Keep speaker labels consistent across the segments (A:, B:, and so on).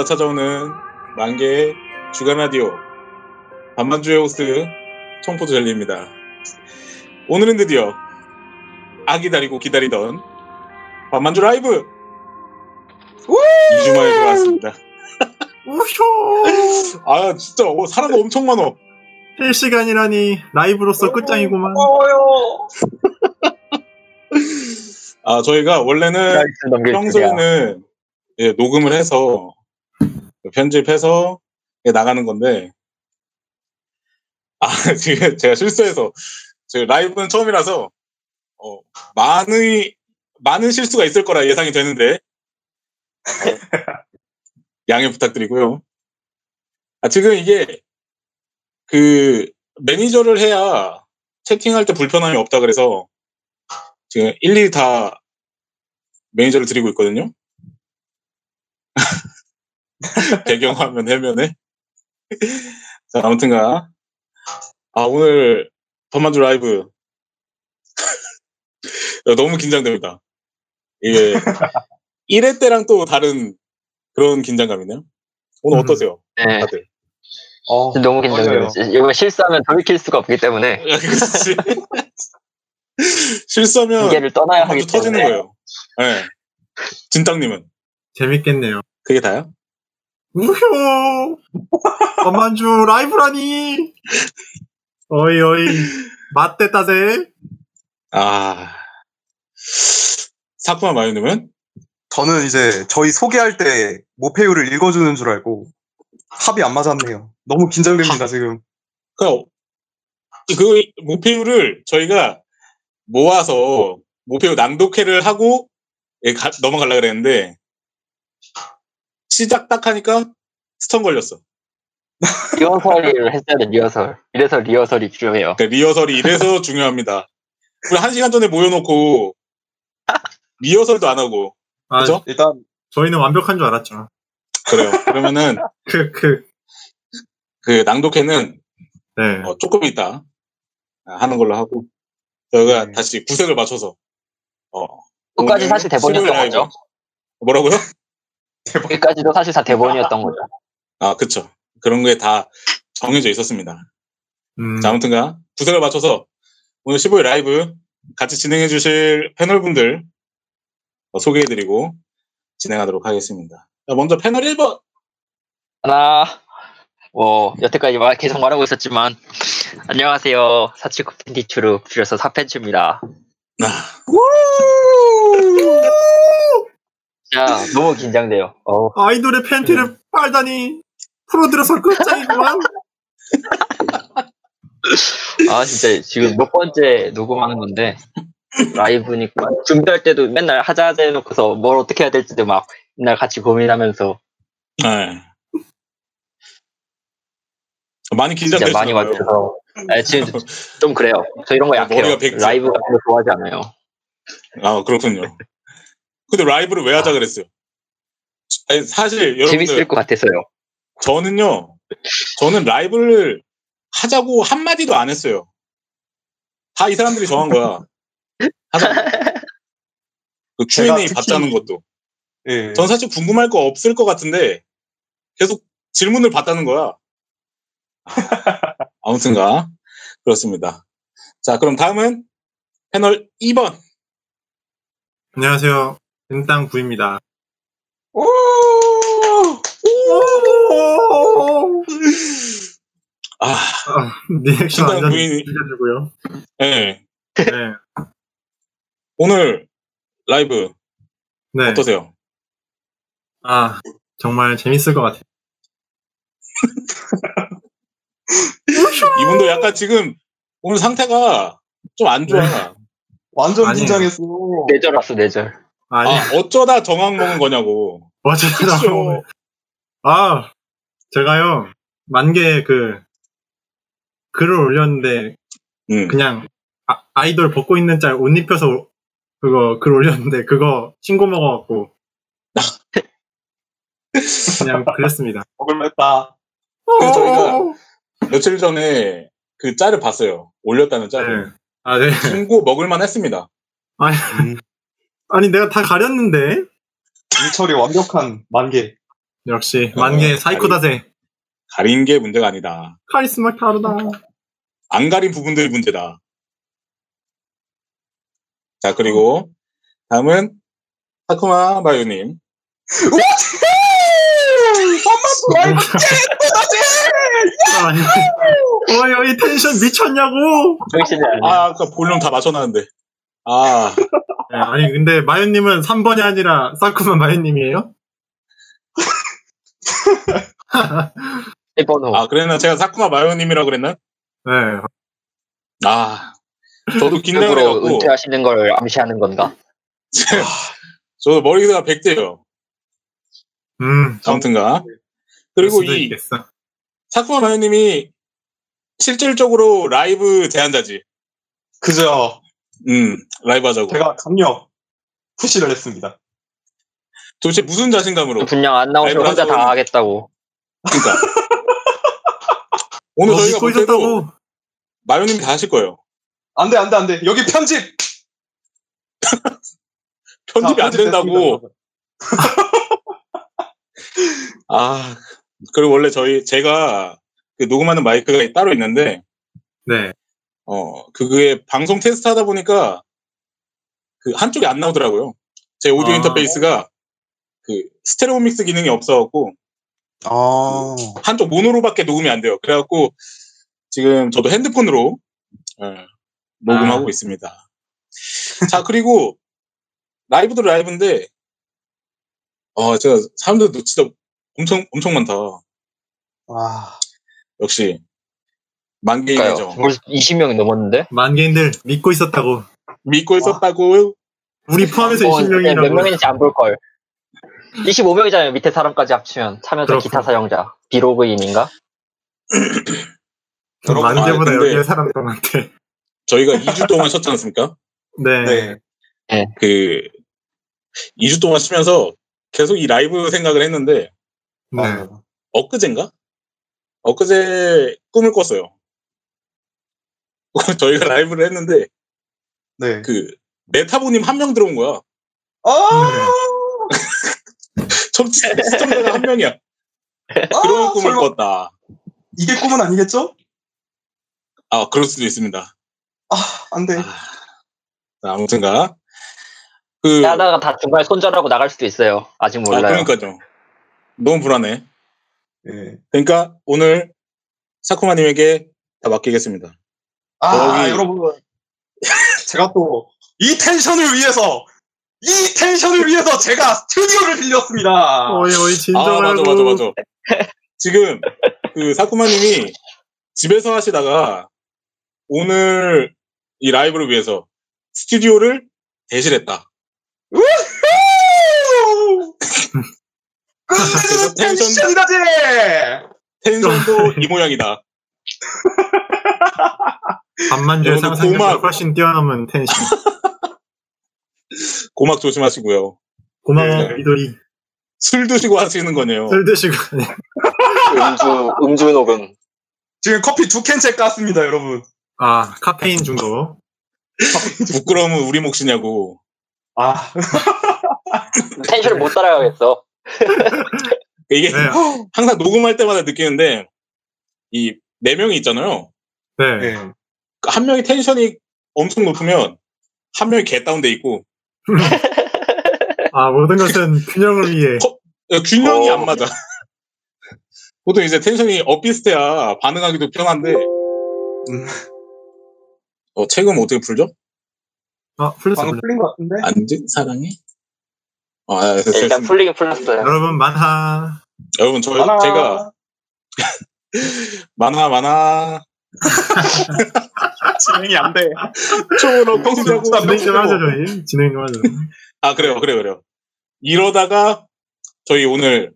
A: 밤마다 찾아오는 만개의 주간 라디오 밤만주의 호스트 청포도 젤리입니다. 오늘은 드디어 아 기다리고 기다리던 밤만주 라이브 2주 만에 돌아왔습니다. 우효! 아 진짜 어, 사람 엄청 많어.
B: 실시간이라니 라이브로서 끝장이구만.
A: 아 저희가 원래는 평소에는 예, 녹음을 해서 편집해서 나가는 건데 아 지금 제가 실수해서 지금 라이브는 처음이라서 어, 많이 많은 실수가 있을 거라 예상이 되는데 양해 부탁드리고요. 아, 지금 이게 그 매니저를 해야 채팅할 때 불편함이 없다 그래서 지금 일일이 다 매니저를 드리고 있거든요. 배경화면 해면에. 자, 아무튼가. 아, 오늘 더만주 라이브. 너무 긴장됩니다. 이게 1회 때랑 또 다른 그런 긴장감이네요. 오늘
B: 음.
A: 어떠세요?
C: 네.
A: 다들.
C: 어, 너무 긴장돼요. 이거 실수하면 돌이킬 수가 없기 때문에
A: 아. 실수하면
C: 무게를 떠나야 하기
A: 먼저 터지는
C: 때문에
A: 거예요. 네. 진땅님은
B: 재밌겠네요.
A: 그게 다요?
B: 우효! 엄만주 라이브라니! 어이, 어이. 맞댔다세?
A: 아 사쿠마 마유님은
D: 저는 이제 저희 소개할 때 모페유를 읽어주는 줄 알고 합이 안 맞았네요. 너무 긴장됩니다 지금.
A: 그, 그 모페유를 저희가 모아서 모페유 낭독회를 하고 예, 가- 넘어가려 그랬는데 시작 딱 하니까 stun 걸렸어.
C: 리허설을 했어야 돼 리허설. 이래서 리허설이 필요해요.
A: 그러니까 리허설이 이래서 중요합니다. 우리 한 시간 전에 모여놓고 리허설도 안 하고
B: 아,
A: 그죠?
D: 일단
B: 저희는 완벽한 줄 알았죠.
A: 그래요. 그러면은
B: 크, 크.
A: 그 낭독회는
B: 네.
A: 어, 조금 있다 하는 걸로 하고 저희가
D: 네.
A: 다시 구색을 맞춰서 어,
C: 끝까지 사실 대본이었던. 거죠.
A: 뭐라고요?
C: 끝까지도 사실 다 대본이었던 거죠.
A: 아 그쵸 그런 게 다 정해져 있었습니다.
B: 음,
A: 자 아무튼가 구색을 맞춰서 오늘 15일 라이브 같이 진행해 주실 패널분들 어, 소개해 드리고 진행하도록 하겠습니다. 자, 먼저 패널 1번
C: 하나, 뭐, 여태까지 말, 계속 말하고 있었지만, 안녕하세요. 사치코 팬티추루, 줄여서 사팬츠입니다.
A: 아,
C: 자, 너무 긴장돼요. 어,
B: 아이돌의 팬티를 빨다니. 프로 들어서 끝장이구만.
C: 아, 진짜 지금 몇 번째 녹음하는 건데, 라이브니까, 준비할 때도 맨날 하자 하자 해놓고서 뭘 어떻게 해야 될지도 막, 맨날 같이 고민하면서,
A: 네. 많이 긴장되시나요?
C: 많이 맞춰서, 아, 지금 좀 그래요. 저 이런 거
A: 아,
C: 약해요. 라이브 같은 거 좋아하지 않아요.
A: 아 그렇군요. 근데 라이브를 왜 하자 그랬어요? 아니, 사실
C: 재밌을
A: 여러분들
C: 것 같아서요.
A: 저는요, 저는 라이브를 하자고 한 마디도 안 했어요. 다 이 사람들이 정한 거야. 하자. 그 Q&A
D: 특히-
A: 받자는 것도.
D: 예.
A: 전 사실 궁금할 거 없을 것 같은데 계속 질문을 받다는 거야. 아무튼가 그렇습니다. 자, 그럼 다음은 패널 2번.
B: 안녕하세요. 은땅 구입니다.
D: 오!
A: 아,
B: 아, 리액션
A: 은땅
B: 완전
A: 구인-
B: 죽여주고요.
A: 네.
B: 네.
A: 오늘 라이브
B: 네.
A: 어떠세요?
B: 아, 정말 재밌을 것 같아요.
A: 이분도 약간 지금 오늘 상태가 좀 안 좋아.
D: 완전
B: 아니에요.
D: 긴장했어.
C: 내절 왔어, 내절.
B: 아니,
A: 아, 어쩌다 정황 먹은 거냐고.
B: 어쩌다
A: 그쵸.
B: 아, 제가요, 만개 그, 글을 올렸는데,
A: 음.
B: 그냥, 아, 이돌 벗고 있는 짤 옷 입혀서, 그거, 글 올렸는데, 그거 신고 먹어갖고, 그냥 그랬습니다.
D: 먹을만했다.
A: 그래서 저희가 며칠 전에 그 짤을 봤어요. 올렸다는 짤을.
B: 네. 아, 네.
A: 신고 먹을만 했습니다.
B: 아니, 아니, 내가 다 가렸는데?
D: 일처리 완벽한 만개.
B: 역시, 만개 사이코다세.
A: 가린 게 문제가 아니다.
B: 카리스마 다르다.
A: 안 가린 부분들이 문제다. 자, 그리고 다음은 타쿠마 마유님.
B: 아니, 어이, 어이, 텐션 미쳤냐고!
C: 정신이 아니야.
A: 아, 아까 볼륨 다 맞춰놨는데. 아,
B: 네, 아니, 근데 마윤님은 3번이 아니라 사쿠마 마윤님이에요?
C: 1번호.
A: 아, 그랬나? 제가 타쿠마 마유님이라고 그랬나?
B: 네.
A: 아, 저도 긴장을
C: 으로
A: 해갖고.
C: 은퇴하시는 걸 암시하는 건가?
A: 저도 머리가 백대요.
B: 음.
A: 아무튼가. 그리고 이
B: 있겠어.
A: 사쿠마 마요님이 실질적으로 라이브 제안자지.
D: 그죠.
A: 음, 라이브 하자고.
D: 제가 강력 푸시를 했습니다.
A: 도대체 무슨 자신감으로?
C: 분량 안
A: 라이브를
C: 혼자
A: 하자고
C: 다 하겠다고.
A: 그러니까. 오늘
B: 너
A: 저희가 볼 때도. 마요님이 다 하실 거예요.
D: 안 돼, 안 돼, 안 돼. 여기 편집!
A: 편집이
D: 자,
A: 안 된다고. 아, 그리고 원래 저희, 제가 그 녹음하는 마이크가 따로 있는데,
B: 네.
A: 어, 그게 방송 테스트 하다 보니까 그 한쪽이 안 나오더라고요. 제 오디오
B: 아.
A: 인터페이스가 그 스테레오 믹스 기능이 없어갖고
D: 아.
A: 한쪽 모노로밖에 녹음이 안 돼요. 그래갖고 지금 저도 핸드폰으로 예, 녹음하고
B: 아.
A: 있습니다. 자 그리고 라이브도 라이브인데 어 제가 사람들도 진짜 엄청 엄청 많다.
D: 와.
A: 역시. 만 개인이죠.
C: 벌써 20명이 넘었는데?
B: 만 개인들 믿고 있었다고.
A: 믿고 있었다고
B: 우리 포함해서
C: 뭐, 네, 몇
B: 20명이라고.
C: 명인지 안 볼 걸. 25명이잖아요. 밑에 사람까지 합치면 참여자
B: 그렇군.
C: 기타 사용자 비로그인인가?
B: 만개보다
A: 아, 근데-
B: 여기에 사람 더 많대.
A: 저희가 2주 동안 쉬었지 않습니까?
B: 네.
D: 네.
A: 그 2주 동안 쉬면서 계속 이 라이브 생각을 했는데
B: 네.
D: 아,
A: 엊그젠가? 엊그제 꿈을 꿨어요. 저희가 라이브를 했는데
D: 네.
A: 그 메타보님 한 명 들어온 거야.
D: 아!
A: 청- 시청자가 한 명이야.
D: 아,
A: 그런 꿈을
D: 설마
A: 꿨다.
D: 이게 꿈은 아니겠죠?
A: 아 그럴 수도 있습니다.
D: 아, 안 돼.
A: 자, 아무튼가 그
C: 하다가 다 중간에 손절하고 나갈 수도 있어요. 아직
A: 아,
C: 몰라요.
A: 그러니까요. 너무 불안해.
D: 예.
A: 그러니까 오늘 사쿠마님에게 다 맡기겠습니다.
D: 아,
A: 여기-
D: 여러분. 제가 또 이 텐션을 위해서 이 텐션을 위해서 제가 스튜디오를 빌렸습니다.
B: 어이, 어이,
A: 아
B: 진정하고.
A: 맞아 맞아 맞아. 지금 그 사쿠마님이 집에서 하시다가 오늘 이 라이브를 위해서 스튜디오를 대실했다.
D: 끝내주는
A: 텐션-
D: 텐션이다지!
A: 텐션도 이 모양이다.
B: 반만주의
A: 고막.
B: 훨씬 뛰어넘은 텐션.
A: 고막 조심하시고요.
B: 고마워,
A: 네.
B: 미도리.
A: 술 드시고 하시는 거네요.
B: 술 드시고.
C: 음주 음주 녹음.
D: 지금 커피 두 캔째 깠습니다, 여러분.
B: 아, 카페인 중독.
A: 부끄러움은 우리 몫이냐고.
D: 아,
C: 텐션을 못 따라가겠어.
A: 이게
B: 네.
A: 항상 녹음할 때마다 느끼는데 이 네 명이 있잖아요.
B: 네.
D: 네.
A: 한 명이 텐션이 엄청 높으면 한 명이 개 다운돼 있고
B: 아, 모든 것은 균형을 위해.
A: 균형이
C: 어.
A: 안 맞아. 보통 이제 텐션이 엇비슷해야 반응하기도 편한데
D: 음,
A: 어, 책은 어떻게 풀죠?
B: 아, 풀렸어,
D: 방금. 풀린 것 같은데?
A: 안지 사랑해? 어, 아,
C: 일단
A: 됐습니다.
C: 풀리긴 풀렸어요.
B: 여러분, 만화.
A: 여러분 저
D: 하나.
A: 제가 만화 만화
D: 진행이 안 돼.
A: 초로 평소하고
B: 진행 좀 하죠, 저희. 진행 좀 하죠.
A: 아 그래요 그래요 그래요. 이러다가 저희 오늘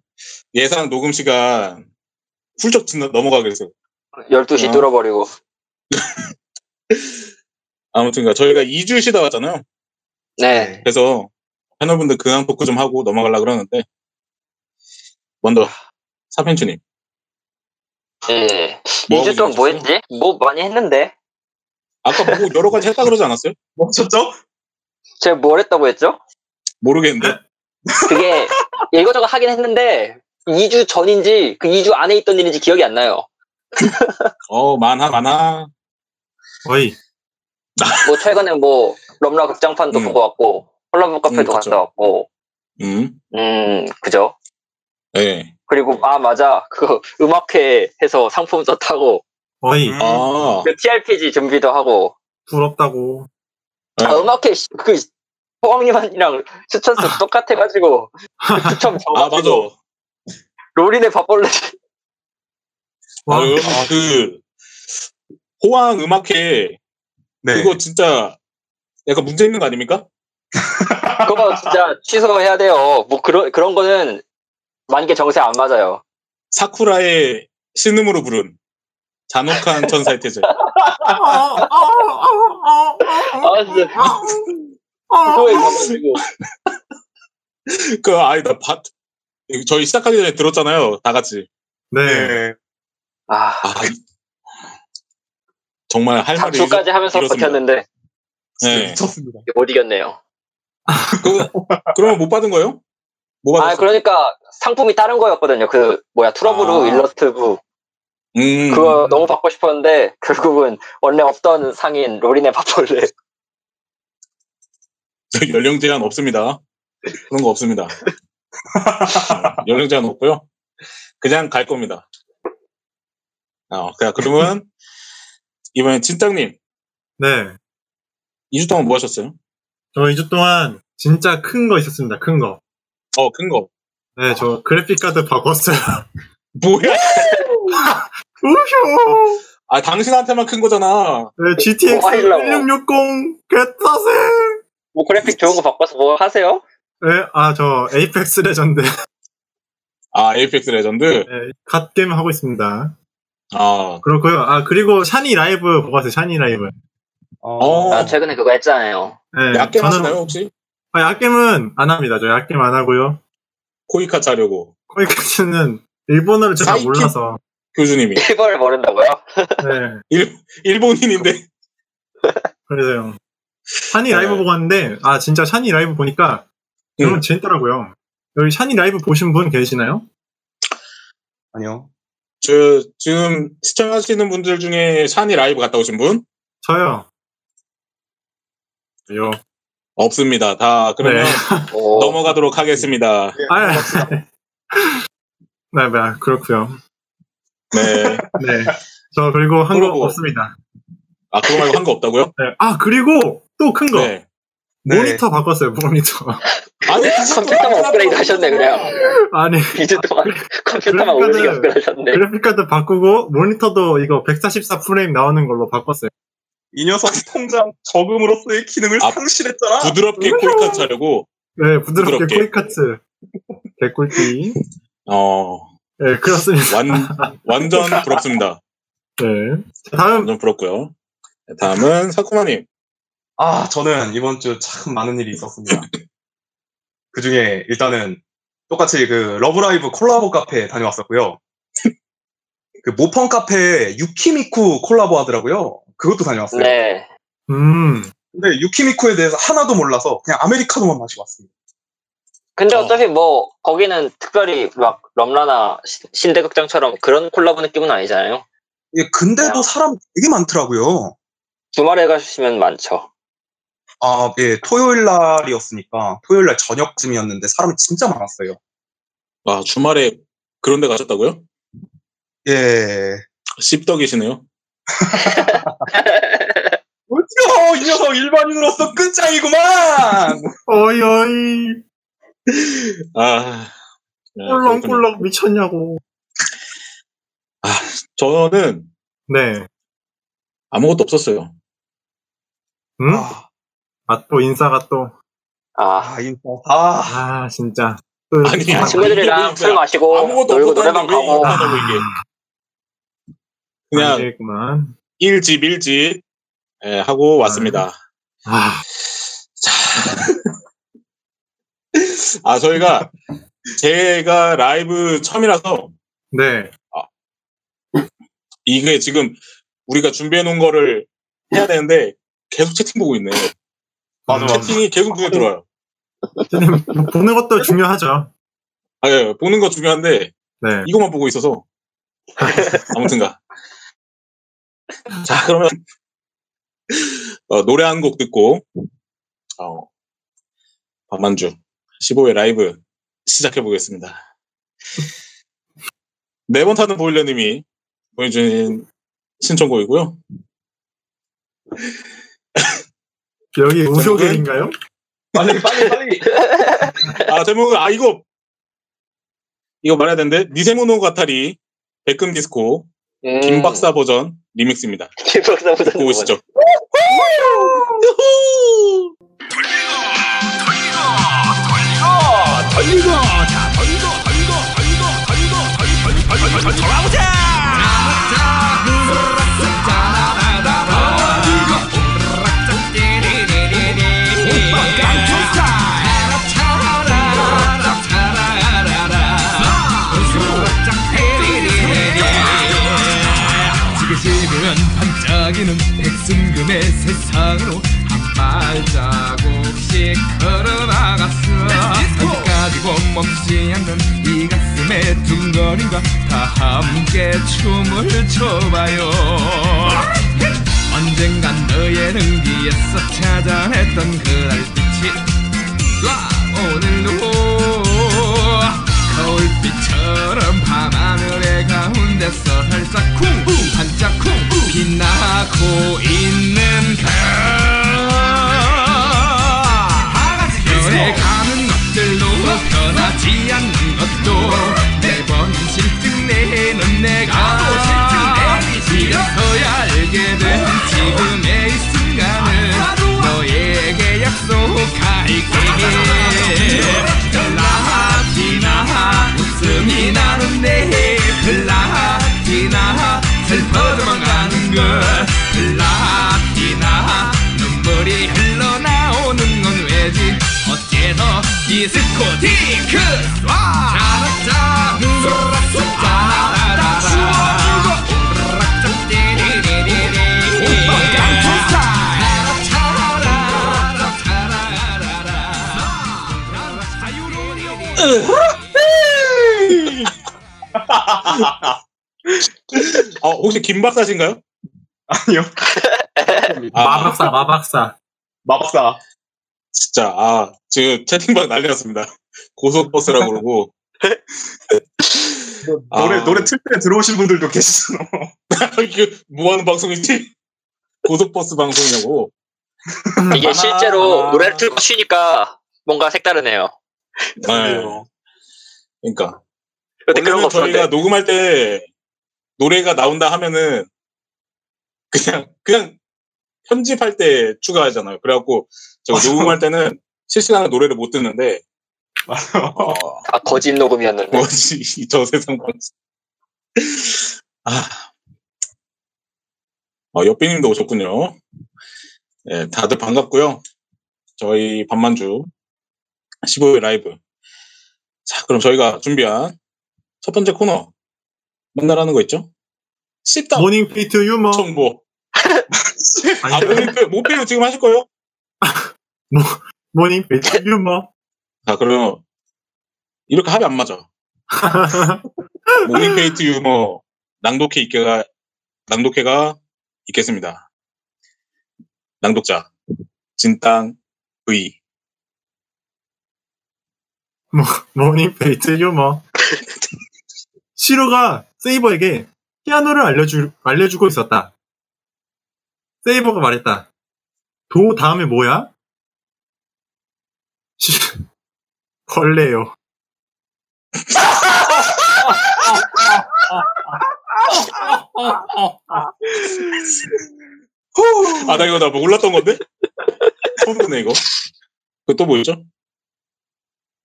A: 예상 녹음 시간 훌쩍 지나 넘어가게 됐어요.
C: 12시
A: 어.
C: 뚫어버리고.
A: 아무튼가 저희가 2주 쉬다 왔잖아요.
C: 네.
A: 그래서 패널분들 그냥 토크 좀 하고 넘어가려 그러는데 먼저 사펜추님
C: 예.
A: 뭐
C: 2주 동안 뭐 했지? 뭐 많이 했는데?
A: 아까 뭐 여러 가지 했다 그러지 않았어요?
D: 멈췄죠?
C: 제가 뭘 했다고 했죠?
A: 모르겠는데
C: 그게 이거저거 하긴 했는데 2주 전인지 그 2주 안에 있던 일인지 기억이 안 나요.
A: 어 많아 많아
B: 어이.
C: 뭐 최근에 뭐 럼라 극장판도
A: 음.
C: 보고 왔고 콜라보 카페도
A: 음.
C: 갔다 왔고
A: 음
C: 음 그죠?
A: 네.
C: 그리고 아 맞아 그 음악회 해서 상품 썼다고
B: 어이.
D: 음.
A: 아
C: 그 TRPG 준비도 하고
B: 부럽다고.
A: 네.
C: 아, 음악회 시- 그 호황님이랑 추천수 똑같아가지고 그 추천
A: 아 맞아
C: 롤인의 밥벌레
B: 와,
A: 아, 여러분 그 호황 음악회
D: 네.
A: 그거 진짜 약간 문제 있는 거 아닙니까?
C: 그거 진짜 취소해야 돼요. 뭐 그런 그런 거는 만개 정세 안 맞아요.
A: 사쿠라의 신음으로 부른 잔혹한 천사의 태제.
C: 아 진짜 그거에 가가지고
A: 그 아니다 바, 저희 시작하기 전에 들었잖아요. 다 같이.
B: 네.
D: 네.
C: 아
A: 아, 정말 할 말이
C: 장수까지 하면서. 버텼는데
A: 네.
D: 미쳤습니다.
C: 못 이겼네요.
A: 그, 그러면 못 받은 거예요? 못 받았어.
C: 아 그러니까 상품이 다른 거였거든요. 그 뭐야 트러블루
A: 아.
C: 일러스트북
A: 음.
C: 그거 너무 받고 싶었는데 결국은 원래 없던 상인 로린의 바벌레
A: 저 연령 제한 없습니다. 그런 거 없습니다. 어, 연령 제한 없고요. 그냥 갈 겁니다. 어, 자, 그러면 이번엔 진땅님
B: 네.
A: 2주 동안 뭐 하셨어요?
B: 저 2주 동안 진짜 큰 거 있었습니다. 큰 거.
A: 어, 큰 거.
B: 네, 저 그래픽 카드 바꿨어요.
A: 뭐야?
B: 우효!
A: 아, 당신한테만 큰 거잖아.
B: 네, GTX
C: 뭐 하려고?
B: 1660 개따세!
C: 뭐 그래픽 좋은 거 바꿔서 뭐 하세요?
B: 네, 아, 저 Apex Legend
A: 아, Apex Legend.
B: 네, 갓게임 하고 있습니다.
A: 아,
B: 그렇고요. 아, 그리고 샤니 라이브 보고 왔어요. 샤니 라이브.
A: 어.
C: 아 최근에 그거 했잖아요.
B: 네,
A: 약겜 하시나요, 혹시?
B: 아, 약겜은 안 합니다. 저 약겜 안 하고요.
A: 코이카츠 하려고.
B: 거기까지는 일본어를 제가
A: 사이키-
B: 몰라서.
A: 교주님이.
C: 일본을 모른다고요?
B: 네,
A: 일, 일본인인데.
B: 그래서요. 샤니
A: 네.
B: 라이브 보고 왔는데, 아, 진짜 샤니 라이브 보니까 너무
A: 음.
B: 재밌더라고요. 여기 샤니 라이브 보신 분 계시나요?
D: 아니요.
A: 저, 지금 시청하시는 분들 중에 샤니 라이브 갔다 오신 분?
B: 저요. 요.
A: 없습니다. 다, 그러면
B: 네.
C: 오,
A: 넘어가도록 하겠습니다.
B: 아, 네, 네, 그렇고요
A: 네.
B: 네. 저 그리고 한 거. 없습니다.
A: 아, 그거 말고 한 거 없다고요?
B: 네. 아, 그리고 또 큰 거.
A: 네.
D: 네.
B: 모니터 바꿨어요, 모니터.
A: 아니,
C: 컴퓨터만 업그레이드 하셨네 그래요.
B: 아니,
C: 2주 동안 컴퓨터만
B: 그러니까는-
C: 오지게 업그레이드 하셨네.
B: 그래픽카드 바꾸고, 모니터도 이거 144 프레임 나오는 걸로 바꿨어요.
D: 이 녀석이 통장 저금으로서의 기능을
A: 아,
D: 상실했잖아.
A: 부드럽게 코이카츠 하려고,
B: 네, 부드럽게
A: 부드럽게.
B: 코이카츠. 개꿀띠.
A: 어,
B: 네, 그렇습니다.
A: 완, 완전 부럽습니다.
B: 네. 자, 다음,
A: 완전 부럽고요. 네, 다음은 사쿠마님.
D: 아, 저는 이번 주 참 많은 일이 있었습니다. 그 중에 일단은 똑같이 그 Love Live 콜라보 카페 다녀왔었고요. 그 모펑 카페 유키미쿠 콜라보 하더라고요. 그것도 다녀왔어요.
C: 네.
B: 음,
D: 근데 유키미쿠에 대해서 하나도 몰라서 그냥 아메리카노만 마시고 왔습니다.
C: 근데
A: 어.
C: 어차피 뭐 거기는 특별히 막 럼라나 시- 신대극장처럼 그런 콜라보 느낌은 아니잖아요.
D: 예, 근데도
C: 야.
D: 사람 되게 많더라고요.
C: 주말에 가시면 많죠.
D: 아, 예, 토요일 날이었으니까 토요일 날 저녁쯤이었는데 사람이 진짜 많았어요.
A: 아, 주말에 그런 데 가셨다고요?
D: 예.
A: 씹덕이시네요.
D: 어쩌, 이 녀석 일반인으로서 끝장이구만!
B: 어이, 어이.
A: 아. 네, 그렇군요.
B: 꿀렁꿀렁 미쳤냐고.
A: 저는
B: 네.
A: 아무것도 없었어요.
B: 음?
D: 아,
B: 아, 또 인사가 또.
C: 아,
D: 아, 인사. 아,
B: 아, 진짜. 또
A: 아니,
B: 또-
A: 아니,
C: 친구들이랑 술 마시고
A: 아무것도
C: 놀고 노래방 가고
A: 인사냐고, 이게. 그냥
B: 아니겠구만.
A: 일집일집 예, 하고 왔습니다.
B: 아,
A: 아, 저희가 제가 라이브 처음이라서
B: 네.
A: 이게 지금 우리가 준비해 놓은 거를 해야 되는데 계속 채팅 보고 있네.
D: 맞아, 맞아.
A: 채팅이 계속 눈에 들어요.
B: 뭐 보는 것도 중요하죠.
A: 아, 예, 보는 거 중요한데
B: 네.
A: 이것만 보고 있어서 아무튼가. 자, 그러면 어, 노래 한 곡 듣고 어, 박만주 15회 라이브 시작해 보겠습니다. 네번 타는 보일러님이 보내주신 신청곡이고요.
B: 여기 우효겔인가요?
D: 빨리, 빨리, 빨리!
A: 아 제목은 아 이거 이거 말해야 되는데 니세모노 가타리 백금 디스코
C: 음,
A: 김박사 버전 리믹스입니다.
C: 김박사 보던
A: 듣고 오시죠.
E: 돌리고 자 돌리고 돌리고 돌리고 돌리고 돌리고 돌리고 돌리고 돌아보자 지그시그한 반짝이는 백승금의 세상으로 발자국씩 걸어나갔어? 아직까지고 멈추지 않는 이 가슴의 둥거림과 다 함께 춤을 춰봐요. 언젠간 너의 등 뒤에서 찾아냈던 그날 빛이 와 오늘도 거울빛처럼 밤하늘의 가운데서 살짝 쿵 반짝 쿵 빛나고 있는 그 변해가는 것들도 변하지 않는 것도 매번 실증 내는 내가 이제서야 알게 된 지금의 이 순간을 너에게 약속할게. 플라티나 웃음이 나는데 플라티나 슬퍼져만 가는 걸. 플라 어째서 디스코티크 짜라짜
A: 어, 혹시 김 박사신가요?
D: 아니요.
A: 아,
B: 마박사, 마박사.
D: 마법사.
A: 진짜, 아, 지금 채팅방 난리 났습니다. 고속버스라고 그러고.
D: 노래,
A: 아.
D: 노래 틀 때 들어오신 분들도 계시잖아.
A: 이게 뭐 하는 방송이지? 고속버스 방송이냐고.
C: 이게
A: 아.
C: 실제로 노래를 틀고 쉬니까 뭔가 색다르네요.
A: 네. 그러니까.
C: 근데 그런
A: 원래는
C: 거
A: 저희가
C: 없었는데
A: 녹음할 때 노래가 나온다 하면은 그냥, 그냥 편집할 때 추가하잖아요. 그래갖고 제가 녹음할 때는 실시간으로 노래를 못 듣는데, 어,
C: 아 거짓 녹음이었는데
A: 뭐지, 이저 세상 방송. 아. 어, 옆비님도 오셨군요. 네, 다들 반갑고요. 저희 반만주 15일 라이브. 자, 그럼 저희가 준비한 첫 번째 코너. 맨날 하는 거 있죠? 씹다
B: 모닝 피트 유머.
A: 정보. 아,
B: 아니,
A: 모니페, 모페로 지금 하실 거예요?
B: 모닝 피트 유머.
A: 자, 그러면 이렇게 합이 안 맞아. 모닝 페이트 유머 낭독회 있게가 낭독회가 있겠습니다. 낭독자 진땅 V
B: morning Fate 유머. 시로가 세이버에게 피아노를 알려주, 알려주고 있었다. 세이버가 말했다. 도 다음에 뭐야? 시, 벌레요.
A: 아 나 이거 나 몰랐던 건데 처음 듣네 이거 그또 뭐였죠?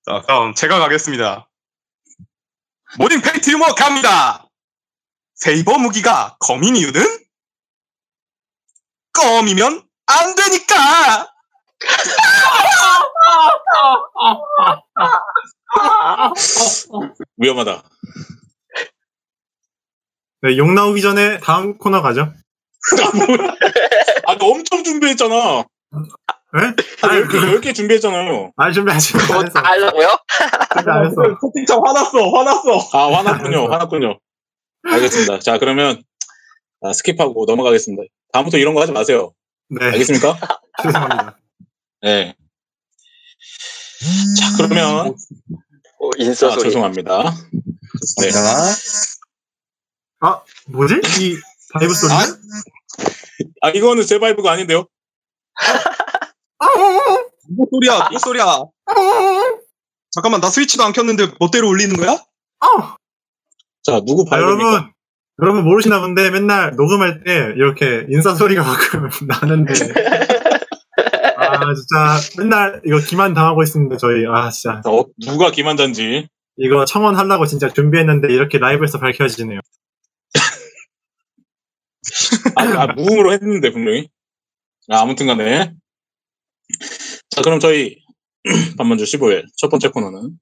D: 자, 다음 제가 가겠습니다. morning Fate 유머 갑니다. 세이버 무기가 검인 이유는 껌이면 안 되니까.
A: 위험하다
B: 네, 욕 나오기 전에 다음 코너 가죠.
A: 아 뭐야 아너 엄청 준비했잖아
B: 네?
A: 한
B: 아니,
A: 10개,
B: 그,
A: 10개 준비했잖아요
B: 아니, 준비 아직 안
C: 그거
B: 했어.
C: 다 하려고요?
B: 준비 안 했어.
D: 채팅창 화났어, 화났어.
A: 아 화났군요 화났군요 알겠습니다 자 그러면 아, skip하고 넘어가겠습니다 다음부터 이런 거 하지 마세요
B: 네,
A: 알겠습니까?
B: 죄송합니다.
A: 네. 자, 그러면,
C: 어, 인싸
A: 아. 죄송합니다. 네.
B: 아, 뭐지? 이 바이브 소리?
A: 아? 아, 이거는 제 바이브가 아닌데요?
D: 무슨 소리야, 무슨 소리야. 잠깐만, 나 스위치도 안 켰는데 멋대로 울리는 거야?
B: 아,
A: 자, 누구
B: 아,
A: 바이브입니까?
B: 여러분, 여러분 모르시나 본데 맨날 녹음할 때 이렇게 인사 소리가 가끔 나는데. 아, 진짜 맨날 이거 기만 당하고 있습니다, 저희. 아, 진짜.
A: 자, 어, 누가 김한자인지.
B: 이거 청원하려고 진짜 준비했는데 이렇게 라이브에서 밝혀지네요.
A: 아, 아, 무음으로 했는데, 분명히. 아, 아무튼 간에. 자, 그럼 저희, 반만주 15일 첫 번째 코너는,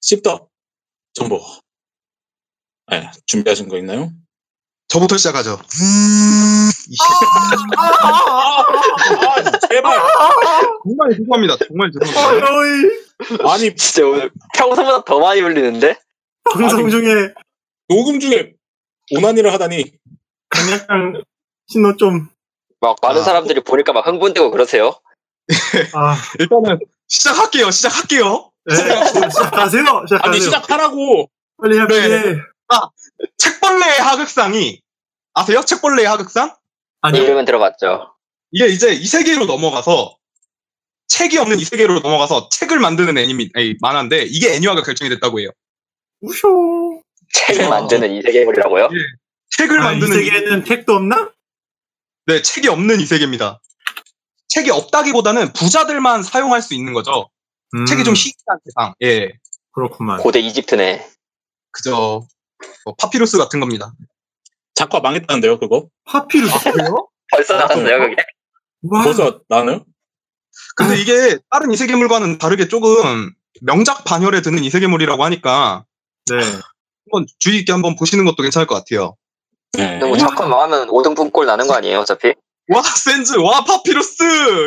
A: 씹덕 정보. 네, 준비하신 거 있나요?
D: 저부터 시작하죠. 이
A: 아, 제발.
D: 정말 죄송합니다. 정말 죄송합니다.
A: 아니,
C: 진짜 오늘 평소보다 더 많이 울리는데?
B: 방송
A: 아니.
B: 중에
A: 녹음 중에 오나니를 하다니.
B: 약간 신호 좀,
C: 막 많은
D: 아.
C: 사람들이 보니까 막 흥분되고 그러세요.
B: 아,
D: 일단은 시작할게요. 시작할게요.
B: 네, 시작하세요. 시작하세요.
A: 아니, 시작하라고.
B: 빨리 해, 빨리
D: 네.
B: 해.
D: 책벌레의 하극상이 아세요? 책벌레의 하극상?
B: 아니요.
C: 이름은 들어봤죠.
D: 이게 이제 이 세계로 넘어가서 책이 없는 이 세계로 넘어가서 책을 만드는 애니미 아니, 만화인데 이게 애니화가 결정이 됐다고 해요.
B: 우쇼.
C: 책을
A: 어.
C: 만드는 이 세계물이라고요?
D: 책을
B: 아, 이
D: 만드는 이-
B: 세계에는 택도 없나?
D: 네, 책이 없는 이 세계입니다. 책이 없다기보다는 부자들만 사용할 수 있는 거죠.
B: 음,
D: 책이 좀 희귀한 세상. 예,
B: 그렇구만.
C: 고대 이집트네.
D: 그저 뭐 파피루스 같은 겁니다.
A: 작화 망했다는데요, 그거?
B: 파피루스.
C: 벌써
A: 아,
C: 나왔어요,
A: 그래요?
C: 그게?
B: 와,
A: 벌써 나나요?
D: 근데 이게 다른 이세계물과는 다르게 조금 명작 반열에 드는 이세계물이라고 하니까
B: 네.
D: 한번 주의 있게 한번 보시는 것도 괜찮을 것 같아요.
A: 네.
C: 근데 뭐 작화 망하면 5등분 꼴 나는 거 아니에요, 어차피?
D: 와 샌즈, 와 파피루스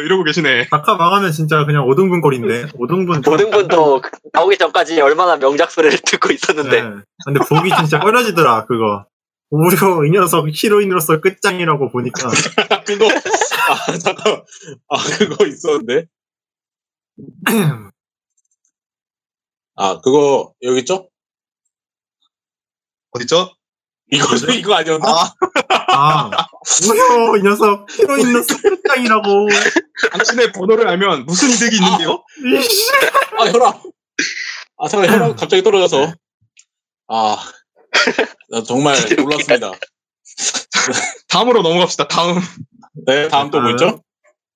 D: 이러고 계시네.
B: 작화 망하면 진짜 그냥 5등분 꼴인데. 5등분.
C: 5등분도 나오기 전까지 얼마나 명작 소리를 듣고 있었는데.
B: 네. 근데 보기 진짜 꺼려지더라, 그거. 오히려 이 녀석 히로인으로서 끝장이라고 보니까.
A: 그거, 아, 잠깐. 아, 그거 있었는데. 아, 그거, 여기 있죠?
D: 어딨죠?
A: 이거, 이거 아니었나?
D: 아,
B: 아, 오히려 이 녀석 히로인으로서 끝장이라고.
D: 당신의 번호를 알면 무슨 이득이 있는데요?
A: 아, 혈압. 아, 잠깐, 혈압 갑자기 떨어져서. 아, 나 정말 놀랐습니다.
D: 다음으로 넘어갑시다. 다음.
A: 네, 다음 또뭐 있죠?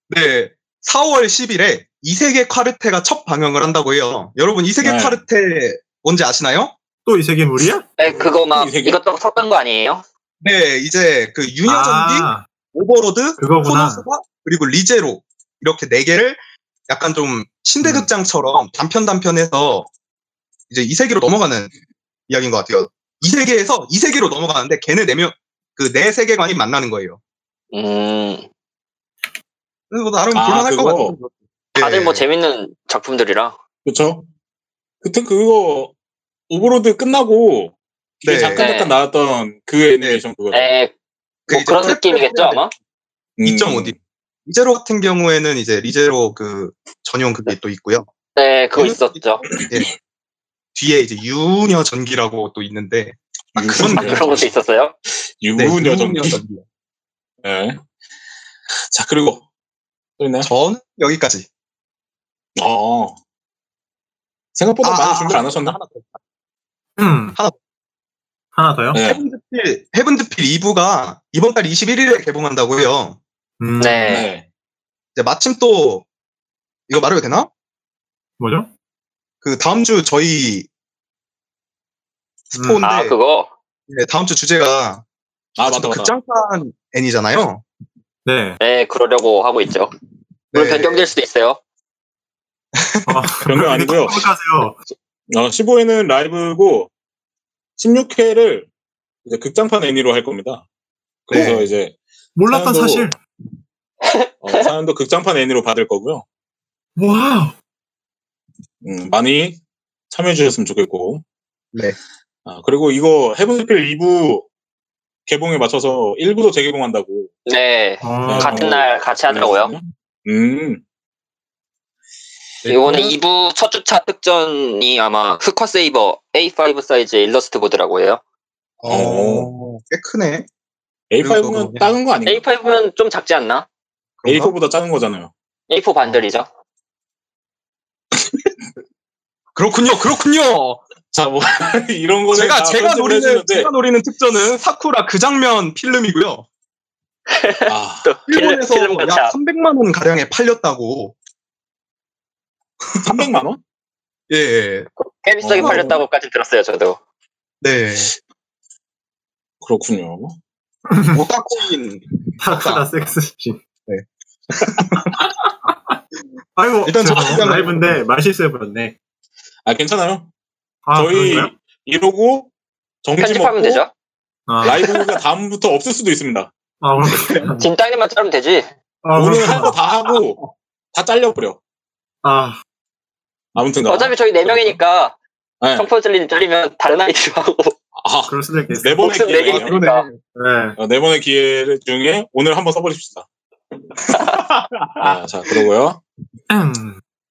D: 네. 4월 10일에 이세계 카르테가 첫 방영을 한다고 해요. 여러분, 이세계
A: 네.
D: 카르테 뭔지 아시나요?
B: 또 이 세계 물이야?
C: 네, 그거 막? 이것저것 섞은 거 아니에요?
D: 네, 이제 그 유녀 전기,
B: 아,
D: 오버로드,
B: 그거구나.
D: 코노스바, 그리고 리제로 이렇게 네 개를 약간 좀 신대 극장처럼 단편 단편해서 이제 이 세계로 넘어가는 이야기인 것 같아요. 이 세계에서 이 세계로 넘어가는데 걔네 네 명, 그 네 세계관이 만나는 거예요.
C: 음,
D: 그래서 뭐 나름
A: 아,
D: 볼만할 것
A: 그거?
D: 같아요.
C: 다들
D: 네.
C: 뭐 재밌는 작품들이라.
A: 그쵸? 그때 그거, 오버로드 끝나고,
D: 네.
A: 잠깐 잠깐
C: 네.
A: 나왔던 그 애니메이션 그거.
C: 네, 그뭐 그런 느낌이겠죠, 아마?
A: 음.
D: 2.5D. 리제로 같은 경우에는 이제 리제로 그 전용 그게 또 있고요.
C: 네, 그거
D: 음.
C: 있었죠.
D: 뒤에 이제 유녀 전기라고 또 있는데 아, 그런
C: 아, 그런 것도 있었어요?
A: 유부녀 전기.
D: 전기.
A: 네. 자, 그리고, 또 있나요?
D: 저는 여기까지.
A: 어. 생각보다
D: 아,
A: 많이
D: 아,
A: 준비
D: 아,
A: 안 하셨나?
D: 하나 더.
B: 음.
D: 하나.
B: 하나 더요?
A: 네.
D: 헤븐드필, 헤븐드필 2부가 이번 달 21일에 개봉한다고 해요.
B: 음,
C: 네.
A: 네.
D: 이제 마침 또 이거 말해도 되나?
B: 뭐죠?
D: 그 다음 주 저희 스포인데
C: 아, 그거?
D: 네, 다음 주 주제가
A: 아, 맞다, 맞다.
D: 극장판 애니잖아요.
B: 네.
C: 네, 그러려고 하고 있죠. 물론
D: 네.
C: 변경될 수도 있어요.
B: 어,
A: 변경 아니고요.
B: 하세요.
A: 어, 15회는 라이브고, 16회를 이제 극장판 애니로 할 겁니다. 그래서
D: 네.
A: 이제,
B: 몰랐던
A: 사연도-
B: 사실.
A: 어, 사연도 극장판 애니로 받을 거고요.
B: wow.
A: 음, 많이 참여해 주셨으면 좋겠고.
D: 네.
A: 아, 그리고 이거 헤븐스필 2부 개봉에 맞춰서 1부도 재개봉한다고.
C: 네,
B: 어,
C: 같은 날 같이 하더라고요.
A: 음,
C: 이거는 2부 첫 주차 특전이 아마 스쿼 세이버 A5 사이즈의 일러스트 보드라고 해요.
D: 어, 꽤 크네.
A: A5는
D: 그리고
A: 작은 거 아닌가?
C: A5는 좀 작지 않나?
D: 그런가?
A: A4보다 작은 거잖아요.
C: A4 반들이죠.
D: 그렇군요, 그렇군요.
A: 자, 뭐, 이런 거는
D: 제가
A: 다
D: 제가 노리는
A: 해주는데,
D: 제가 노리는 특전은 사쿠라 그 장면 필름이고요.
A: 아,
C: 또 필름,
D: 일본에서
C: 필름
D: 약
C: 가차.
D: 300만 원 가량에 팔렸다고.
A: 300만 원?
D: 예, 예.
C: 꽤 비싸게
A: 어.
C: 팔렸다고까지 들었어요, 저도.
D: 네.
A: 그렇군요.
D: 오타쿠인
B: 타크다 섹스씬.
D: 네.
B: 아이고,
D: 일단
B: 제가
D: 저
B: 라이브인데 말실수해버렸네.
A: 아, 괜찮아요.
B: 아,
A: 저희
B: 그런가요?
A: 이러고 정지
C: 편집하면
A: 먹고
C: 되죠.
B: 아,
A: 라이브가 다음부터 없을 수도 있습니다.
B: 아.
C: 진땅님만 자르면 되지.
B: 아,
A: 오늘. 할 거 다 하고 다 잘려버려.
B: 아,
A: 아무튼
C: 어차피 저희 네 명이니까
A: 네.
C: 컴포즐님 잘리면 다른 아이디로 하고
A: 아,
B: 그럴 수도 있겠어.
A: 네 번의
C: 네
A: 기회.
B: 네.
A: 어, 네 번의 기회 중에 오늘 한번 써버립시다. 아, 자, 그러고요.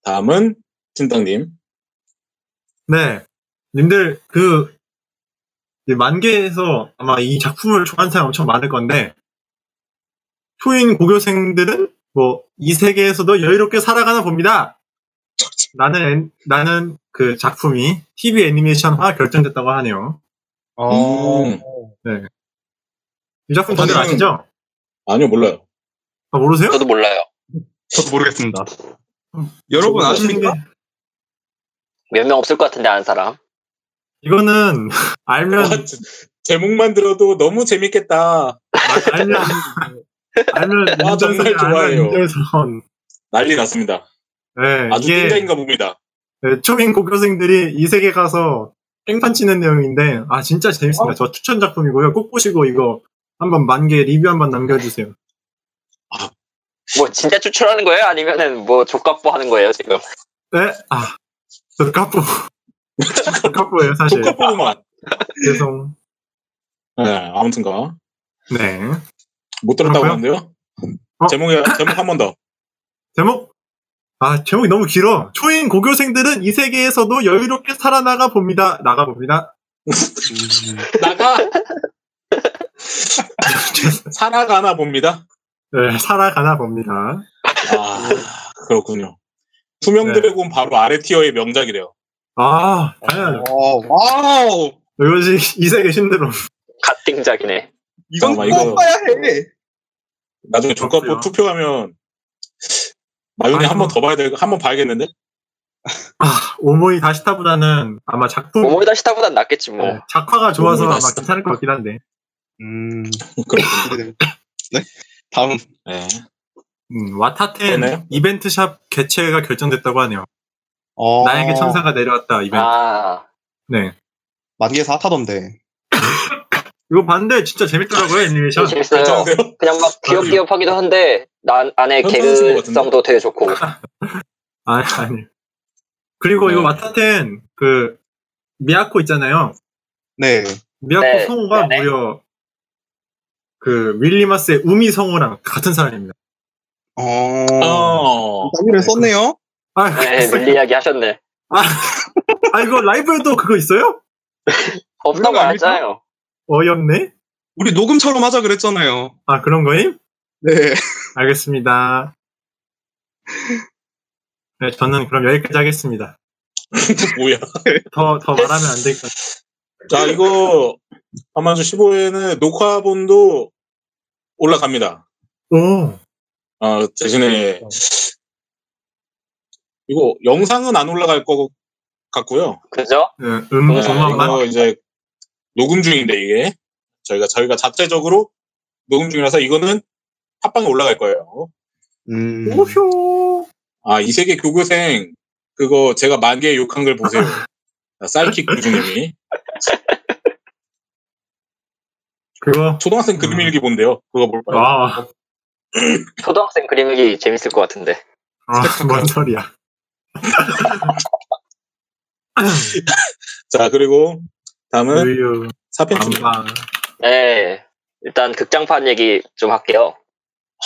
A: 다음은 찐땅님.
B: 네. 님들, 그, 이 만개에서 아마 이 작품을 좋아하는 사람 엄청 많을 건데, 초인 고교생들은 뭐, 이 세계에서도 여유롭게 살아가나 봅니다. 나는, 애- 나는 그 작품이 TV 애니메이션화 결정됐다고 하네요.
D: 어.
A: 음.
B: 이 작품 다들
A: 저는-
B: 아시죠?
A: 아니요, 몰라요.
B: 아, 모르세요?
C: 저도 몰라요.
D: 저도 모르겠습니다.
B: 음,
D: 여러분 아십니까?
C: 몇 명 없을 것 같은데 아는 사람.
B: 이거는, 알면,
A: 와, 제- 제목만 들어도 너무 재밌겠다.
B: 알면, 알면,
A: 아,
B: 인정선,
A: 정말 좋아해요.
B: 알면.
A: 난리 났습니다.
B: 네,
A: 아주
B: 이게-
A: 찐장인가 봅니다.
B: 네, 초인 고교생들이 이 세계 가서 깽판 치는 내용인데, 아, 진짜 재밌습니다.
A: 어?
B: 저 추천 작품이고요. 꼭 보시고 이거 한번 만개 리뷰 한번 남겨주세요.
C: 뭐 진짜 추천하는 거예요? 아니면은 뭐 족갑보 하는 거예요 지금?
B: 네, 아. 저 까뿌예요, 사실.
A: 똑같보구만.
B: 죄송.
A: 네, 아무튼가.
B: 네.
A: 못 들었다고. 하는데요.
B: 어?
A: 제목이, 제목 한 번 더.
B: 제목? 아, 제목이 너무 길어. 초인 고교생들은 이 세계에서도 여유롭게 살아나가 봅니다. 나가 봅니다.
A: 나가! 살아가나 봅니다.
B: 네, 살아가나 봅니다.
A: 아, 그렇군요. 투명
B: 네.
A: 드래곤 바로 아래 티어의 명작이래요.
B: 아, 당연하죠.
D: 어, wow!
B: 이것이 이 세계 신드롬.
C: 갓띵작이네.
D: 이건
A: 이거-
D: 꼭 봐야 해!
A: 나중에 조카포. 투표하면 마윤이
B: 아이고.
A: 한번 더 봐야 돼. 한번 봐야겠는데?
B: 아, 오모이 다시타보다는 아마 작품,
C: 오모이 다 시타보단 낫겠지 뭐.
B: 네, 작화가 좋아서
A: 오모이
B: 아마. 괜찮을 것 같긴 한데.
D: 음,
A: 그렇군요.
D: 네? 다음.
A: 네.
B: 음, 와타텐
A: 그러네요.
B: 이벤트 샵 개최가 결정됐다고 하네요.
D: 어,
B: 나에게 천사가 내려왔다 이벤트.
C: 아
B: 네.
D: 만개에서 핫하던데.
B: 이거 봤는데 진짜 재밌더라고요 애니메이션.
C: 재밌어요. 그냥 막 귀엽귀엽하기도 한데 난 안에 개그성도 되게 좋고.
B: 아니 아니. 그리고 이거
A: 네.
B: 와타텐 그 미야코 있잖아요.
D: 네.
B: 미야코
C: 네,
B: 성우가
C: 네.
B: 무려 그 윌리마스의 우미 성우랑 같은 사람입니다.
D: 어,
A: 어.
D: 단위를 썼네요?
B: 아,
C: 네,
B: 그랬어요?
C: 밀리 이야기 하셨네.
B: 아 이거 라이브에도 그거 있어요?
C: 없다고? 알잖아요.
B: 어이없네.
D: 우리 녹음처럼 하자 그랬잖아요.
B: 아 그런 거임?
D: 네.
B: 알겠습니다. 네, 저는 그럼 여기까지 하겠습니다.
A: 뭐야.
B: 더, 더 말하면 안 될 것 같아요.
A: 자, 이거, 아마주 15회는 녹화본도 올라갑니다.
B: 오,
A: 어, 대신에, 이거 영상은 안 올라갈 것 같고요.
C: 그죠?
B: 네, 음,
C: 네,
B: 정황만.
A: 이거 이제 녹음 중인데 이게 저희가 저희가 자체적으로 녹음 중이라서 이거는 팟빵에 올라갈 거예요.
D: 음.
B: 오효.
A: 아이 세계 교교생 그거 제가 만개 욕한 걸 보세요. 아, 쌀킥 교주님이
B: 그거.
A: 초등학생 그림 일기 본대요. 그거 볼 거예요.
B: 아,
C: 초등학생 그림이 재밌을 것 같은데.
B: 아, 뭔 소리야.
A: 자 그리고 다음은.
B: 안방.
C: 네. 일단 극장판 얘기 좀 할게요.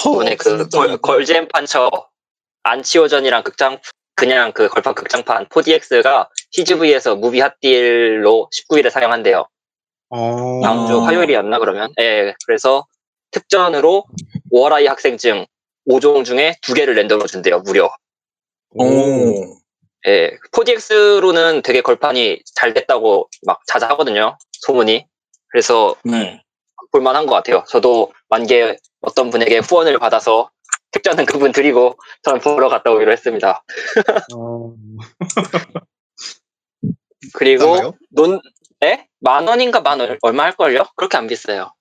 C: 이번에 그 걸, 걸잼판처 안치오전이랑 극장 그냥 그 걸판 극장판 4DX가 CGV에서 무비 핫딜로 19일에 상영한대요.
D: 어.
C: 다음 주
A: 아.
C: 화요일이었나 그러면? 예. 그래서 특전으로 워라이 학생증 5종 중에 두 개를 랜덤으로 준대요. 무료.
A: 오.
C: 예. 4DX로는 되게 걸판이 잘 됐다고 막 자자하거든요. 소문이. 그래서
A: 네.
C: 볼만한 것 같아요. 저도 만개 어떤 분에게 후원을 받아서 특전은 그분 드리고 저는 보러 갔다 오기로 했습니다.
D: 어.
C: 그리고? 논, 에? 만 원인가 만 원, 얼마 할걸요? 그렇게 안 비싸요.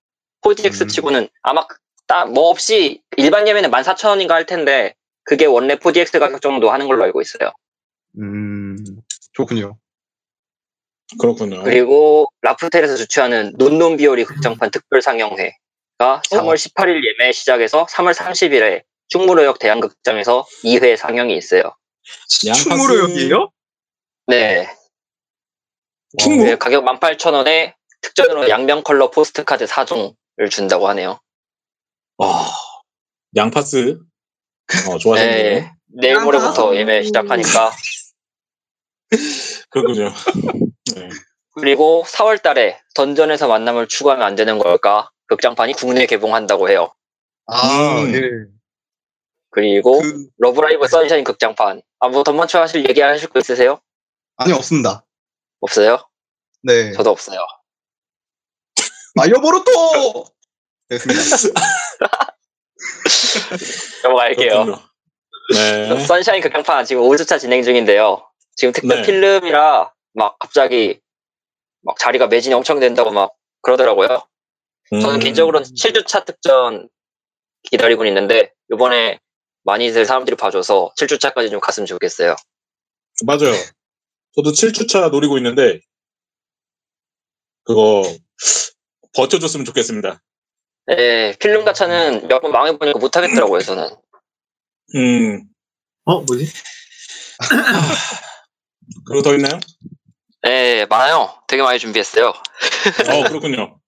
C: 4DX
D: 음.
C: 치고는 아마 딱뭐 없이 일반 예매는 14,000원인가 할 텐데 그게 원래 4DX 가격 정도 하는 걸로 알고 있어요.
D: 음. 좋군요.
A: 그렇군요.
C: 그리고 라프텔에서 주최하는 논논비오리 극장판 특별 상영회 가 3월 18일 예매 시작해서 3월 30일에 충무로역 대한극장에서 2회 상영이 있어요.
D: 충무로역이에요?
C: 네.
A: 충무?
C: 네, 가격 18,000원에 특전으로 양면 컬러 postcard 4종을 준다고 하네요.
A: 와, 양파스. 어, 좋아하시네요.
C: 네. 내일 모레부터 예매 시작하니까.
A: 그렇군요. 네.
C: 그리고 4월 달에 던전에서 만남을 추구하면 안 되는 걸까? 극장판이 국내 개봉한다고 해요.
D: 아,
A: 음.
D: 예.
C: 그리고
D: 그,
C: 러브라이브 선샤인 극장판. 아, 뭐 덧맞춰 하실 얘기 하실 거 있으세요?
D: 아니, 없습니다.
C: 없어요?
D: 네.
C: 저도 없어요.
D: 마이어보르토! 됐습니다.
C: 넘어갈게요.
A: 네.
C: 선샤인 극장판 지금 5주차 진행 중인데요. 지금 특별
A: 네.
C: 필름이라 막 갑자기 막 자리가 매진이 엄청 된다고 막 그러더라고요. 저는
A: 음,
C: 개인적으로는 7주차 특전 기다리고 있는데 이번에 많이들 사람들이 봐줘서 7주차까지 좀 갔으면 좋겠어요.
A: 맞아요. 저도 7주차 노리고 있는데, 그거, 버텨줬으면 좋겠습니다.
C: 예, 필름 가 차는 몇 번 망해보니까 못하겠더라고요, 저는.
A: 음,
B: 어, 뭐지?
A: 그리고 더 있나요?
C: 예, 많아요. 되게 많이 준비했어요.
A: 어, 그렇군요.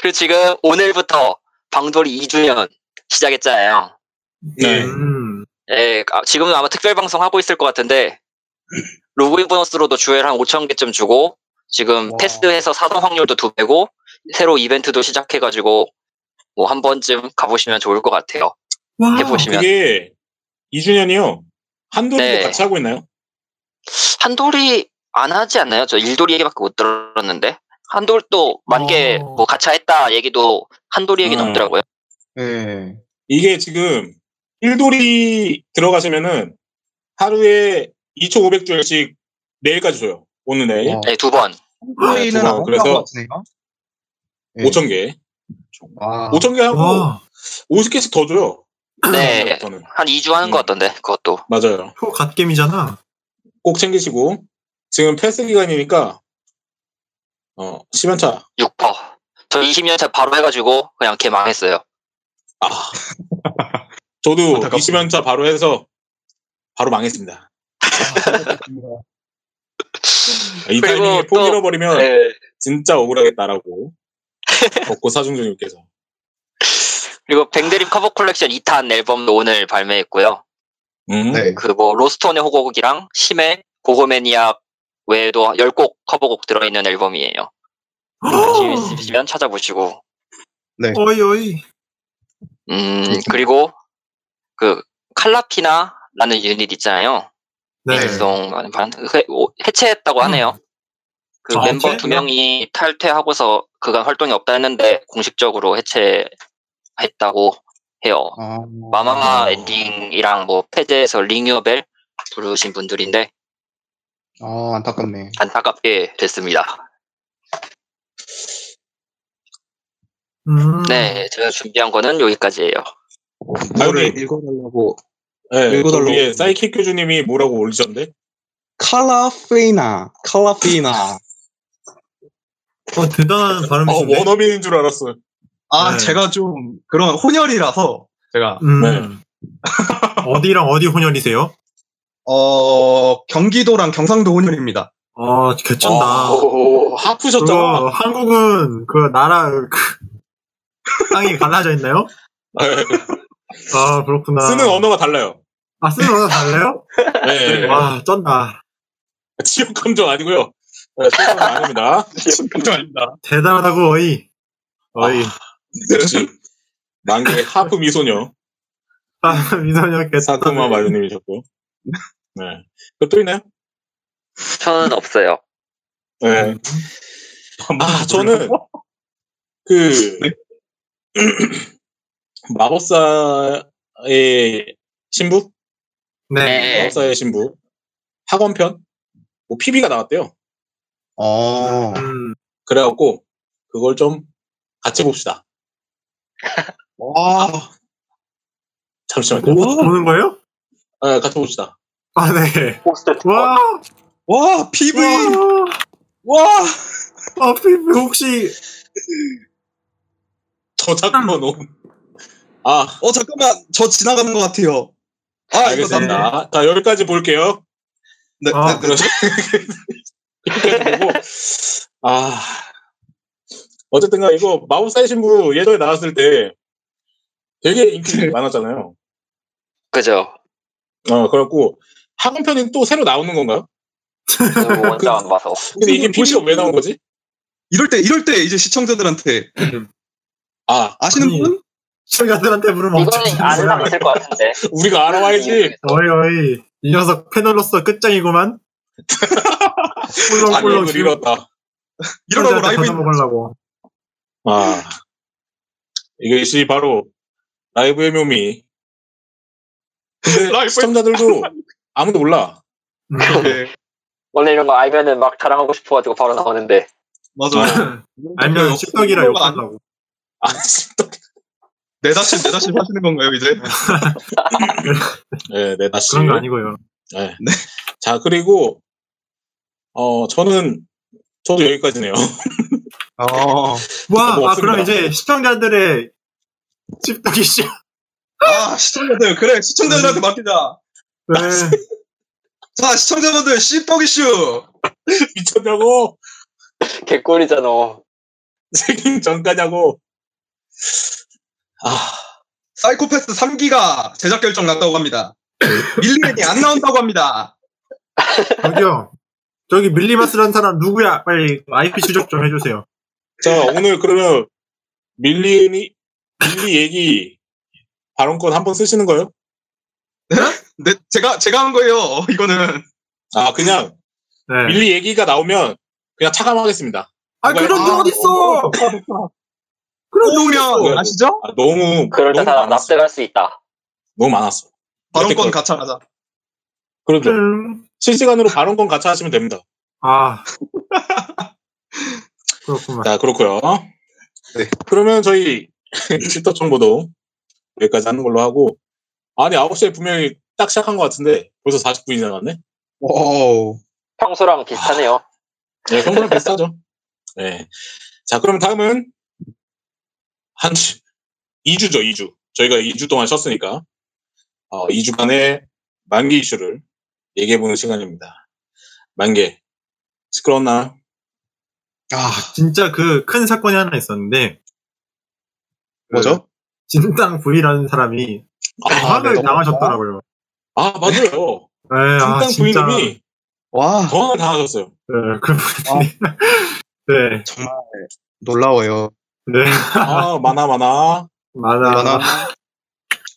C: 그리고 지금 오늘부터 방돌이 2주년 시작했잖아요.
A: 네.
B: 음.
C: 예, 아, 지금은 아마 특별 방송 하고 있을 것 같은데 로그인 보너스로도 주회를 한 5천 개쯤 주고 지금
D: 와.
C: 테스트해서 사동 확률도 두 배고 새로 이벤트도 시작해가지고 뭐 한 번쯤 가보시면 좋을 것 같아요.
B: 와.
C: 해보시면
A: 그게 2주년이요. 한도리도
C: 네.
A: 같이 하고 있나요?
C: 한돌이 안 하지 않나요? 저 일돌이 얘기밖에 못 들었는데 한돌도 만개
B: 어.
C: 뭐 가차했다 얘기도 한돌이 얘기는
A: 어.
C: 없더라고요.
D: 예.
A: 이게 지금 1돌이 들어가시면은 하루에 2,500주일씩 내일까지 줘요. 오늘 내일.
D: 와.
C: 네, 두 번.
D: 소리는
A: 두 번.
D: 안
A: 그래서-
D: 올라온 것 같으네요. 예.
A: 5,000개.
D: 와.
A: 5,000개 하고
B: 와.
A: 50개씩 더 줘요.
C: 네. 한 2주 하는
A: 음.
C: 것 같던데 그것도.
A: 맞아요.
B: 표 갓겜이잖아.
A: 꼭 챙기시고 지금 패스 기간이니까 어, 10연차.
C: 6퍼. 저 20년차 바로 해가지고 그냥 걔 망했어요.
A: 아. 저도
D: 안타깝다.
A: 20연차 바로 해서 바로 망했습니다. 이
C: 그리고
A: 타이밍에
C: 또-
A: 폰 잃어버리면
C: 네.
A: 진짜 억울하겠다라고 벚꽃 사중중님께서
C: 그리고 뱅드림 커버 콜렉션 2탄 앨범도 오늘 발매했고요.
A: 음,
D: 네.
C: 그뭐 로스트원의 호곡이랑 심해 고고매니악 외에도 10곡 커버곡 들어있는 앨범이에요. 관심 있으시면 찾아보시고.
B: 어이, 어이.
C: 음, 그리고 그 칼라피나라는 유닛 있잖아요.
B: 네.
C: 해체했다고 하네요. 그
B: 아,
C: 멤버? 두 명이 탈퇴하고서 그간 활동이 없다 했는데 공식적으로 해체했다고 해요.
D: 아,
C: 마마마 엔딩이랑 뭐 패제에서 링유벨 부르신 분들인데
D: 아, 안타깝네.
C: 안타깝게 됐습니다.
B: 음.
C: 네, 제가 준비한 거는 여기까지예요.
D: 뭐를
A: 아니,
D: 읽어달라고.
A: 네,
D: 읽어달라고.
A: 위에 사이킥 교주님이 뭐라고 올리셨는데
D: 칼라피나, 칼라피나.
B: 어, 대단한
A: 어,
B: 발음이신데.
A: 원어민인 줄 알았어요.
D: 아,
B: 네.
D: 제가 좀 그런 혼혈이라서 제가
B: 음.
A: 네.
B: 어디랑 어디 혼혈이세요?
D: 어 경기도랑 경상도 혼혈입니다.
B: 어, 개쩐다.
A: 오, 하프셨잖아.
B: 한국은 그 나라 그 땅이 갈라져 있나요? 아 그렇구나.
A: 쓰는 언어가 달라요.
B: 아 쓰는 언어 달라요?
A: 네.
B: 와 쩐다.
A: 지역 감정 아니고요. 네, 죄송은 아닙니다.
D: 감정 아닙니다.
B: 대단하다고 어이. 어이.
A: 역시 만개 하프 미소녀
B: 아 미소녀 개
A: 사토마 마유님이셨고. 네. 그또 있나요?
C: 저는 없어요.
A: 네. 아 저는 그 마법사의 신부,
B: 네.
C: 네.
A: 마법사의 신부 학원편 뭐 PB가 나왔대요.
D: 어,
B: 음,
A: 그래갖고 그걸 좀 같이 봅시다.
D: 와,
A: 잠시만요.
B: 보는 거예요?
A: 네, 같이 봅시다.
B: 아 네.
C: 포스트
B: 와.
D: 와, PV,
B: 와.
D: 와!
B: 아, 피부 혹시
A: 저작권 온. 아,
D: 어, 잠깐만. 저 지나가는 것 같아요. 아, 이거 남,
A: 알겠습니다. 자, 여기까지 볼게요.
D: 네,
B: 아,
D: 네, 네.
A: 그러죠. 여기까지 보고, 아. 어쨌든가, 이거, 마법사의 신부 예전에 나왔을 때 되게 인기 많았잖아요.
C: 그죠.
A: 어, 그래갖고, 학원편이 또 새로 나오는 건가요?
C: 안 봐서.
A: 근데 이게 PC가 왜 나온 거지?
D: 이럴 때, 이럴 때 이제 시청자들한테
A: 아,
D: 아시는
B: 아니,
D: 분?
B: 시청자들한테 물으면
C: 이거는? 아는 사람 있을 것 같은데.
A: 우리가 알아와야지.
B: 어이, 어이. 이 녀석 패널로서 끝장이구만. 꿀렁꿀렁
A: 잃었다.
D: 이러라고 라이브
B: 먹으려고.
A: 아, 이것이 바로 라이브의 묘미. 근데
D: 라이브의-
A: 시청자들도 아무도 몰라.
D: 네,
C: 원래 이런 거 알면은 막 자랑하고 싶어가지고 바로 나오는데.
D: 맞아.
B: 알면 십덕이라 욕한다고.
A: 아, 씹덕.
D: 내 자신, 내 자신 하시는 건가요, 이제?
A: 네, 네, 다시.
B: 그런 거 아니고요.
A: 네. 자, 그리고, 어, 저는, 저도 여기까지네요.
D: 어,
B: 와,
A: 뭐
B: 아. 그럼 이제 시청자들의 십덕이 씨.
D: 아, 시청자들, 그래, 시청자들한테 맡기자.
B: 네.
D: 자, 시청자분들, 씨뻑 이슈!
A: 미쳤냐고?
C: 개꿀이잖아.
A: 책임 전가냐고? 아,
D: 사이코패스 3기가 제작 결정 났다고 합니다. 밀리맨이 안 나온다고 합니다.
B: 저기요. 저기 밀리마스라는 사람 누구야? 빨리 IP 추적 좀 해주세요.
A: 자, 오늘 그러면, 밀리니, 밀리 얘기, 발언권 한 번 쓰시는 거예요?
D: 네, 제가, 제가 한 거예요, 이거는.
A: 아, 그냥,
B: 네.
A: 밀리 얘기가 나오면, 그냥 차감하겠습니다.
B: 아, 그런 게
D: 아,
B: 어딨어! 그런 게
D: 오면,
A: 어딨어.
D: 아시죠?
A: 아, 너무,
C: 그럴 때
A: 너무
C: 사람
A: 많았어.
C: 납득할 수 있다.
A: 너무 많았어.
D: 발언권. 가차하자.
A: 그러죠.
B: 음.
A: 실시간으로 발언권 같이 하시면 됩니다.
B: 아. 그렇구만.
A: 자, 그렇고요
D: 네.
A: 그러면 저희 시터 정보도 여기까지 하는 걸로 하고, 아니, 9시에 분명히 딱 시작한 것 같은데, 벌써 40분이 지나갔네?
D: 오.
C: 평소랑 비슷하네요.
A: 네, 평소랑 비슷하죠. 네. 자, 그럼 다음은, 한, 2주죠, 2주. 저희가 2주 동안 쉬었으니까, 어, 2주간의 만기 이슈를 얘기해보는 시간입니다. 만개. 시끄러웠나?
D: 아,
B: 진짜 그 큰 사건이 하나 있었는데,
D: 뭐죠?
B: 진땅 V라는 사람이
A: 아,
B: 화를
A: 네,
B: 당하셨더라고요.
A: 아, 맞아요.
B: 네, 아,
A: 진땅
B: 진짜.
A: 부인님이
D: 와,
A: 저항을 당하셨어요.
B: 네, 그 분이. 네,
D: 정말 놀라워요.
B: 네,
A: 아, 많아, 많아.
B: 많아.
D: 많아.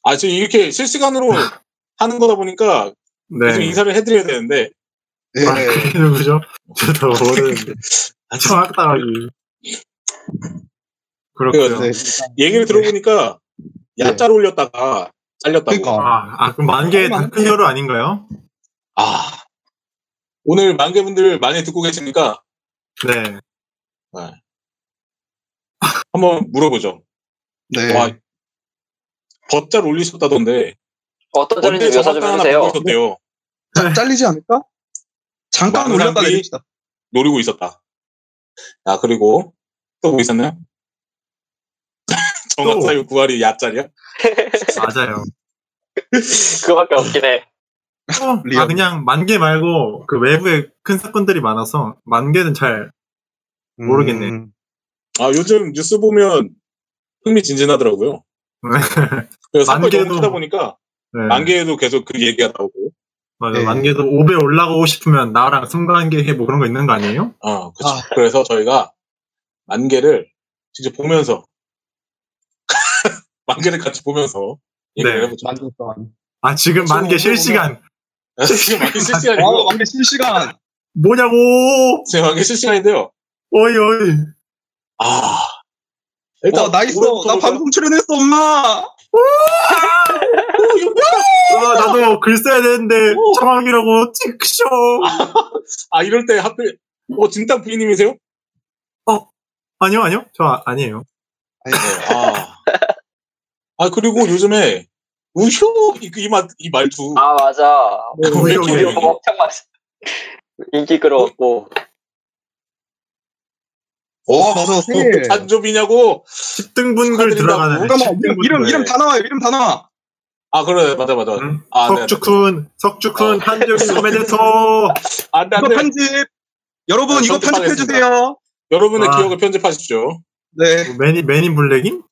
A: 아, 지금 이렇게 실시간으로 하는 거다 보니까 좀
B: 네.
A: 인사를 해드려야 되는데,
D: 네.
B: 아, 그게 누구죠? 저도 모르는데. 정확하게. 그렇고요.
D: 네.
A: 얘기를 들어보니까 야짤 올렸다가 잘렸다고.
D: 그러니까.
B: 아, 아, 그럼 만개 다크히어로 아닌가요?
A: 아, 오늘 만개분들 많이 듣고 계십니까?
B: 네.
A: 한번 물어보죠.
D: 네.
A: 와, 덧짤 올리셨다던데,
C: 어떤 점인지 묘사 좀 해주세요.
D: 자, 잘리지 않을까? 잠깐 올렸다 내립시다.
A: 노리고 있었다. 아, 그리고 또 뭐 있었나요? 정확사유 9할이 야짤이야?
B: 맞아요.
C: 그거밖에 없긴 해.
B: 어. 아, 그냥 만개 말고 그 외부에 큰 사건들이 많아서 만개는 잘 모르겠네.
D: 음,
A: 아, 요즘 뉴스 보면 흥미진진하더라고요. 그래서 사건이
B: 만개도-
A: 너무 크다 보니까
B: 네.
A: 만개에도 계속 그 얘기가 나오고.
B: 맞아.
D: 네.
B: 만개도 5배 올라가고 싶으면 나랑 순간계 해 뭐 그런 거 있는 거 아니에요?
A: 어, 그쵸.
D: 아.
A: 그래서 저희가 만개를 직접 보면서 만 개를 같이 보면서 얘기를
B: 네.
A: 해보죠.
D: 만개 동안.
B: 아, 지금 만 개 실시간.
A: 지금 만개
D: 아,
A: 실시간이고
D: 만개 실시간.
B: 뭐냐고!
A: 지금 만개 실시간인데요.
B: 어이, 어이.
A: 아,
D: 와, 나 있어. 나? 방송 출연했어, 엄마.
B: 아, 나도 글 써야 되는데, 정확이라고, 찍쇼.
A: 아, 이럴 때 하필, 어, 진땅 부인님이세요?
B: 아니요, 아니요. 저 아, 아니에요.
A: 네, 아. 아, 그리고 요즘에, 우효! 이, 이, 말, 이 말투.
C: 아 맞아.
A: 네,
B: 우효,
A: 왜
B: 우효.
A: 이렇게
C: 이거 엄청 많 인기 끌어왔고
D: 어, 맞아. 생일.
A: 잔조비냐고?
B: 10등분 글. 들어가는.
D: 잠깐만, 이름, 이름, 이름 다 나와요. 이름 다 나와.
A: 아, 그래, 맞아, 맞아.
B: 응?
A: 아, 네,
B: 석주쿤, 석주쿤,
A: 어.
B: 한조비 오메데토.
A: 안 돼, 안
D: 이거
A: 돼.
D: 편집. 여러분,
A: 네,
D: 이거
A: 편집하겠습니다.
D: 편집해 주세요.
A: 여러분의
B: 아.
A: 기억을 편집하십시오.
D: 네.
B: 매니, 매니 블랙인?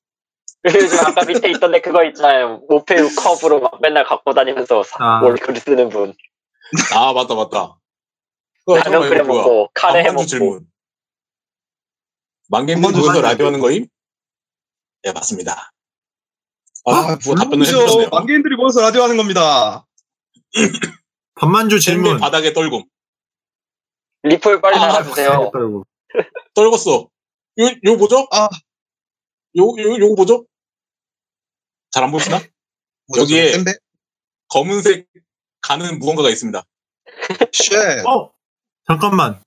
C: 그리고 아까 밑에 있던데 그거 있잖아요. 모페우 컵으로 막 맨날 갖고 다니면서 사-
B: 아.
C: 뭘글 쓰는 분.
A: 아, 맞다, 맞다. 어,
C: 라면 끓여? 먹고 카레 해 먹고.
A: 질문. 만개님
D: 질문.
A: 라디오 하는 거임? 네, 맞습니다. 아,
D: 아,
A: 뭐 답변을.
D: 만개인들이 모여서 라디오 하는 겁니다.
B: 밤만주
A: 질문. 바닥에 떨굼.
C: 리플 빨리
A: 아,
C: 달아주세요.
B: 떨고.
A: 떨궜어. 요, 요 뭐죠?
D: 아.
A: 요, 요, 요거 뭐죠? 잘 안 보시나?
D: 뭐죠,
A: 여기에-? 검은색 가는 무언가가 있습니다.
D: shit.
B: 어? 잠깐만.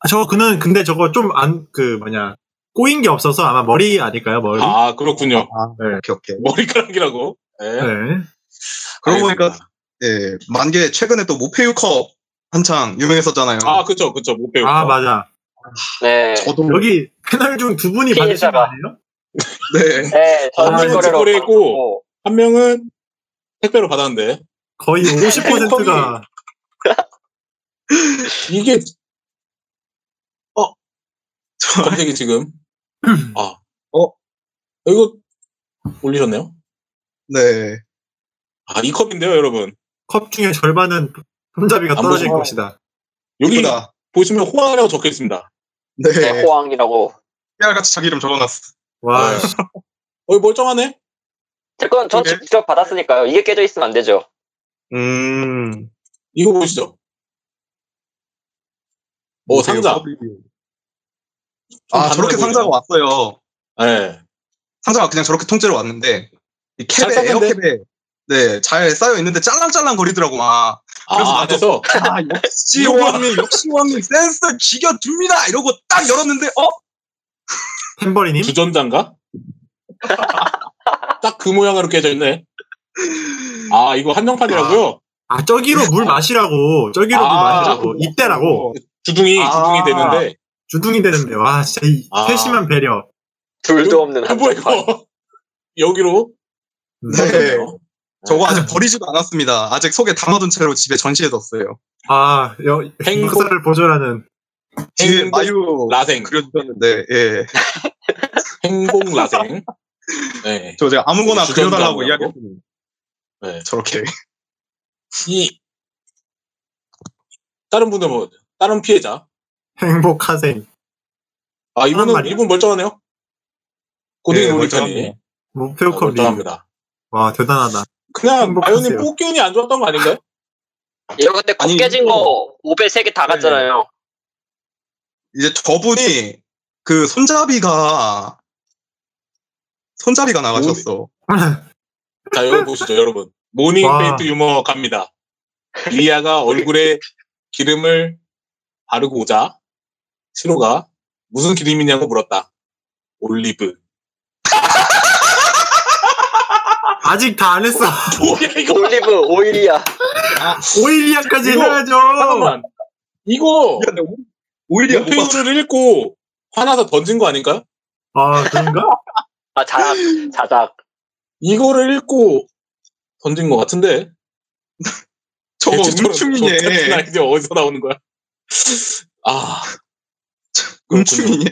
B: 아, 저거 그는 근데 저거 좀 안 그 뭐냐 꼬인 게 없어서 아마 머리 아닐까요 머리?
A: 아, 그렇군요.
D: 아,
B: 네.
D: 오케이, 오케이.
A: 머리카락이라고. 네.
B: 네.
D: 그러고 보니까. 예, 만개, 최근에 또 모페유컵 한창 유명했었잖아요.
A: 아, 그쵸, 그쵸. 못 배우.
B: 아 맞아.
C: 네.
D: 저도,
B: 여기 패널 중 두 분이 받으신 거. 아니에요?
D: 네.
C: 네,
A: 아,
C: 저는
A: 이거
C: 거래로. 받고.
A: 한 명은 택배로 받았는데,
B: 거의 50%가
A: 이게, 어, 검색이 지금, 아, 어, 이거 올리셨네요?
D: 네.
A: 아, 이 컵인데요, 여러분.
B: 컵 중에 절반은 손잡이가
A: 안
B: 떨어질
A: 보시고.
B: 것이다.
A: 여기
D: 이쁘다.
A: 보시면 호황이라고 적혀 있습니다.
D: 네.
C: 네, 호황이라고.
D: 깨알같이 자기 이름 적어놨어.
B: 와,
A: 네. 어, 멀쩡하네?
C: 제건 전
D: 그게?
C: 직접 받았으니까요. 이게 깨져 있으면 안 되죠.
D: 음.
A: 이거 보시죠. 오, 상자.
D: 아,
A: 좀
D: 저렇게 상자가. 왔어요.
A: 네.
D: 상자가 그냥 저렇게 통째로 왔는데,
A: 이잘
D: 캡에? 에어캡에, 네, 잘 쌓여 있는데 짤랑짤랑 거리더라고, 막. 그래서
A: 아,
D: 나도- 아, 역시 호왕님, 역시 호왕님, 센서 죽여줍니다! 이러고 딱 열었는데, 어?
B: 템버리님?
A: 주전자인가? 딱 그 모양으로 깨져 있네. 아, 이거 한정판이라고요?
B: 아 저기로 물 마시라고. 저기로 물
A: 아,
B: 마시라고. 이때라고.
A: 주둥이,
D: 아.
A: 주둥이 되는데.
B: 주둥이 되는데 와 진짜 이
A: 아.
B: 세심한 배려.
C: 둘도 없는
A: 뭐야,
C: 한정판.
A: 이거? 여기로?
D: 네.
A: 써졌네요.
D: 저거 아직 버리지도 않았습니다. 아직 속에 담아둔 채로 집에 전시해뒀어요.
B: 아 여, 역사를 보존하는
D: 뒤에
A: 행복
D: 마유
A: 라생.
D: 그려주셨는데, 예.
A: 행복 라생. 네.
D: 저 제가 아무거나 그려달라고? 이야기했더니,
A: 네.
D: 저렇게.
A: 이, 다른 분들 뭐, 다른 피해자.
B: 행복하생.
A: 아, 이분은,
B: 말이야?
A: 이분 멀쩡하네요. 고딩
D: 네. 멀쩡합니다.
B: 목표컵 리
A: 멀쩡합니다.
B: 와 대단하다.
A: 그냥,
B: 행복하세요.
A: 아연님 뽑기 운이 안 좋았던 거 아닌가요?
C: 이거 근데 컵
D: 아니,
C: 깨진
D: 이거-
C: 거 5배 3개 다 갔잖아요.
D: 이제 저분이 그 손잡이가 손잡이가 나가셨어.
A: 자, 여기 보시죠, 여러분. morning
B: 와.
A: 페인트 유머 갑니다. 리아가 얼굴에 기름을 바르고 오자, 시로가 무슨 기름이냐고 물었다. 올리브.
B: 아직 다 안 했어.
A: 뭐야, 이거?
C: 올리브 오일이야.
B: 오일리아까지
A: 이거-
B: 해야죠.
A: 잠깐만. 이거,
D: 미안해, 오- 오히려.
A: 페이를 읽고 화나서 던진 거 아닌가요?
B: 아 그런가?
C: 아 자작 자작.
A: 이거를 읽고 던진 것 같은데?
D: 저거 음충이네.
A: 아이디어 어디서 나오는 거야? 아,
D: 음충이네.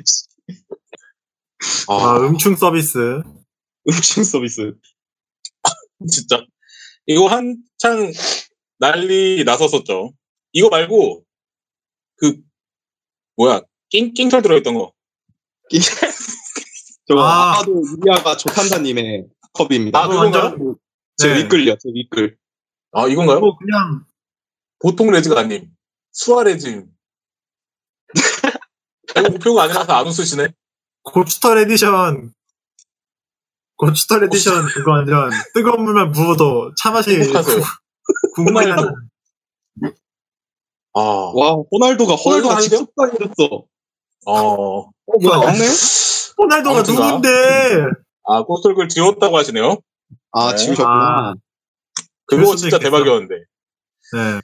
B: 아
A: 아,
B: 음충 서비스.
D: 음충 서비스.
A: 진짜. 이거 한창 난리 났었었죠. 이거 말고, 그, 뭐야, 낑, 낑털 들어있던 거.
D: 저거
B: 아.
D: 아. 까도 이리아가 조탄다님의 컵입니다.
A: 아, 그건가요?
B: 완전-
D: 제
B: 네.
D: 윗글요, 제 윗글.
A: 아, 이건가요?
B: 이거 그냥
A: 보통 레즈가 아님. 수아레즈. 이거 목표가 아니라서 안 웃으시네?
B: 고추털 에디션. 고추털 에디션 그거 완전 뜨거운 물만 부어도 차 맛이
A: 행복하세요. 아,
D: 와, 호날두가, 호날두가? 직접 당해줬어.
A: 어,
D: 어, 뭐야, 맞네?
B: 호날두가
A: 아무튼가.
B: 누군데?
A: 아, 꽃솔글 지웠다고 하시네요?
D: 아,
A: 네.
D: 지우셨구나.
A: 그거
B: 그럴 수도
A: 진짜
B: 있겠어.
A: 대박이었는데.
B: 네.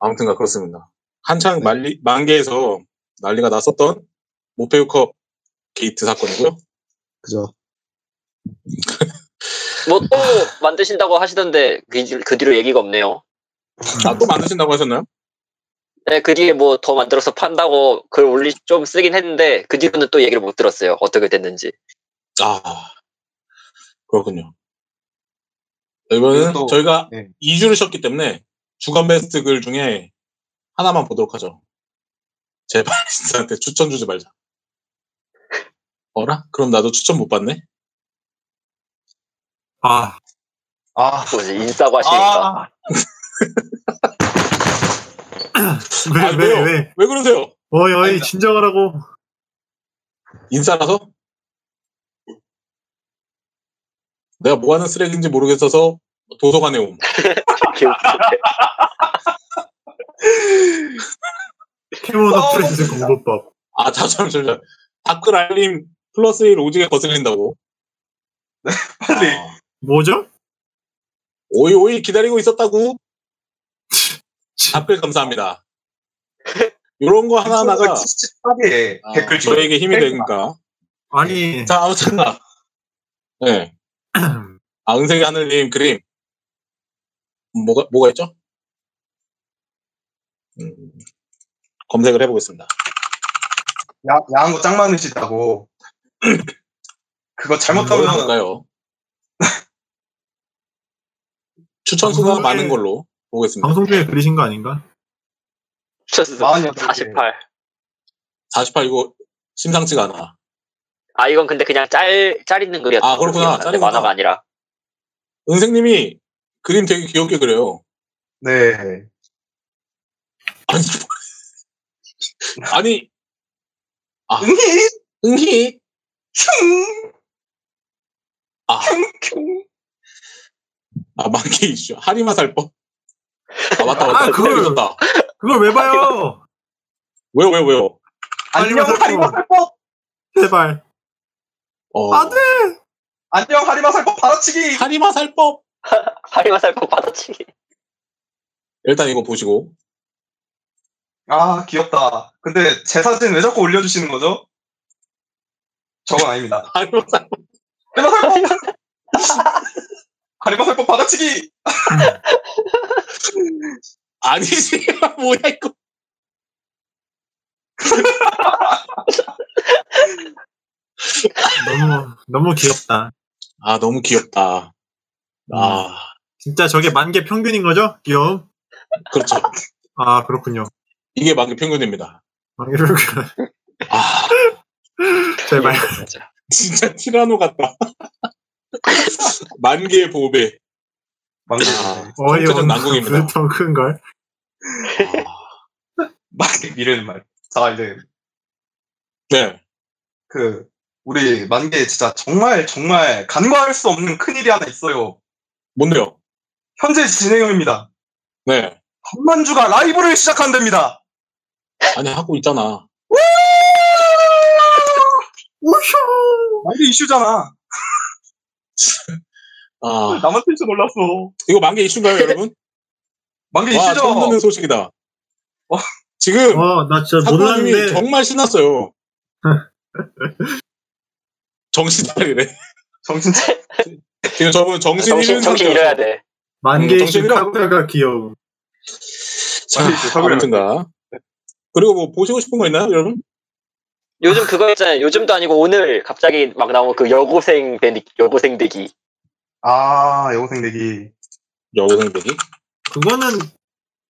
A: 아무튼가 그렇습니다. 한창 말리, 만개에서 난리가 났었던 모페유컵 게이트 사건이고요.
D: 그죠.
C: 뭐 또 만드신다고 하시던데 그, 뒤- 그 뒤로 얘기가 없네요.
A: 아, 또 만드신다고 하셨나요?
C: 네, 그 뒤에 뭐 더 만들어서 판다고 글 올리 좀 쓰긴 했는데 그 뒤로는 또 얘기를 못 들었어요. 어떻게 됐는지.
A: 아, 그렇군요. 이번은
D: 또-
A: 저희가
D: 네.
A: 2주를 쉬었기 때문에 주간 베스트 글 중에 하나만 보도록 하죠. 제발 진짜한테 추천 주지 말자. 어라? 그럼 나도 추천 못 받네?
B: 아,
D: 아,
C: 뭐지 인싸고 하시니까.
D: 아,
B: 왜,
A: 아,
B: 왜,
A: 왜요?
B: 왜?
A: 왜 그러세요?
B: 어이, 어이,
D: 아니다.
B: 진정하라고.
A: 인싸라서? 내가 뭐 하는 쓰레기인지 모르겠어서 도서관에 옴.
D: 어,
B: 프렌즈 공부법.
A: 아, 잠시만, 잠시만. 댓글 알림 플러스 1 오지게 거슬린다고.
D: 빨리.
A: 아,
B: 뭐죠?
A: 오이 오이 기다리고 있었다고. 답글 감사합니다. 요런 거 하나하나가
D: 찝찝하게
A: 아,
D: 댓글
A: 저에게 힘이 되니까.
B: 아니,
A: 자, 아무튼, 네. 아, 은색의 하늘님 그림. 뭐가, 뭐가 있죠? 음, 검색을 해보겠습니다.
D: 야, 야한 거 짱 많으시다고. 그거 잘못하면
A: 뭘까요? 추천 수가
B: 방송에-
A: 많은 걸로 보겠습니다.
B: 방송 중에 그리신 거 아닌가?
C: 추천수
D: 마흔 여덟 개.
C: 48.
A: 48 이거 심상치가 않아.
C: 아 이건 근데 그냥 짤, 짤 있는 글이었던
A: 아, 그렇구나. 짤이구나.
C: 만화가 아니라.
A: 은색님이 그림 되게 귀엽게 그려요.
D: 네.
A: 아니, 아니,
D: 응히
A: 응희.
D: 흉
A: 아,
D: 흉흉
A: 아, 만개 이슈. 하리마 살법. 아, 맞다, 맞다.
B: 아, 그걸-
A: 그걸...
B: 그걸 왜 봐요?
A: 왜요, 왜요, 왜요?
D: 안녕
B: 하리마
D: 하리마 살법
B: 제발.
A: 어,
B: 안 돼!
D: 안녕 하리마 살법 받아치기
A: 하리마 살법.
C: 하리마 살고 받아치기.
A: 일단 이거 보시고.
D: 아 귀엽다 근데 제 사진 왜 자꾸 올려주시는 거죠? 저건 아닙니다
A: 하리마 살법.
D: 하리마 살법 하리마 살법 받아치기
A: 아니지. 뭐야, 이거.
B: 너무, 너무 귀엽다.
A: 아, 너무 귀엽다. 아,
B: 진짜 저게 만개 평균인 거죠? 귀여움?
A: 그렇죠.
B: 아, 그렇군요.
A: 이게 만개 평균입니다.
B: 만개 평균.
A: 아,
B: 제발.
C: 진짜
A: 티라노 같다. 만 개의 보배.
D: 망개
A: 아,
B: 어이,
A: 성격은 난국입니다.
B: 더 큰걸.
A: 아,
D: 만개 미래는 말자 이제
A: 네.
D: 그 우리 만개 진짜 정말 정말 간과할 수 없는 큰 일이 하나 있어요
A: 뭔데요?
D: 현재 진행형입니다
A: 네.
D: 한만주가 라이브를 시작한답니다
A: 아니, 하고 있잖아.
B: 우효!
D: 만개 이슈잖아
A: 아,
D: 남한테서 놀랐어
A: 이거 만개 이슈인가요, 여러분?
D: 만개
A: 와,
D: 이슈죠
A: 처음 듣는 소식이다.
D: 어.
A: 지금,
B: 어, 나 진짜 몰랐는데.
A: 정말 신났어요. 정신 차리래.
D: 정신 차
A: 지금 저분 정신
C: 정신,
A: 잃은
C: 정신. 잃어야 돼.
B: 만개
A: 음,
B: 이슈
A: 정신이랑-
B: 카구야가 귀여움.
A: 자, 아무튼가. 그리고 뭐 보시고 싶은 거 있나요, 여러분?
C: 요즘 그거 있잖아요. 요즘도 아니고 오늘 갑자기 막 나온 그 여고생 대기, 여고생 대기.
D: 아 여고생 내기
A: 여고생 대기?
B: 그거는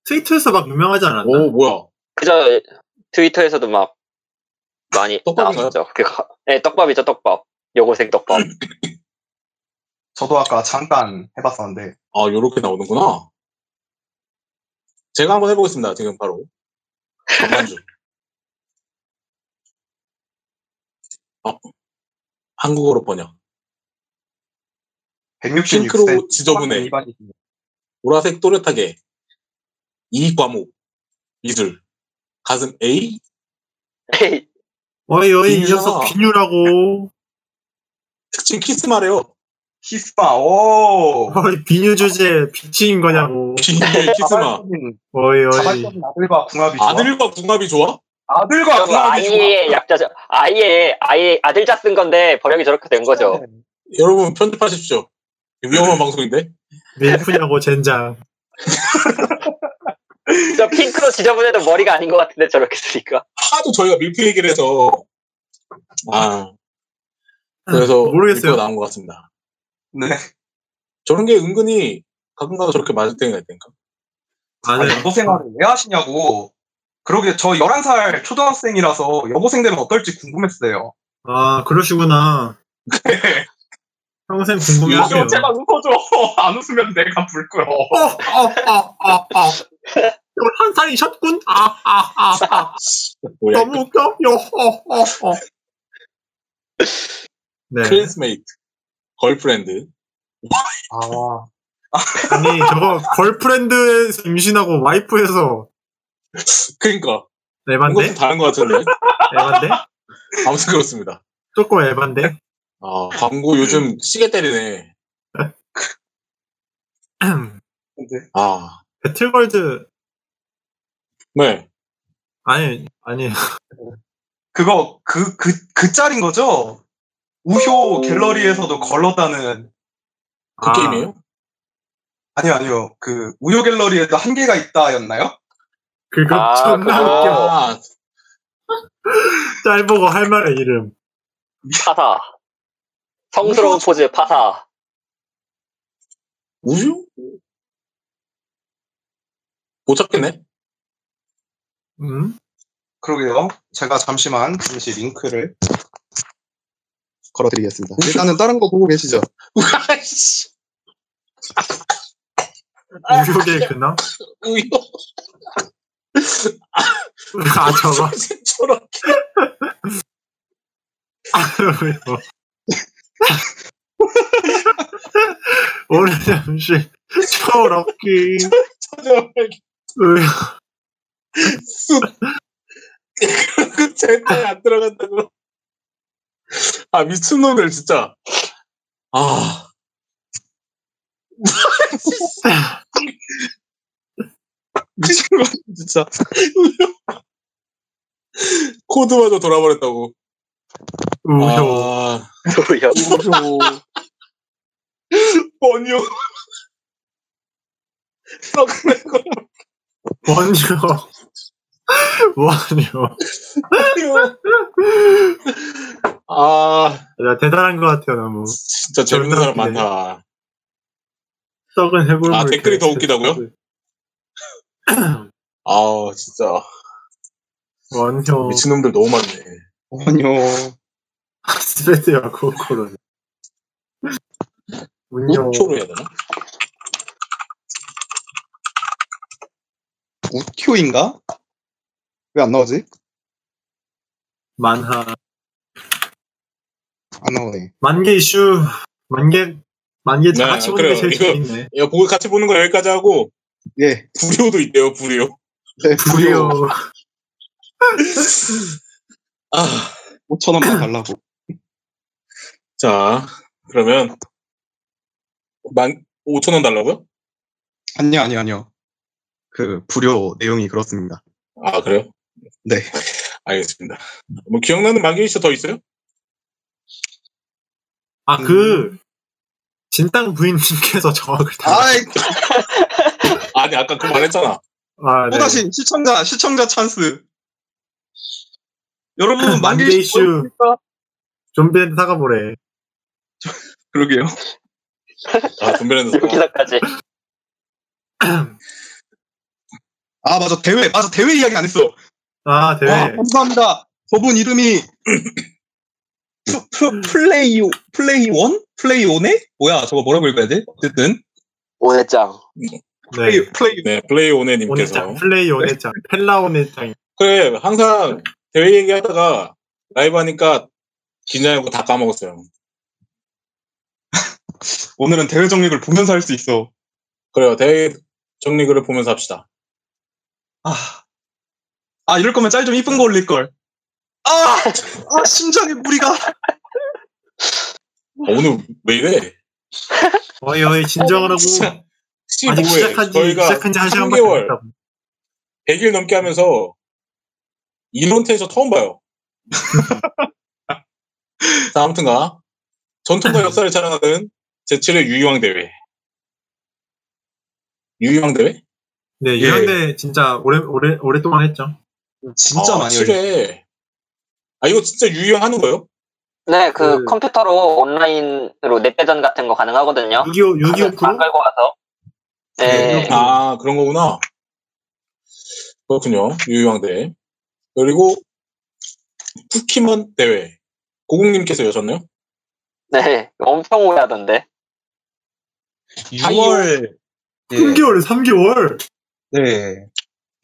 B: 트위터에서 막 유명하지 않았나?
A: 오, 뭐야.
C: 그저 트위터에서도 막 많이? 나왔었죠. 그 가- 네, 떡밥이죠, 떡밥. 여고생 떡밥.
D: 저도 아까 잠깐 해봤었는데
A: 아, 요렇게 나오는구나. 제가 한번 해보겠습니다, 지금 바로. 어, 한국어로 번역.
D: 166cm
A: 핑크로 지저분해. 보라색 또렷하게. 이 과목. 미술. 가슴 A?
C: 에이,
B: 어이, 어이, 이. 녀석 비뉴라고.
A: 특징 키스마래요.
D: 키스마 오
B: 어이, 비뉴 주제 비치인 거냐고.
A: 비밀 키스마.
B: 어이, 어이.
D: 자발적인 아들과 궁합이 좋아
A: 아들과 궁합이 좋아?
D: 아들과.
C: 아이의 약자죠. 아이의 아이 아들자 쓴 건데 번역이 저렇게 된 거죠.
A: 여러분 편집하십시오. 위험한 방송인데.
B: 밀프냐고 젠장.
C: 저 핑크로 지저분해도 머리가 아닌 것 같은데 저렇게 쓰니까.
A: 하도 저희가 밀프 얘기를 해서 아 그래서
B: 모르겠어요.
A: 밀프가 나온 것 같습니다.
D: 네.
A: 저런 게 은근히 가끔가다 저렇게 맞을 때가 있다니까.
D: 아니,
B: 맞아요.
D: 여고 생활을 왜 하시냐고. 그러게 저 11살 초등학생이라서 여고생 되면 어떨지 궁금했어요.
B: 아, 그러시구나. 평생 궁금해하세요.
D: 웃어, 제발 웃어줘. 안 웃으면 내가 불 거야.
B: 어, 어, 어, 어, 어. 한 살이셨군? 아, 아, 아, 아.
A: 뭐야?
B: 너무 웃겨? 요, 어, 어, 어. 네.
A: classmate, girlfriend.
D: 아.
B: 아니, 저거, girlfriend에서 임신하고 와이프에서
A: 그러니까
B: 에반데?
A: 이것도 다른 것 같은데.
B: 에반데?
A: 아무튼 그렇습니다.
B: 쪼꼬 에반데?
A: 아 광고 요즘 시계 때리네. 아
B: 배틀월드,
A: 네.
B: 아니, 아니,
D: 그거, 그, 그, 그 짤인 거죠? 우효 갤러리에서도 걸렀다는.
A: 그
B: 아,
A: 게임이에요?
D: 아니요, 아니요. 그, 우효 갤러리에도 한계가 있다였나요?
B: 그거
C: 아,
B: 존나
C: 그거.
B: 웃겨.
A: 아,
B: 짤보고 할 말의 이름.
C: 파사. 성스러운 포즈 파사.
A: 우유? 못 찾겠네.
B: 음?
D: 그러게요. 제가 잠시만, 잠시 링크를 걸어드리겠습니다. 일단은 다른 거 보고 계시죠?
A: 아이씨,
B: 유혹의 근황?
A: 우유.
B: 아, 저거.
A: 저렇게.
B: 왜요? 오늘 잠시 철없기
A: 저렇게.
B: 왜요?
A: 쑥. 그 절대 안 들어간다고. 아, 미친놈들, 진짜. 아. 미친 거 진짜. 코드마저 돌아버렸다고.
B: 우효
A: 아,
C: 뭐야.
A: 우효. 번요.
B: 원효 원효
A: 아,
B: 야 대단한 것 같아요 너무
A: 진짜 재밌는 사람. 많다.
B: 썩은 해골물
A: 아, 댓글이 더 웃기다고요? 아, 진짜.
B: 원효
A: 미친놈들 너무 많네.
D: 아니요.
B: 코코로 운효
A: 우초로 해야 되나?
D: 우효인가? 왜 안 나오지?
B: 만화
D: 안 나오네.
B: 만개 이슈 만개 만개 다
A: 네,
B: 같이 보는 게
A: 그래요.
B: 제일
A: 이거-
B: 재밌네
A: 야, 보고 같이 보는 거 여기까지 하고,
D: 예.
A: 불효도 있대요, 불효.
D: 네,
B: 무료
A: 아,
D: 5천원만 달라고.
A: 자, 그러면, 만, 5천원 달라고요?
D: 아니요, 아니요, 아니요. 그, 불효 내용이 그렇습니다.
A: 아, 그래요?
D: 네.
A: 알겠습니다. 뭐, 기억나는 만개 이슈 더 있어요?
B: 아그 진땅 부인님께서 정확을 다
D: 아이,
A: 아니, 아까 그 말했잖아.
B: 아, 네.
D: 또다시 시청자, 시청자 찬스. 여러분,
B: 만개
D: 만개
B: 이슈. 좀비한테 사과보래
D: 그러게요.
A: 아, 분별했는
C: 여기서까지.
D: 아, 맞아. 대회, 맞아. 대회 이야기 안 했어.
B: 아 대회
D: 아, 감사합니다. 저분 이름이 프, 프, 플레이, 플레이 원? 플레이 오네? 뭐야, 저거 뭐라고 읽어야 돼? 어쨌든.
C: 오해짱.
B: 네
D: 플레이, 플레이.
A: 네, 플레이 오네님께서.
B: 플레이 오네짱 펠라 오네짱
A: 그래, 항상 대회 얘기하다가 라이브 하니까 긴장하고 다 까먹었어요.
D: 오늘은 대회 정립을 보면서 할 수 있어.
A: 그래요, 대회 정리글을 보면서 합시다.
D: 아, 아 이럴 거면 짤 좀 이쁜 거 올릴 걸. 아! 아, 심장에 무리가.
A: 아, 오늘 왜 이래?
B: 어이 어이 진정하라고
A: 15회
B: 시작한 지
A: 저희가
B: 시작한 지한 시간밖에 안
A: 3개월
B: 됐다고
A: 100일 넘게 하면서 이론테에서 처음 봐요. 자, 아무튼가 전통과 역사를 자랑하는 제7회 유희왕 대회. 유희왕 대회?
B: 네,
D: 예.
B: 이런데 진짜 오래 오래 오랫동안 했죠.
D: 진짜
A: 아,
D: 많이 열렸어요.
A: 7회. 아 이거 진짜 유희왕 하는 거예요?
C: 네, 그
B: 그-
C: 컴퓨터로 온라인으로 넷배전 같은 거 가능하거든요.
B: 6.25
C: 6.25안
B: 프로?
C: 끌고 와서. 네.
A: 아 그런 거구나. 그렇군요. 유희왕 대회. 그리고 푸키먼 대회. 고국님께서 여셨네요.
C: 네, 엄청 오래 하던데.
D: 6월 예.
B: 3개월 3개월.
D: 네.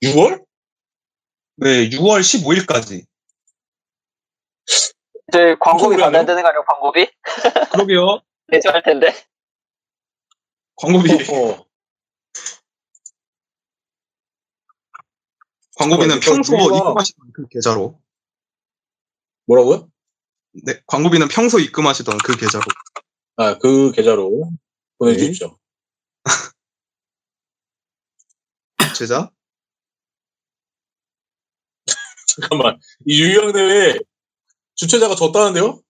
A: 6월?
D: 네, 6월 15일까지.
C: 저희 광고비 받아야? 되는 거 아니에요, 광고비?
D: 그러게요.
C: 내조할 텐데.
D: 광고비
A: 어,
D: 광고비는 평소 입금하시던 그 계좌로.
A: 뭐라고요?
D: 네, 광고비는 평소 입금하시던 그 계좌로.
A: 아, 그 계좌로 보내주십시오.
D: 제자?
A: 잠깐만. 이 유희왕 대회 주최자가 졌다는데요?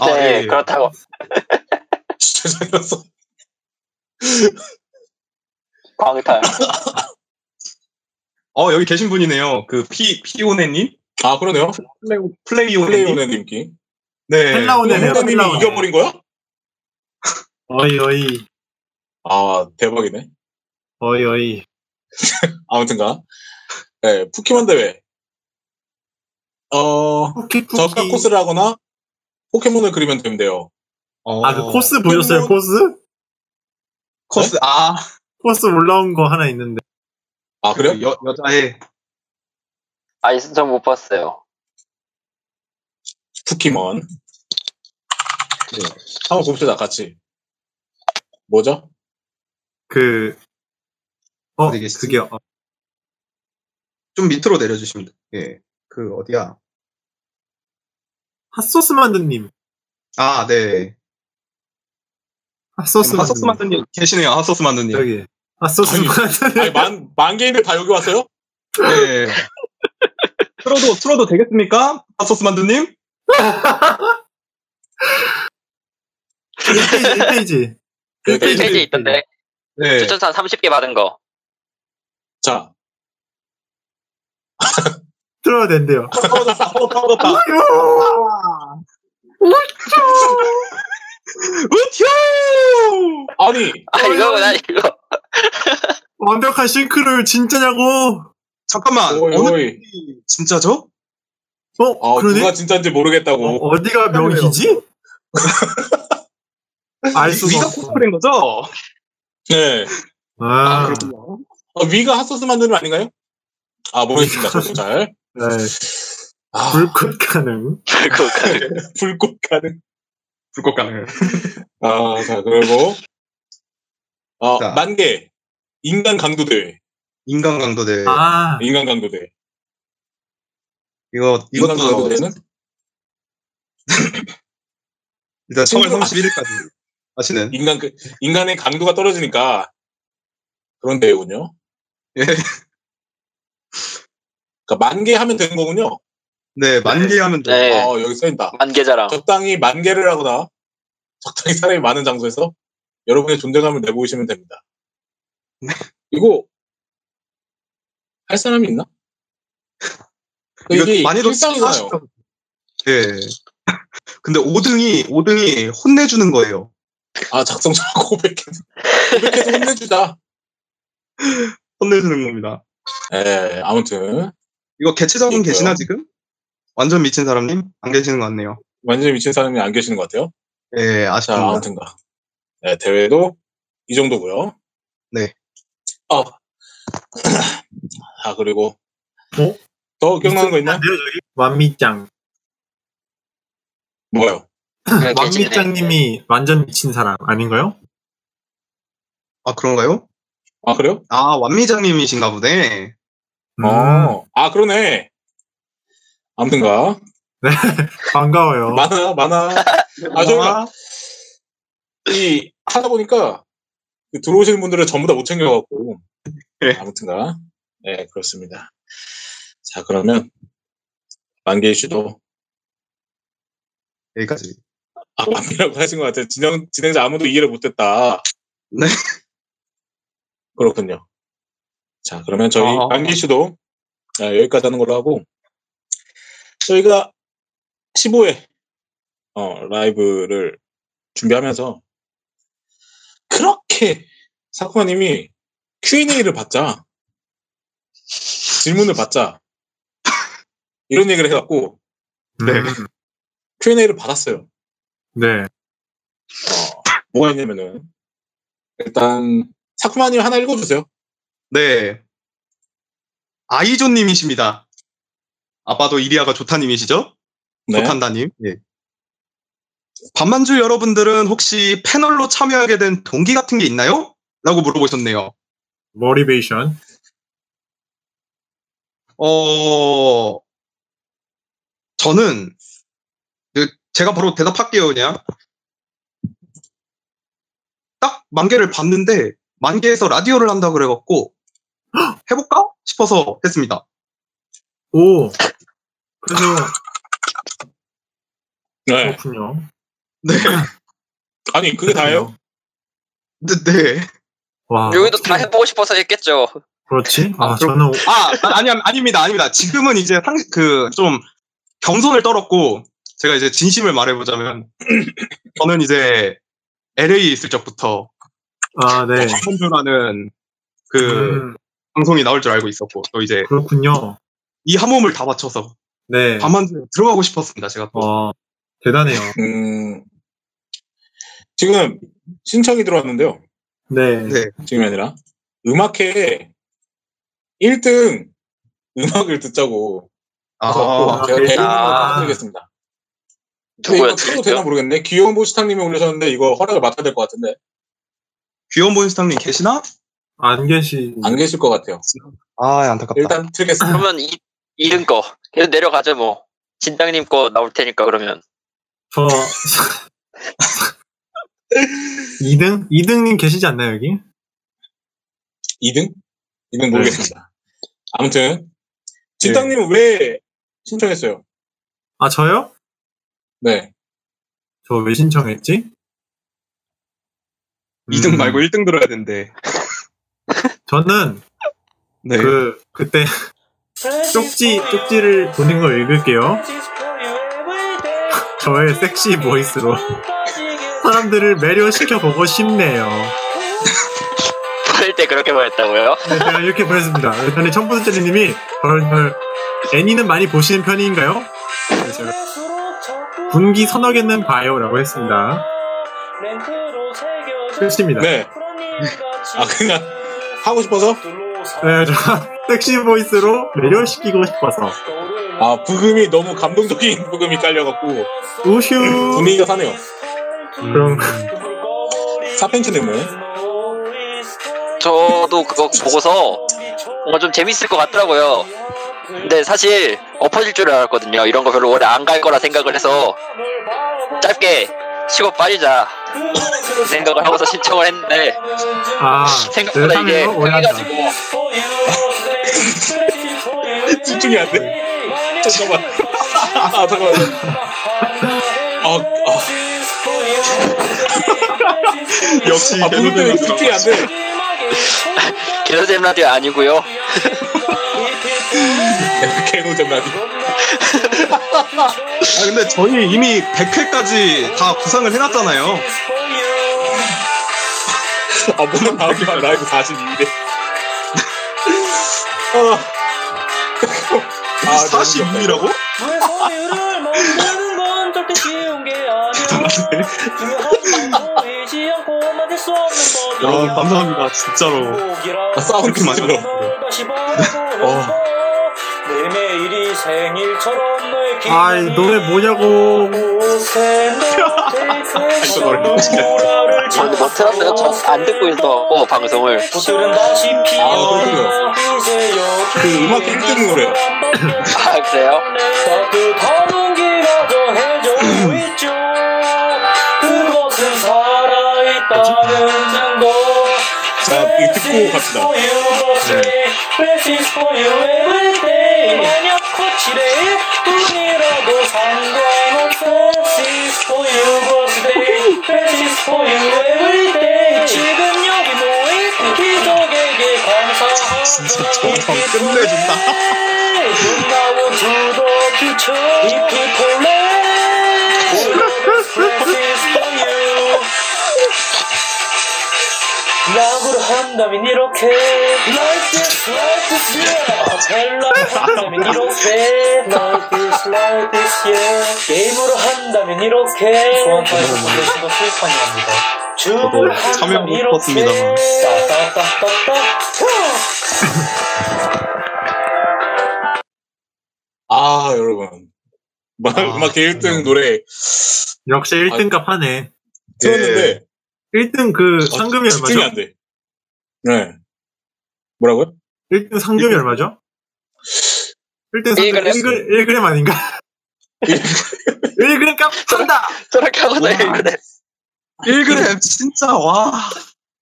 D: 아,
C: 네,
D: 예, 예.
C: 그렇다고.
A: 주최자였어.
C: 광탈.
D: 어, 여기 계신 분이네요. 그 피, 피오네님?
A: 아, 그러네요.
D: 플레이오네님?
A: 플레이오네 님기.
D: 네.
B: 펠라오네네요. 펠라오네.
A: 이겨버린 거야?
B: 어이 어이
A: 아, 대박이네.
B: 어이 어이.
A: 아무튼가. 네, 푸키먼 대회. 어,
B: 쿠키 쿠키.
A: 저가 코스를 하거나 포켓몬을 그리면 돼요.
D: 어,
B: 아, 그 코스 보셨어요? 코스?
D: 코스, 아,
B: 코스 올라온 거 하나 있는데.
A: 아, 그래요?
D: 그 여, 여자의,
C: 아, 전못 봤어요.
A: 푸키먼.
D: 네.
A: 한번 봅시다, 같이. 뭐죠?
B: 그 어,
D: 어디 계시지?
B: 그게요. 어,
D: 좀 밑으로 내려주시면 돼요. 예. 그, 어디야?
B: 핫소스 만두님.
D: 아, 네.
B: 핫소스 만두님.
D: 만두님 계시네요. 핫소스 만두님.
B: 저기. 핫소스
A: 아니,
B: 만두님.
A: 아니, 만, 만 개인들 다 여기 왔어요?
D: 네. 틀어도, 틀어도 되겠습니까? 핫소스 만두님?
B: 1페이지, 1페이지.
A: 네,
C: 페이지
A: 네.
C: 있던데.
D: 네.
C: 추천사 30개 받은 거.
A: 자,
B: 들어야 된대요.
A: 떨어졌다, 떨어졌다.
D: 우튜!
A: 아니,
C: 아, 이거구나, 이거.
B: 완벽한 싱크를 진짜냐고.
D: 잠깐만.
A: 오이,
D: 어느
A: 오이.
D: 진짜죠?
B: 어,
A: 어,
B: 그러네?
A: 누가 진짜인지 모르겠다고.
B: 어, 디가 명희지? 알 수가
D: 위가
B: 없어.
D: 코스프레인 거죠?
A: 네.
B: 아,
D: 그렇군요.
A: 어, 위가 핫소스 만드는 거 아닌가요? 아, 모르겠습니다. 저도 잘.
B: 네.
A: 아,
B: 불꽃 가능.
C: 그거
A: 불꽃 가능.
D: 불꽃 가능.
A: 아, 자, 그리고, 어,
D: 자.
A: 만개. 인간 강도 대회.
D: 인간 강도대.
B: 아,
A: 인간 강도 대회.
D: 이거,
A: 인간 강도
D: 이것도
A: 대회는
D: 일단 3월
A: 친구-
D: 31일까지 하시는.
A: 인간, 그, 인간의 강도가 떨어지니까 그런 대회군요.
D: 예.
A: 그러니까 만개 하면 되는 거군요.
D: 네, 만 개 하면 돼요.
C: 네.
A: 어, 여기 써있다.
C: 만개자랑.
A: 적당히 만 개를 하거나 적당히 사람이 많은 장소에서 여러분의 존재감을 내보이시면 됩니다. 이거 할 사람이 있나? 이게
D: 많이도
A: 일상이잖아요.
D: 예. 근데 5등이, 5등이 혼내주는 거예요.
A: 아 작성자 고백해서 고백해서 혼내주자.
D: 혼내주는 겁니다.
A: 예, 아무튼
D: 이거 개체적인
A: 있고요.
D: 계시나 지금? 완전 미친 사람님? 안 계시는 것 같네요.
A: 완전히 미친 사람이 안 계시는 것 같아요.
D: 예,
A: 자,
D: 아쉽습니다.
A: 아무튼가 네, 대회도 이 정도고요.
D: 네.
A: 어. 아 그리고
B: 어?
A: 더 기억나는 거 있나요?
B: 있는데요, 저기? 완미짱.
A: 뭐요?
C: 그
B: 완미짱님이 완전 미친 사람 아닌가요?
D: 아, 그런가요?
A: 아 그래요?
D: 아, 완미장님이신가 보네.
B: 음,
A: 어. 아 그러네. 아무튼가
B: 반가워요.
A: 많아 많아. 아 저희가 이 하다 보니까 그 들어오시는 분들을 전부 다 못 챙겨갖고
D: 네.
A: 아무튼가 네 그렇습니다. 자, 그러면 만개 이슈도
D: 여기까지.
A: 아, 만개라고 하신 것 같아요. 진행, 진행자 아무도 이해를 못했다.
D: 네.
A: 그렇군요. 자, 그러면 저희
D: 어.
A: 만개 이슈도 아, 여기까지 하는 걸로 하고 저희가 15회 어, 라이브를 준비하면서 그렇게 사쿠마님이 Q&A를 받자 질문을 받자 이런 얘기를 해갖고
D: 네.
B: 음,
A: Q&A를 받았어요.
B: 네.
A: 어, 뭐가 있냐면은 일단 사쿠마님 하나 읽어주세요.
D: 네. 아이존님이십니다. 아빠도 이리아가 좋다님이시죠?
A: 네.
D: 좋단다님. 예. 반만주 여러분들은 혹시 패널로 참여하게 된 동기 같은 게 있나요? 라고 물어보셨네요.
B: 머리베이션.
D: 어, 저는, 그, 제가 바로 대답할게요, 그냥. 딱 만개를 봤는데, 만개에서 라디오를 한다 그래갖고, 해볼까? 싶어서 했습니다.
B: 오. 그래서
A: 네.
B: 그렇군요.
D: 네.
A: 아니 그게 다예요?
D: 네. 네.
B: 와.
C: 여기도 다 해보고 싶어서 했겠죠.
B: 그렇지? 아,
D: 아,
B: 저는
D: 아, 아, 아니, 아닙니다, 아닙니다. 지금은 이제 상, 그, 좀, 겸손을 떨었고, 제가 이제 진심을 말해보자면, 저는 이제, LA에 있을 적부터,
B: 아, 네.
D: 한번주라는 그,
B: 음,
D: 방송이 나올 줄 알고 있었고, 또 이제,
B: 그렇군요.
D: 이 한 몸을 다 바쳐서,
B: 네.
D: 밤만주 들어가고 싶었습니다, 제가 또.
B: 와, 대단해요.
A: 음, 지금 신청이 들어왔는데요.
B: 네.
D: 네.
A: 지금이 아니라 음악회에 1등 음악을 듣자고
D: 아,
A: 제가. 근데 이거
C: 누구였죠?
A: 써도 되나 모르겠네. 귀여운 보시탕님이 올리셨는데 이거 허락을 맡아야 될 것 같은데
D: 귀여운 본스탕님 계시나?
B: 안 계시.
A: 안 계실 것 같아요.
D: 아, 안타깝다.
A: 일단 틀겠습니다.
C: 그러면 이, 이름 거. 계속 내려가죠, 뭐. 진당님 거 나올 테니까, 그러면.
B: 저 2등? 2등님 계시지 않나요, 여기?
A: 2등? 2등 모르겠습니다. 아무튼 진땅님은 왜 신청했어요?
B: 아, 저요?
A: 네.
B: 저 왜 신청했지?
D: 2등
B: 음,
D: 말고 1등 들어야 된대.
B: 저는
D: 네.
B: 그 그때 쪽지 쪽지를 보낸 걸 읽을게요. 저의 섹시 보이스로 사람들을 매료시켜 보고 싶네요.
C: 보낼 때 그렇게 보냈다고요?
B: 네, 제가 이렇게 보냈습니다. 그랬더니 청부드제리님이 헐헐 애니는 많이 보시는 편인가요? 그래서 제가 분기 서너 개는 봐요라고 했습니다. 끝입니다. 네,
A: 네. 아 그냥 하고 싶어서?
B: 저 섹시 보이스로 매료시키고 싶어서
A: 아 부금이 너무 감동적인 부금이 깔려갖고
B: 우휴.
A: 분위기가 사네요.
B: 그럼
A: 사펜치네모.
C: 저도 그거 보고서 뭔가 좀 재밌을 것 같더라고요. 근데 사실 엎어질 줄 알았거든요. 이런 거 별로 오래 안 갈 거라 생각을 해서 짧게 치고 빠지자 그 생각을 하고서 신청을 했는데
B: 아
C: 생각보다 이게
B: 세상에서 오래 한다.
C: 해가지고
A: 집중이 안 돼. 잠깐만. 아 잠깐만. 아, 아,
D: 역시
A: 아 때문에 집중이 안 돼.
C: 게러잼 라디오 아니고요.
A: 개노잼 라디오.
D: 아, 근데 저희 이미 100회까지 다 구상을 해놨잖아요.
A: 아 뭐야 다음 주 라이브 42일에. 아. 아, 너무
D: 42이라고? 여러분, 감사합니다. 진짜로.
A: 아, 사운드
D: 그렇게 많이.
A: 어.
F: 내 매일이 생일처럼 널
B: 아이 노래 뭐냐고
A: 저 노래 너무
C: 저 근데 뭐 틀었어요? 저 안 듣고 있어갖고 방송을
F: 꽃들은 다시
A: 그렇군요.
F: 피어 이제 여기
A: 그 음악 1등 노래요.
C: 아 그래요?
F: 따뜻한 온기가 더해져 있죠 그것은 살아있다는 증거
A: 자, 이거 듣고 갑시다.
F: This is for you every day 칠해 뿐이라도 상관없어 This is for you birthday This is for you everyday 지금 여기 모인 기적에게 감사하다
A: 진짜 저방 끝내준다.
F: The future If people let 라고를 한다면 이렇게. Like this, like this, yeah. 벨라를 한다면 이렇게. Like this, like this, yeah. 게임으로 한다면 이렇게. 소환타에서 보내시고 수익판이랍니다. 주문을
D: 참여
F: 한다면
D: 못
F: 이렇게. 따따따따따.
A: 아, 여러분. 막,
B: 아,
A: 음악 1등 노래.
B: 역시 1등값 하네.
A: 틀었는데,
B: 1등 그
A: 어,
B: 상금이 얼마죠?
A: 안 돼. 네. 뭐라고요?
B: 1등 상금이 얼마죠? 1등 상금
C: 1g?
B: 1g, 1g 아닌가? 1g 값 산다!
C: 저렇게 하고서
A: 와.
C: 그래.
D: 1g 진짜 와.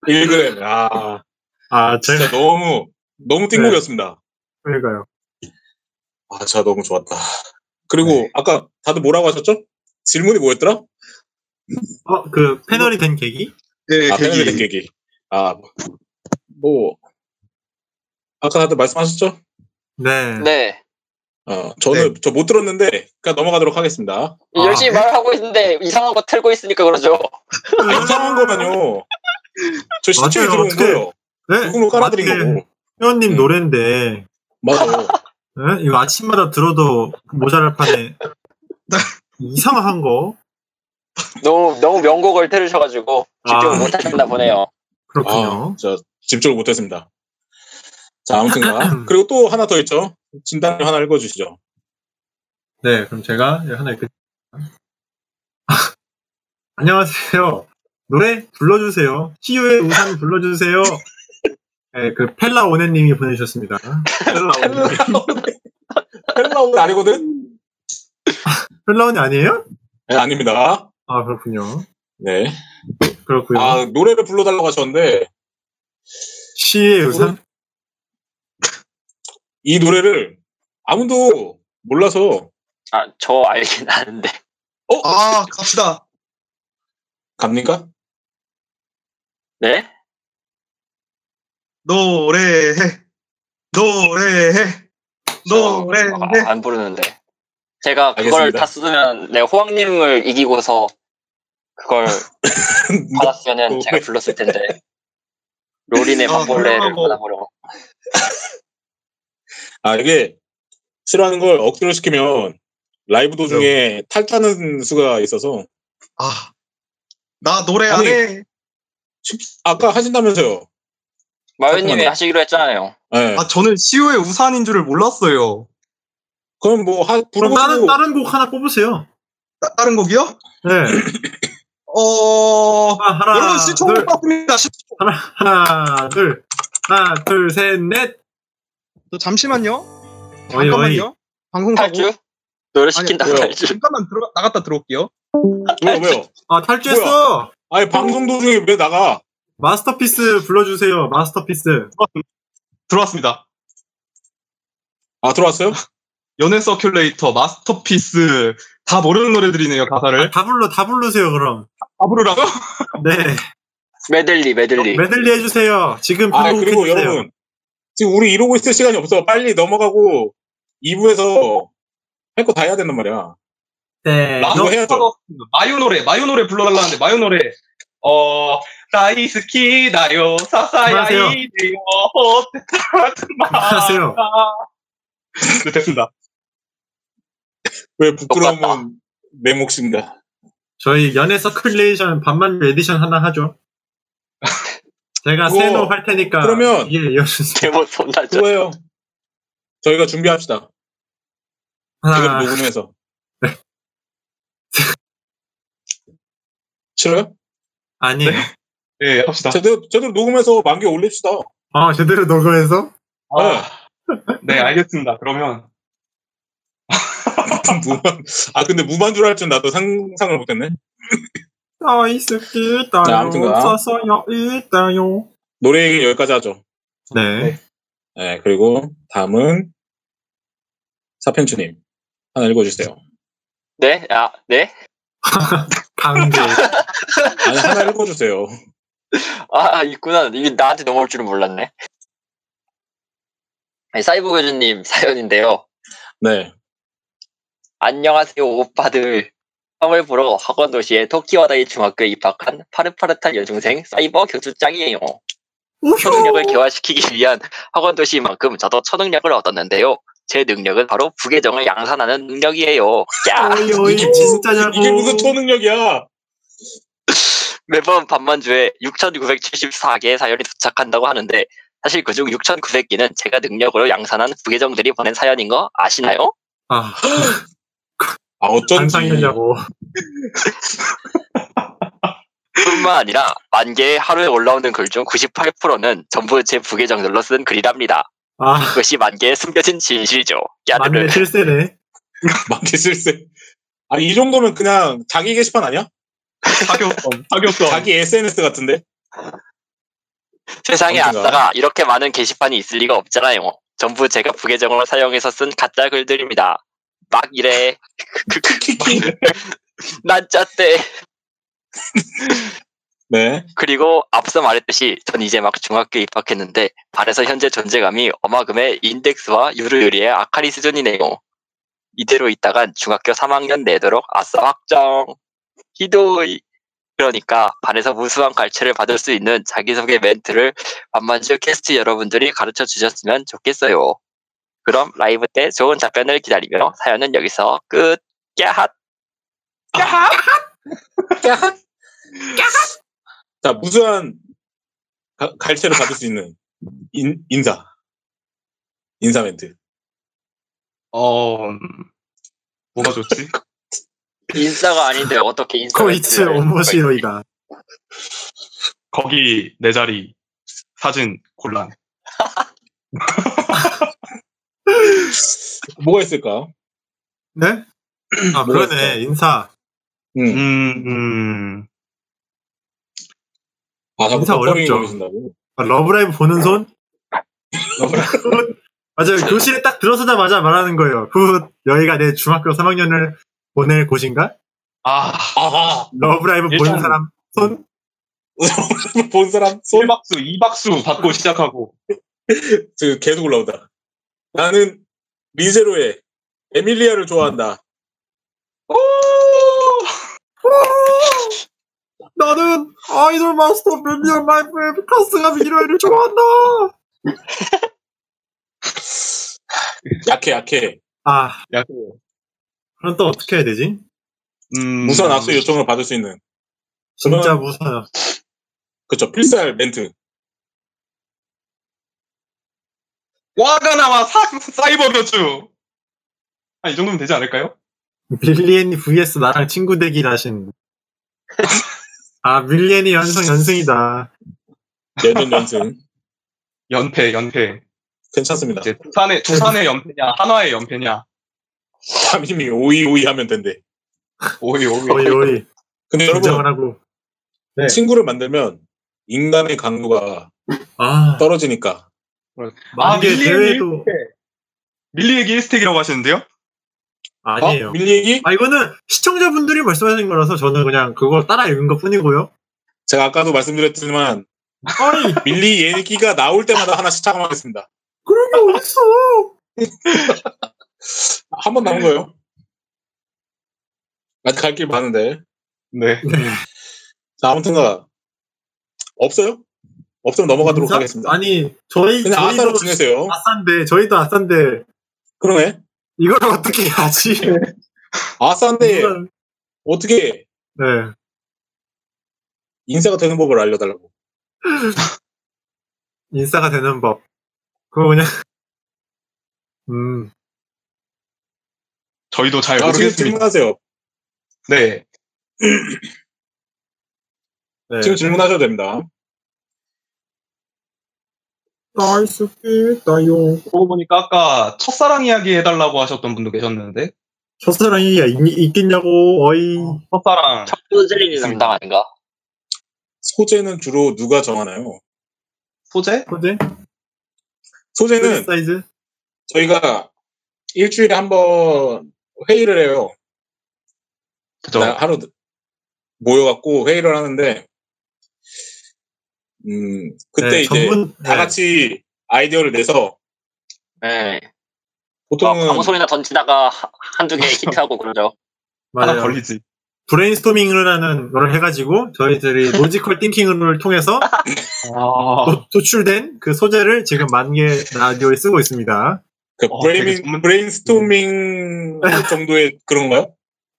A: 1g. 아,
B: 아,
A: 진짜
B: 제가,
A: 너무, 너무 띵곡이었습니다.
B: 그러니까요.
A: 아, 진짜 너무 좋았다. 그리고,
B: 네.
A: 아까 다들 뭐라고 하셨죠? 질문이 뭐였더라?
B: 어, 그, 패널이 된 계기?
D: 네,
A: 아,
D: 계기.
A: 패널 계기. 아, 뭐, 아까 다들 말씀하셨죠?
B: 네.
C: 네.
A: 어, 저는, 저못 들었는데, 그냥 넘어가도록 하겠습니다.
B: 아,
C: 열심히
B: 네?
C: 말하고 있는데 이상한 거 틀고 있으니까 그러죠.
A: 아, 이상한 거면요. 저 시청에
B: 맞아요.
A: 들어온
B: 어떻게-
A: 거예요.
B: 네.
A: 누구로 깔아드린
B: 맞게
A: 거고.
B: 회원님
A: 음.
B: 노래인데,
A: 맞아.
B: 네? 이거 아침마다 들어도 모자랄 판에 이상한 거?
C: 너무 너무 명곡을 들으셔가지고 집중을
B: 아.
C: 못 하셨나 보네요.
A: 아,
B: 그렇군요.
A: 저 집중을 못했습니다. 자, 아무튼가. 그리고 또 하나 더 있죠. 진단을 하나 읽어주시죠.
B: 네, 그럼 제가 하나 읽겠습니다. 안녕하세요. 노래 불러주세요. CU의 우산 불러주세요. 네, 그 펠라 오네님이 보내주셨습니다.
A: 펠라운 아니거든?
B: 펠라 오네 아니에요?
A: 네, 아닙니다.
B: 아 그렇군요.
A: 네.
B: 그렇고요.
A: 아, 노래를 불러달라고 하셨는데,
B: CU의 우산?
A: 이 노래를 아무도 몰라서
C: 아 저 알긴 아는데.
D: 아, 갑시다.
A: 갑니까?
C: 네?
D: 노래해. 노래해. 노래해.
C: 아, 안 부르는데. 제가 그걸
A: 알겠습니다.
C: 다 쓰면 내 호황님을 이기고서 그걸 받았으면
A: 어,
C: 제가
A: 왜?
C: 불렀을 텐데. 로린의
D: 아,
C: 밤벌레를
D: 그러고.
C: 받아보려고.
A: 아, 이게 싫어하는 걸 억지로 시키면 라이브 도중에 탈타는 수가 있어서
D: 아, 나 노래 안
A: 아니.
D: 해.
A: 아까 하신다면서요.
C: 마요님이
A: 잠깐만요.
C: 하시기로 했잖아요.
A: 네.
D: 아, 저는 시우의 우산인 줄을 몰랐어요.
A: 그럼 뭐 하,
B: 그럼 다른 다른 곡 하나 뽑으세요.
D: 따, 다른 곡이요?
B: 네.
D: 어,
B: 아, 하나,
D: 여러분 시청
B: 둘,
D: 받습니다.
B: 하나, 하나, 둘, 하나, 둘, 셋, 넷.
D: 저 잠시만요.
B: 어이, 어이.
D: 잠깐만요. 방송 가고.
C: 탈주? 노래 시킨다고
A: 뭐야?
C: 탈주.
D: 잠깐만 들어 나갔다 들어올게요.
A: 왜요, 왜요?
B: 아 탈주했어.
A: 아니, 방송 도중에 왜 나가?
B: Masterpiece 불러주세요. Masterpiece.
D: 들어왔습니다.
A: 아, 들어왔어요?
D: 연애 circulator, masterpiece 다 모르는 노래들이네요 가사를.
B: 다 불러, 다 부르세요. 그럼.
D: 다 부르라고?
B: 네.
C: 메들리 메들리.
B: 메들리 해주세요. 지금
A: 아, 그리고
B: 해주세요.
A: 여러분. 지금 우리 이러고 있을 시간이 없어. 빨리 넘어가고 2부에서 할 거 다 해야 된단 말이야.
B: 네.
A: 이거 해야죠.
D: 마유 노래, 마유 노래 불러달라는데 마유 노래. 어, 다이스키다요, 사사야이 데요,
B: 안녕하세요.
D: 네, 됐습니다.
A: 왜 부끄러움은
C: 똑같다.
A: 내 몫입니다.
B: 저희 연애 서큘레이션 반만 에디션 하나 하죠. 제가 세노 할 테니까.
A: 그러면-
B: 예, 이어주세요.
C: 제목 존나 죠
A: 그거예요. 저희가 준비합시다. 지금
B: 하나,
A: 녹음해서. 싫어요?
B: 아니에요.
D: 예, 합시다.
A: 제대로, 제대로 녹음해서 만개 올립시다.
B: 아, 제대로 녹음해서?
D: 아, 네, 알겠습니다. 그러면
A: 무만, 아, 근데 무반주를 할 줄 나도 상상을 못했네.
B: 있다요.
A: 아무튼가.
B: 사사야 있다요.
A: 노래 얘기 여기까지 하죠.
B: 네.
A: 네, 그리고 다음은 사펜추님 하나 읽어주세요.
C: 네? 아, 네?
B: 강제.
A: 아니 하나 읽어주세요.
C: 아, 있구나. 이게 나한테 넘어올 줄은 몰랐네. 아니, 사이버 교주님 사연인데요.
A: 네.
C: 안녕하세요, 오빠들. 형을 보러 학원 도시의 토키와다이 중학교에 입학한 파릇파릇한 여중생 사이버 교주짱이에요. 초능력을 개화시키기 위한 학원 도시인 만큼 저도 초능력을 얻었는데요. 제 능력은 바로 부계정을 양산하는 능력이에요. 야!
B: 어이
A: 이게
B: 진짜냐고.
A: 이게 무슨 초능력이야?
C: 매번 밤만주에 6,974개의 사연이 도착한다고 하는데 사실 그중 6,900개는 제가 능력으로 양산한 부계정들이 보낸 사연인 거 아시나요?
B: 아
A: 아 어쩐지
B: 상상이냐고.
C: 뿐만 아니라 만 개의 하루에 올라오는 글 중 98%는 전부 제 부계정들로 쓴 글이랍니다.
B: 아
C: 그것이 만 개의 숨겨진 진실이죠.
B: 맞네
C: 야르르.
B: 실세네.
A: 많게 쓸쓸. 아이 정도면 그냥 자기 게시판 아니야?
D: 사교성, 사교성.
A: 자기 SNS 같은데?
C: 세상에
A: 언젠가.
C: 아싸가 이렇게 많은 게시판이 있을 리가 없잖아요. 전부 제가 부계정으로 사용해서 쓴 가짜 글들입니다. 막 이래. 난 짰대.
A: 네.
C: 그리고 앞서 말했듯이 전 이제 막 중학교에 입학했는데 반에서 현재 존재감이 어마금의 인덱스와 유르유리의 아카리 수준이네요. 이대로 있다간 중학교 3학년 내도록 아싸 확정. 히도이. 그러니까 반에서 무수한 갈채를 받을 수 있는 자기소개 멘트를 반만주 캐스트 여러분들이 가르쳐 주셨으면 좋겠어요. 그럼 라이브 때 좋은 답변을 기다리며 사연은 여기서 끝. 야핫.
A: 자, 무수한 가- 갈채를 받을 수 있는 인, 인사. 인사 멘트.
D: 어, 음, 뭐가 좋지?
C: 인싸가 아닌데 어떻게 인싸
B: 코이츠 오모시로이다.
D: 거기 내 자리 사진 곤란.
A: 뭐가 있을까?
B: 네? 아 그러네? 인사.
A: 음.
D: 음, 음.
A: 아, 자꾸
B: 인사 어렵죠. 아, 러브라이브 보는 손? Good. 맞아요. 교실에 딱 들어서자마자 말하는 거예요. Good. 여기가 내 중학교 3학년을 보낼 곳인가?
D: 아,
A: 아하!
B: 러브라이브 보는
D: 일단-
B: 사람 손?
A: 본 사람 손?
D: 1박수, 2박수 받고 시작하고.
A: 지금 계속 올라온다. 나는 리제로의 에밀리아를 좋아한다.
B: 나는 아이돌 마스터 밀리언 라이브의 카스가 미라이를 좋아한다.
A: 약해, 약해.
B: 아,
D: 야,
B: 그럼 또 어떻게 해야 되지?
D: 음,
A: 무수한 악수 요청을 받을 수 있는.
B: 진짜 무서워.
A: 그쵸, 필살 멘트.
D: 와가 나와 사, 사이버 교주. 아, 이 정도면 되지 않을까요?
B: 밀리엔이 vs 나랑 친구 되기를 하신. 아, 밀리엔이 연승 연승이다.
A: 내년 연승.
D: 연패, 연패.
A: 괜찮습니다.
D: 이제 두산의, 두산의 연패냐, 한화의 연패냐.
A: 삼심이 오이 오이 하면 된대.
D: 오이, 오이.
B: 오이 오이.
A: 근데 여러분,
B: 하고. 네.
A: 친구를 만들면 인간의 강도가
B: 아,
A: 떨어지니까.
B: 만개
D: 밀리의
B: 대회도
D: 밀리에게 1스택이라고 하시는데요?
B: 아니에요.
A: 어? 밀리 얘기?
B: 아, 이거는 시청자분들이 말씀하신 거라서 저는 그냥 그걸 따라 읽은 것 뿐이고요.
A: 제가 아까도 말씀드렸지만,
B: 아니,
A: 밀리 얘기가 나올 때마다 하나씩 착함하겠습니다.
B: 그런 게 어딨어.
A: 한번 남은 거예요. 아직 갈길 많은데.
D: 네.
A: 자, 아무튼가 없어요? 없으면 넘어가도록
B: 인사?
A: 하겠습니다.
B: 아니, 저희,
A: 그냥 아싸로
B: 저희도
A: 지내세요.
B: 아싼데, 저희도 아싼데,
A: 그러네.
B: 이걸 어떻게 하지?
A: 아싸인데
B: 이건-
A: 어떻게
B: 네.
A: 인싸가 되는 법을 알려달라고.
B: 인싸가 되는 법. 그거 그냥, 음,
D: 저희도 잘
A: 아,
D: 모르겠습니다.
A: 질문하세요.
D: 네.
B: 네.
A: 지금 질문하셔도 됩니다.
B: 나이스 겠다요
D: 그러고 보니까 아까 첫사랑 이야기 해달라고 하셨던 분도 계셨는데,
B: 첫사랑이 있- 있겠냐고, 어이.
D: 첫사랑.
C: 첩부질리는 담당 아닌가?
A: 소재는 주로 누가 정하나요?
D: 소재?
B: 소재?
A: 소재는
B: 사이즈?
A: 저희가 일주일에 한 번 회의를 해요.
D: 그죠?
A: 나 하루 모여갖고 회의를 하는데, 음, 그때
B: 네,
A: 이제
B: 전문-
A: 다
B: 네.
A: 같이 아이디어를 내서
C: 네. 막
A: 보통은
C: 아무 소리나 던지다가 하- 한두 개 히트하고 그러죠.
D: 하나
B: 맞아요.
D: 걸리지.
B: 브레인스토밍을 하는 걸 해가지고 저희들이 logical thinking을 통해서
D: 아,
B: 도, 도출된 그 소재를 지금 만개 라디오에 쓰고 있습니다.
A: 그
D: 어,
A: 브레인,
D: 되게
A: 브레인스토밍 할 정도의 그런가요?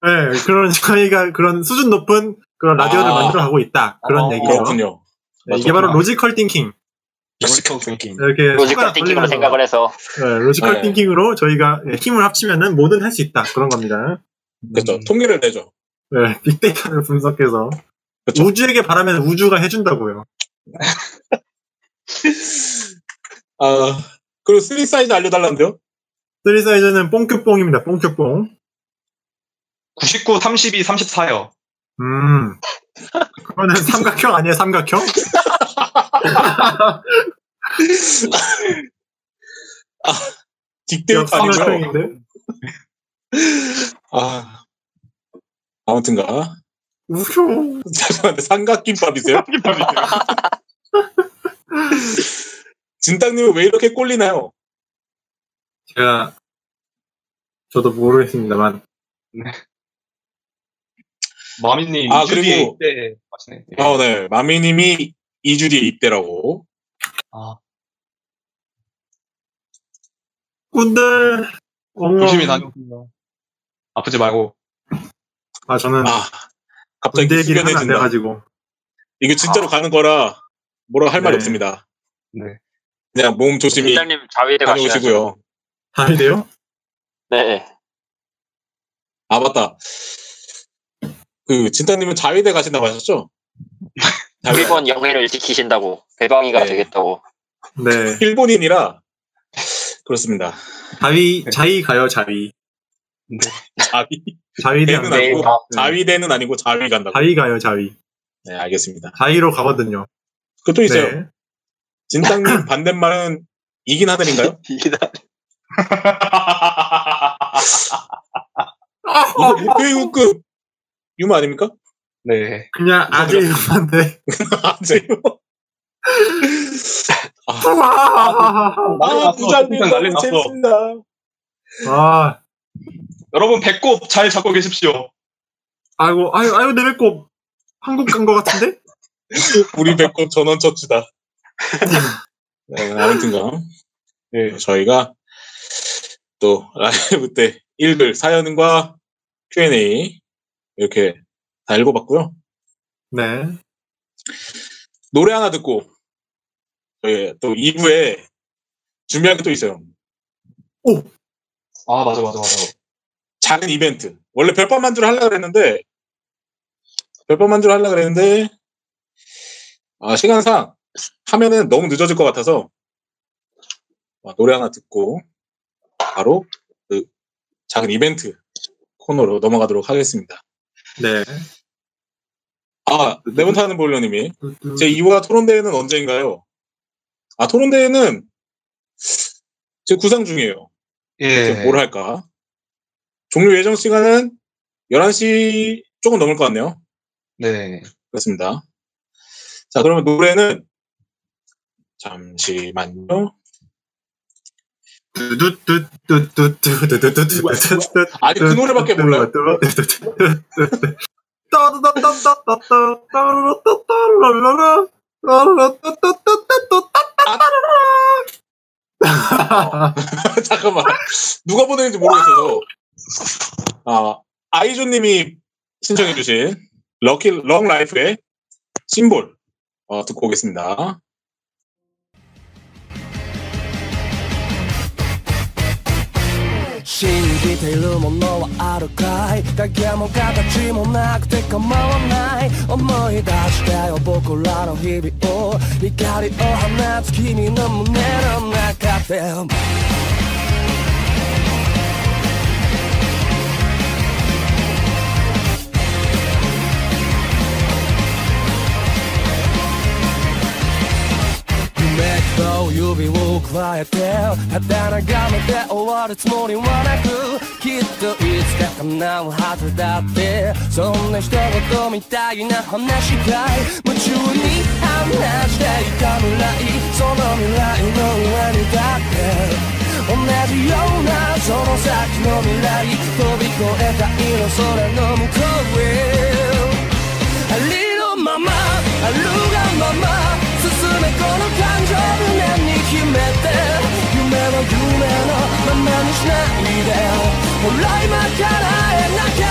B: 네, 그런 저희가 그런 수준 높은 그런 라디오를
A: 아.
B: 만들어 가고 있다 그런
D: 어,
B: 얘기죠.
A: 그렇군요.
B: 네, 이게 바로
D: logical thinking. Logical thinking.
B: 이렇게
C: logical thinking으로 생각을 해서
B: 네, logical
A: 네.
B: thinking으로 저희가 예, 힘을 합치면은 뭐든 할 수 있다 그런 겁니다.
A: 그렇죠.
D: 음.
A: 통계를 내죠.
B: 네, 빅데이터를 분석해서
A: 그렇죠.
B: 우주에게 바라면 우주가 해준다고요.
A: 아, 그리고 3 사이즈 알려달라는데요?
B: 3 사이즈는 뽕큐뽕입니다. 뽕큐뽕.
D: 99, 32, 34요.
B: 음. 그거는 삼각형 아니에요, 삼각형?
A: 빅데이터 아니고요.
B: 삼각형인데?
A: 아, 아무튼가.
B: 우효.
A: 죄송한데 삼각김밥이세요? 진땅님은 왜 이렇게 꼴리나요?
B: 제가, 저도 모르겠습니다만.
D: 마미님,
A: 아,
D: 2주 뒤에
A: 그리고-
D: 입대 하시네. 예.
A: 아, 네. 마미님이 2주 뒤에 입대라고.
D: 아,
B: 꾼데, 엉엉.
D: 조심히 다녀오세요. 아프지 말고.
B: 아, 저는
A: 아, 갑자기
B: 군대 얘기를 하면 안. 돼가지고.
A: 이게 진짜로 가는 거라 뭐라 할말
B: 네.
A: 없습니다.
D: 네.
A: 그냥 몸 조심히
C: 팀장님 자위대.
A: 다녀오시고요.
B: 다이돼요?
C: 네.
A: 아, 맞다. 그, 진땅님은 자위대 가신다고 하셨죠? 자위대.
C: 일본 영해를 지키신다고 배방이가
A: 네.
C: 되겠다고.
B: 네.
A: 일본인이라 그렇습니다.
B: 자위, 자위 가요, 자위.
A: 자위
B: 자위대
A: 대는
B: 안
C: 네,
A: 아니고
B: 가고.
A: 자위대는 아니고 자위 간다고.
B: 자위 가요, 자위.
A: 네, 알겠습니다.
B: 자위로 가거든요.
A: 그것도 있어요.
B: 네.
A: 진땅님 반대말은 이긴 하늘인가요?
C: 이기다.
A: 이거 목표유급 유머 아닙니까?
D: 네.
B: 그냥 아재 이름인데.
A: 아세요?
D: 난리
A: 아,
D: 났어.
A: 부장님
D: 진짜 난리 났어.
A: 재밌습니다.
B: 아,
D: 여러분, 배꼽 잘 잡고 계십시오.
B: 아이고, 아유, 아유, 내 배꼽. 한국 간 것 같은데?
A: 우리 배꼽 전원 처치다. 네, 아무튼가 네, 저희가 또 라이브 때 읽을 사연과 Q&A 이렇게 다 읽어봤고요.
B: 네.
A: 노래 하나 듣고 저희 또 2부에 준비한 게 또 있어요.
D: 아, 맞아, 맞아, 맞아.
A: 작은 이벤트. 원래 별밤 만주를 하려고 그랬는데, 별밤 만주를 하려고 그랬는데, 아, 시간상 하면은 너무 늦어질 것 같아서, 아, 노래 하나 듣고, 바로 그 작은 이벤트 코너로 넘어가도록 하겠습니다.
B: 네.
A: 아, 네몬타는 볼러님이, 제 2화 토론대회는 언제인가요? 아, 토론대회는 지금 구상 중이에요.
D: 예.
A: 뭘 할까? 종료 예정 시간은 11시 조금 넘을 것 같네요.
D: 네.
A: 그렇습니다. 자, 그러면 노래는 잠시만요. 아니, 그 노래밖에 몰라요. 잠깐만. 누가 보내는지 모르겠어서. 아, 아이존님이 신청해주신 럭키 long 라이프의 심볼 어, 듣고 오겠습니다.
G: 信じているものはあるかい？影も形もなくて構わない。思い出してよ僕らの日々を。光を放つ君の胸の中で。夢と指を比加えてただ眺めて終わるつもりはなくきっといつか叶うはずだってそんな一言みたいな話かい夢中に話していた未来その未来の上にだって同じようなその先の未来飛び越えたいの空の向こうへありのままあるがまま胸に秘めて夢の夢のままにしないでほら今からえなきゃ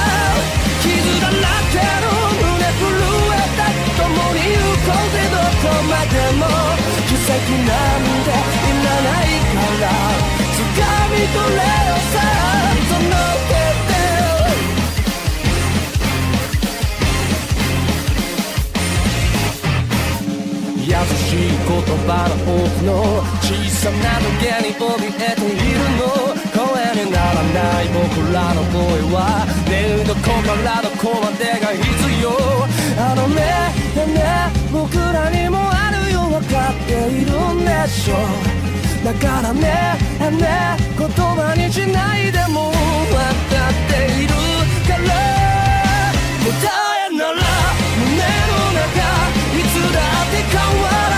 G: 傷だらけの胸震えた共に行こうぜどこまでも奇跡なんていらないから掴み取れよさその手葉の多くの小さな時に怯えているの声にならない僕らの声はねえどこからどこまでが必要あのねねね僕らにもあるよ分かっているんでしょだからねね言葉にしないでも分かっているから答えなら胸の中いつだって変わら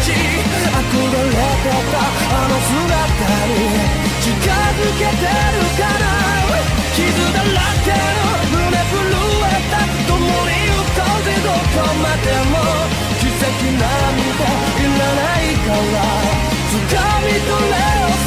G: ち憧れてたあの姿に近づけてるかな傷だらけの胸震えた共に行こうぜどこまでも奇跡なんていらないから掴み取れよ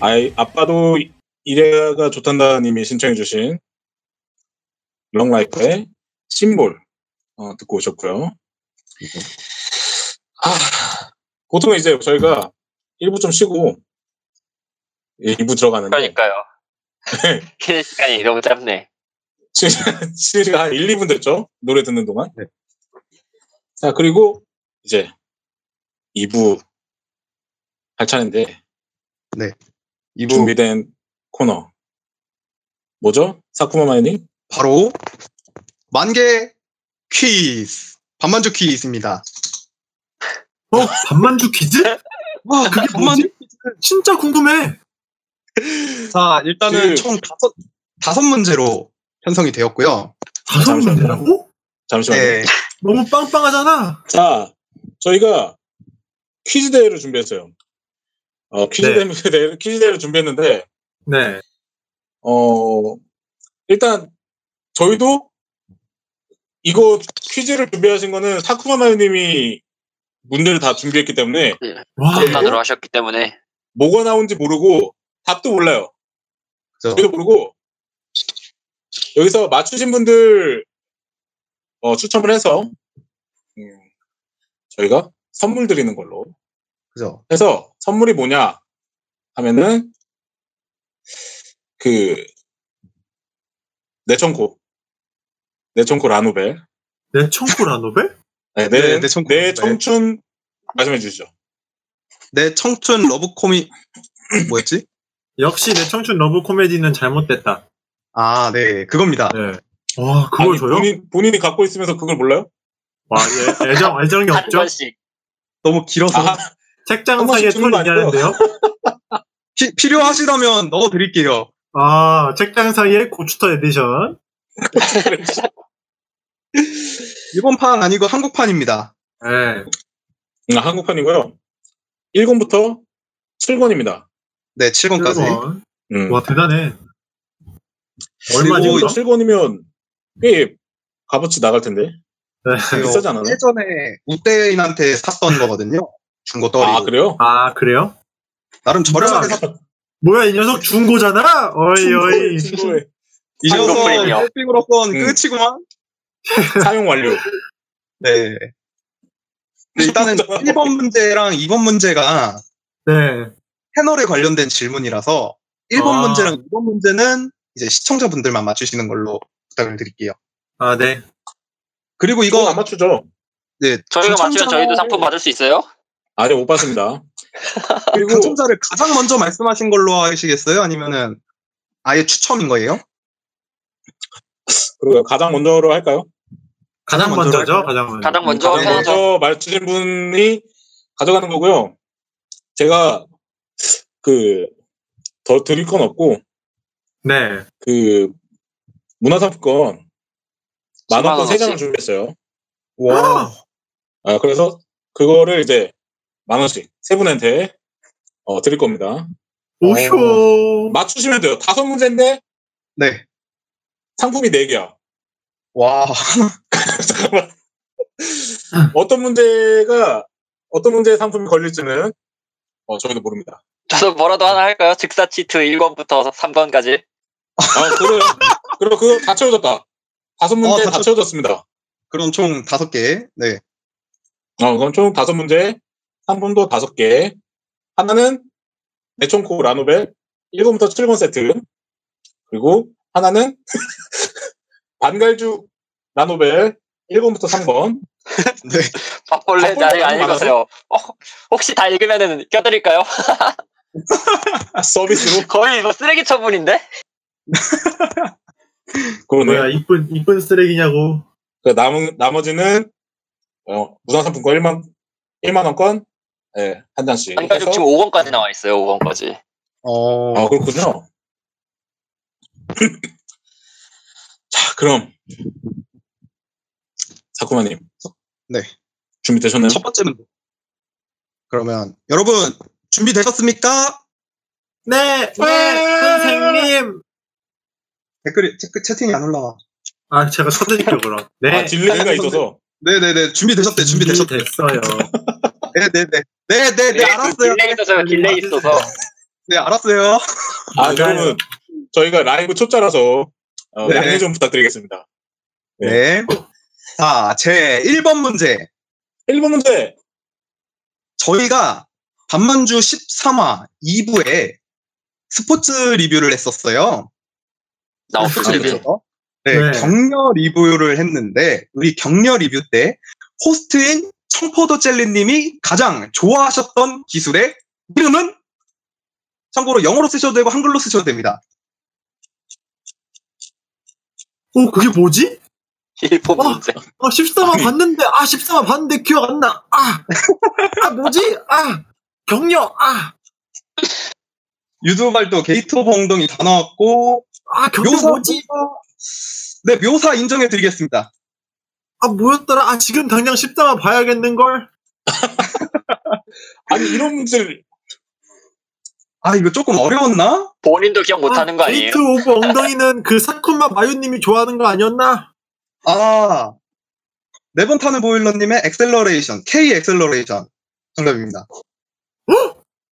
A: 아이, 아빠도 이래가 좋단다님이 신청해주신 Long Life의 symbol 어, 듣고 오셨고요. 아, 보통 이제 저희가 1부 좀 쉬고 2부 들어가는데
C: 그러니까요. 쉬는 시간이 너무 짧네.
A: 시간 한 1, 2분 됐죠? 노래 듣는 동안.
D: 네.
A: 자, 그리고 이제 2부 할 차례인데
D: 이부
A: 준비된 코너. 뭐죠? 사쿠마 마이닝?
D: 바로 만개 퀴즈 반만주 퀴즈입니다.
B: 어? 반만주 퀴즈?
D: 와
B: 그게
D: 반만주
B: 뭐지? 진짜 궁금해.
D: 자 일단은
A: 그-
D: 총 다섯 다섯 문제로 편성이 되었고요.
B: 다섯. 문제라고?
A: 잠시만요.
D: 네,
B: 너무 빵빵하잖아.
A: 자, 저희가 퀴즈 대회를 준비했어요. 어, 퀴즈
B: 네.
A: 대회, 퀴즈 대회를 준비했는데,
B: 네.
A: 어, 일단, 저희도 이거 퀴즈를 준비하신 거는 사쿠마 마유님이 문제를 다 준비했기 때문에
B: 와,
C: 판단으로 하셨기 때문에
A: 뭐가 나온지 모르고 답도 몰라요.
D: 그죠?
A: 저희도 모르고 여기서 맞추신 분들 어, 추첨을 해서 음, 저희가 선물 드리는 걸로
D: 그죠?
A: 해서 선물이 뭐냐 하면은 그 내청코 내청코 라노벨
B: 내 청구라 노벨?
A: 네,
D: 네,
A: 내,
D: 내청코
A: 내
D: 라노벨.
A: 청춘 말씀해 주시죠.
D: 내 청춘 러브 코미 뭐였지?
B: 역시 내 청춘 러브 코미디는 잘못됐다.
D: 아, 네, 그겁니다.
B: 네. 와, 그걸
A: 아니,
B: 줘요?
A: 본인, 본인이 갖고 있으면서 그걸 몰라요?
B: 와, 예, 애정, 애정이
C: 한
B: 없죠?
C: 번씩
D: 너무 길어서
A: 아,
B: 책장 사이에
A: 주는
B: 거털 얘기하는데요?
D: 피- 필요하시다면 넣어드릴게요.
B: 아, 책장 사이에 고추터 에디션.
D: 일본 판 아니고 한국 판입니다.
B: 네.
A: 음, 한국판이고요. 1권부터 7권입니다.
D: 네, 7권까지.
B: 일본.
A: 음.
B: 와, 대단해. 얼마지?
D: 그리고
B: 이거?
A: 7권이면 꽤 값어치 나갈 텐데.
B: 네.
A: 비싸지 않았나?
D: 예전에 우대인한테 샀던 거거든요. 중고 떠리고.
A: 아, 그래요?
B: 아, 그래요?
D: 나름 저렴하게 샀
B: 뭐야, 이 녀석 중고잖아? 어이, 어이.
A: 친구의
D: 이
C: 한국
D: 녀석
C: 프리미엄.
D: 쇼핑으로선
A: 음.
D: 끝이구만.
A: 사용 완료.
D: 네. 네, 일단은 1번 문제랑 2번 문제가
B: 네.
D: 패널에 관련된 질문이라서 1번
B: 아.
D: 문제랑 2번 문제는 이제 시청자분들만 맞추시는 걸로 부탁을 드릴게요.
B: 아, 네.
D: 그리고
A: 이거
D: 이거
A: 안 맞추죠?
D: 네,
C: 저희가 맞추면 저희도 상품 받을 수 있어요?
A: 아직 못 봤습니다. 그리고
D: 당첨자를 가장 먼저 말씀하신 걸로 하시겠어요? 아니면은 아예 추첨인 거예요?
A: 그리고 가장 먼저로 할까요?
B: 가장
D: 가장 먼저
B: 먼저죠? 가장 먼저.
C: 가장 먼저
A: 가장. 먼저 맞추신 분이 가져가는 거고요. 제가 그 더 드릴 건 없고
B: 네.
A: 그 문화상품권 만
C: 10만
A: 원권 세 장을? 준비했어요.
D: 와.
A: 아, 그래서 그거를 이제 만 원씩 세 분한테 어, 드릴 겁니다.
B: 오쇼.
A: 맞추시면 돼요. 다섯 문제인데
D: 네.
A: 상품이 네 개야.
D: 와.
A: 잠깐만. 어떤 문제가 어떤 문제의 상품이 걸릴지는 어, 저희도 모릅니다.
C: 저도 뭐라도 하나 할까요? 즉사 치트 1번부터 3번까지.
A: 아, 그래요? 그리고 그거 다 채워졌다. 다섯 문제
D: 어,
A: 다다
D: 채워-
A: 채워졌습니다.
D: 그럼 총 다섯 개. 네.
A: 어, 그럼 총 다섯 문제, 상품도 다섯 개. 하나는 네촌코 라노벨 1번부터 7번 세트. 그리고 하나는 반갈죽 라노벨 1번부터 3번.
D: 네.
C: 밥벌레 아직 안 읽었어요. 어, 혹시 다 읽으면은 껴드릴까요?
A: 서비스로.
C: 거의 뭐 쓰레기 처분인데?
A: 그러네.
B: 뭐야, 이쁜, 이쁜 쓰레기냐고.
A: 그 남은, 나머지는, 어, 무상상품권 1만, 1만 원권, 예, 한 잔씩.
C: 한가족
A: 해서-
C: 지금 5번까지 나와 있어요. 5번까지.
D: 어.
A: 아, 그렇군요. 자, 그럼. 사쿠마님.
D: 네.
A: 준비되셨나요?
D: 첫 번째 문제. 그러면 여러분 준비되셨습니까?
B: 네, 네, 선생님.
D: 댓글이 댓글 채팅이 안 올라와.
B: 아, 제가 쳐드릴게요, 그럼. 네.
A: 아, delay가 있어서.
D: 네네네 준비되셨대 준비되셨대.
B: 됐어요.
D: 네네네. 네네네
C: delay-
D: 알았어요.
C: delay 있어서 delay 있어서.
D: 네 알았어요.
A: 아. 여러분. 저희가 라이브 초짜라서, 어,
D: 네.
A: 양해 좀 부탁드리겠습니다.
D: 네. 자, 제 1번 문제.
A: 1번 문제.
D: 저희가 밤만주 13화 2부에 스포츠 리뷰를 했었어요.
C: 나
A: 그쵸,
C: 없지.
A: 그쵸.
D: 네,
B: 네.
D: 격려 리뷰를 했는데 우리 격려 리뷰 때 호스트인 청포도 젤리님이 가장 좋아하셨던 기술의 이름은 참고로 영어로 쓰셔도 되고 한글로 쓰셔도 됩니다.
B: 오, 그게 뭐지?
C: 1번
B: 어.
C: 문제.
B: 아, 13화 봤는데, 아, 13화 봤는데 기억 안 나. 아, 아, 뭐지? 아, 격려. 아,
D: 유두발도 gate of 엉덩이 다 나왔고
B: 아, 격려
D: 묘사
B: 뭐지?
D: 네 묘사 인정해 드리겠습니다.
B: 아, 뭐였더라? 아, 지금 당장 13화 봐야겠는걸?
A: 아니, 이런 문제를,
D: 아 이거 조금 어려웠나?
C: 본인도 기억 못하는 거
B: 아,
C: 아니에요?
B: gate of 엉덩이는 그 사쿠마 마유님이 좋아하는 거 아니었나?
D: 아 네번 타는 보일러님의 acceleration K acceleration 정답입니다.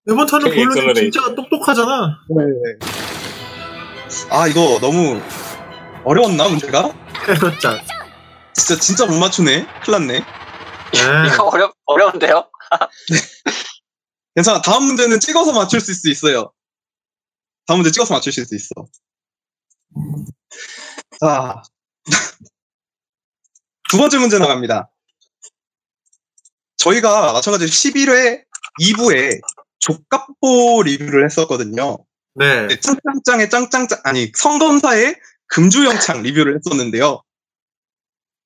B: 이번 턴은
A: acceleration.
B: 진짜 똑똑하잖아.
D: 네. 아 이거 너무 어려웠나 문제가?
B: 그렇죠.
D: 진짜 진짜 못 맞추네. 큰일났네.
B: 네.
C: 이거 어려, 어려운데요?
D: 괜찮아. 다음 문제는 찍어서 맞출 수 있어요. 다음 문제 찍어서 맞추실 수 있어. 자. 두 번째 문제 나갑니다. 저희가 마찬가지로 11회 2부에 족갑보 리뷰를 했었거든요.
B: 네.
D: 네, 짱짱짱의 짱짱짱, 아니, 성검사의 금주영창 리뷰를 했었는데요.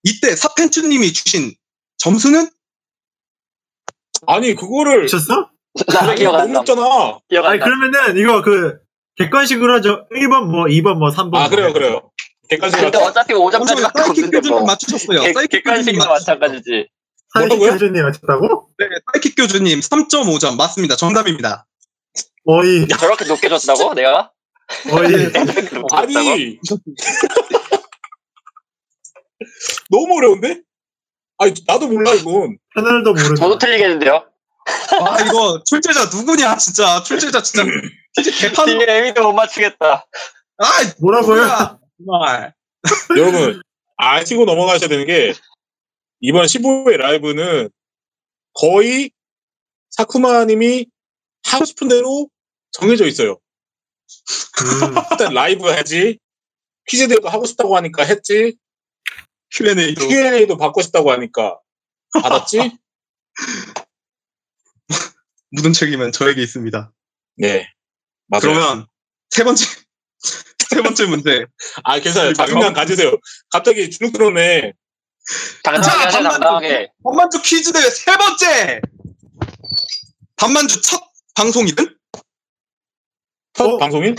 D: 이때 사펜추님이 주신 점수는?
A: 아니, 그거를,
B: 미쳤어?
C: 나 기억 안 나.
B: 아니. 그러면은 이거 그 객관식으로 하죠. 1번 뭐, 2번 뭐, 3번.
A: 아, 그래요, 그래요. 객관식
C: 근데
A: 같아.
C: 어차피 5점짜리밖에
D: 사이킥
C: 없는데
D: 교주님
C: 뭐.
D: 맞추셨어요.
C: 객-
D: 사이킥 교주님
C: 객관식이나
D: 맞추셨어요.
C: 마찬가지지.
A: 뭐라고요?
B: 사이킥 교주님 맞췄다고?
D: 네, 사이킥 교주님 3.5점 맞습니다. 정답입니다.
B: 어이,
C: 저렇게 높게 줬다고? 내가?
B: 어이.
A: 아니. 너무 어려운데? 아니, 나도 몰라, 이건.
B: 패널도 모르는.
C: 저도 틀리겠는데요?
D: 아, 이거 출제자 누구냐, 진짜. 출제자 진짜. 개판.
C: 뒤에 에미도 못 맞추겠다.
D: 아,
B: 뭐라고요?
D: 정말.
A: 여러분, 아시고 넘어가셔야 되는 게 이번 15회 라이브는 거의 사쿠마님이 하고 싶은 대로 정해져 있어요.
B: 음,
A: 일단 라이브 하지. 퀴즈 대회도 하고 싶다고 하니까 했지.
D: Q&A도
A: Q&A도 받고 싶다고 하니까 받았지.
D: 묻은 책임은 저에게 있습니다.
A: 네. 맞아요.
D: 그러면 세 번째 세 번째 문제.
A: 아, 괜찮아요. 자신감 가지세요. 갑자기 주눅 들어오네.
C: 당당하게
D: 자,
C: 하세요,
D: 반만
C: 당당하게.
D: 반만주 퀴즈 대회 세 번째. 반만주 첫 방송일은?
A: 첫
B: 어?
A: 방송인?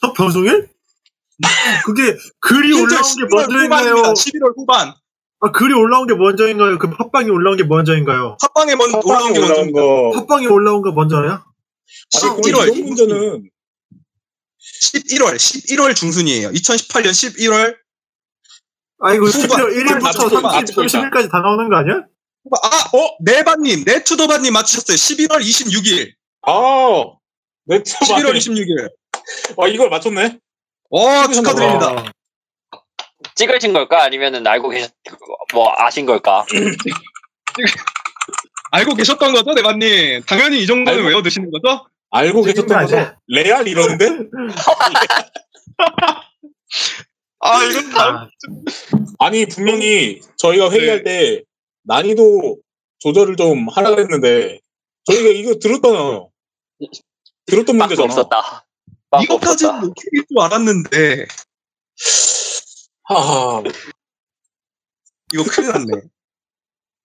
B: 첫 방송일? 그게 글이 올라온 게
D: 11월
B: 먼저인가요?
D: 후반입니다. 11월 후반.
B: 아, 글이 올라온 게 먼저인가요? 그 팟빵이 올라온 게 먼저인가요?
D: 팟빵에 먼 올라온 게
A: 올라온
D: 먼저.
A: 거.
B: 팟빵이 올라온 거 먼저야?
A: 아니, 그럼
D: 11월
A: 이런 문제는
D: 11월 11월 중순이에요. 2018년 11월.
B: 아, 이거
D: 후반,
B: 11월 1일부터
A: 맞췄다,
B: 30,
A: 맞췄다.
B: 30일까지 다 나오는 거 아니야?
D: 아, 어, 네바님, 네투더바님 맞추셨어요. 11월 26일.
A: 아, 네,
D: 11월 26일.
A: 아, 이걸 맞췄네.
D: 어, 축하드립니다.
B: 와.
C: 찍으신 걸까? 아니면은 알고 계셨, 뭐, 아신 걸까?
D: 알고 계셨던 거죠, 네바님? 당연히 이 정도는
A: 알고-
D: 외워두시는 거죠?
A: 알고 계셨던. 거죠? 레알 이러는데?
D: 아, 이건 다.
B: 아,
A: 아니, 분명히 저희가 회의할 때 난이도 조절을 좀 하려고 했는데, 저희가 이거 들었잖아요. 들었던 문제잖아.
C: 없었다.
D: 이것까지는. 못해줄 줄 알았는데,
A: 하하.
D: 이거 큰일 났네.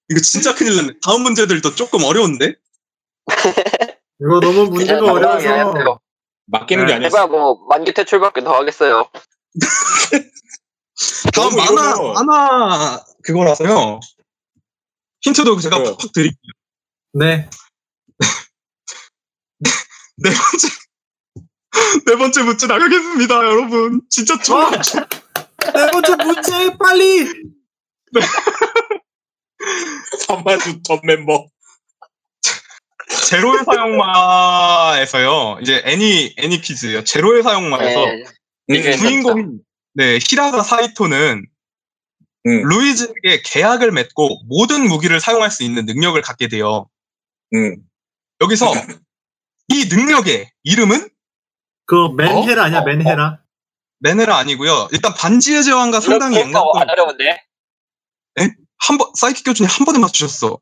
D: 이거 진짜 큰일 났네. 다음 문제들도 조금 어려운데?
B: 이거 너무 문제가
C: 그냥 당당하게
B: 어려워서.
A: 맡기는
B: 네.
A: 게 아니었어.
C: 해봐, 뭐, 만기 퇴출밖에 더 하겠어요.
D: 다음 만화,
A: 이거는-
D: 만화 그거라서요. 힌트도 제가
A: 그래요.
D: 팍팍 드릴게요.
B: 네.
D: 네 번째, 네 번째 문제 나가겠습니다, 여러분. 진짜 좋아.
B: 어? 네 번째 문제, 빨리!
A: 삼만주 전 멤버.
D: 제로의 사용마에서요. 이제 애니, 애니 퀴즈예요. 제로의 사용마에서
C: 네.
A: 음,
C: 이게
D: 주인공인 네, 히라가 사이토는
A: 음.
D: 루이즈에게 계약을 맺고 모든 무기를 사용할 수 있는 능력을 갖게 돼요.
A: 음.
D: 여기서 이 능력의 이름은
B: 그 맨헤라 아니야,
C: 어?
B: 맨헤라?
D: 메네라 아니고요. 일단 반지의 제왕과 상당히 연관성
C: 어려운데?
D: 한 번, 사이키 교수님 한 번에 맞추셨어.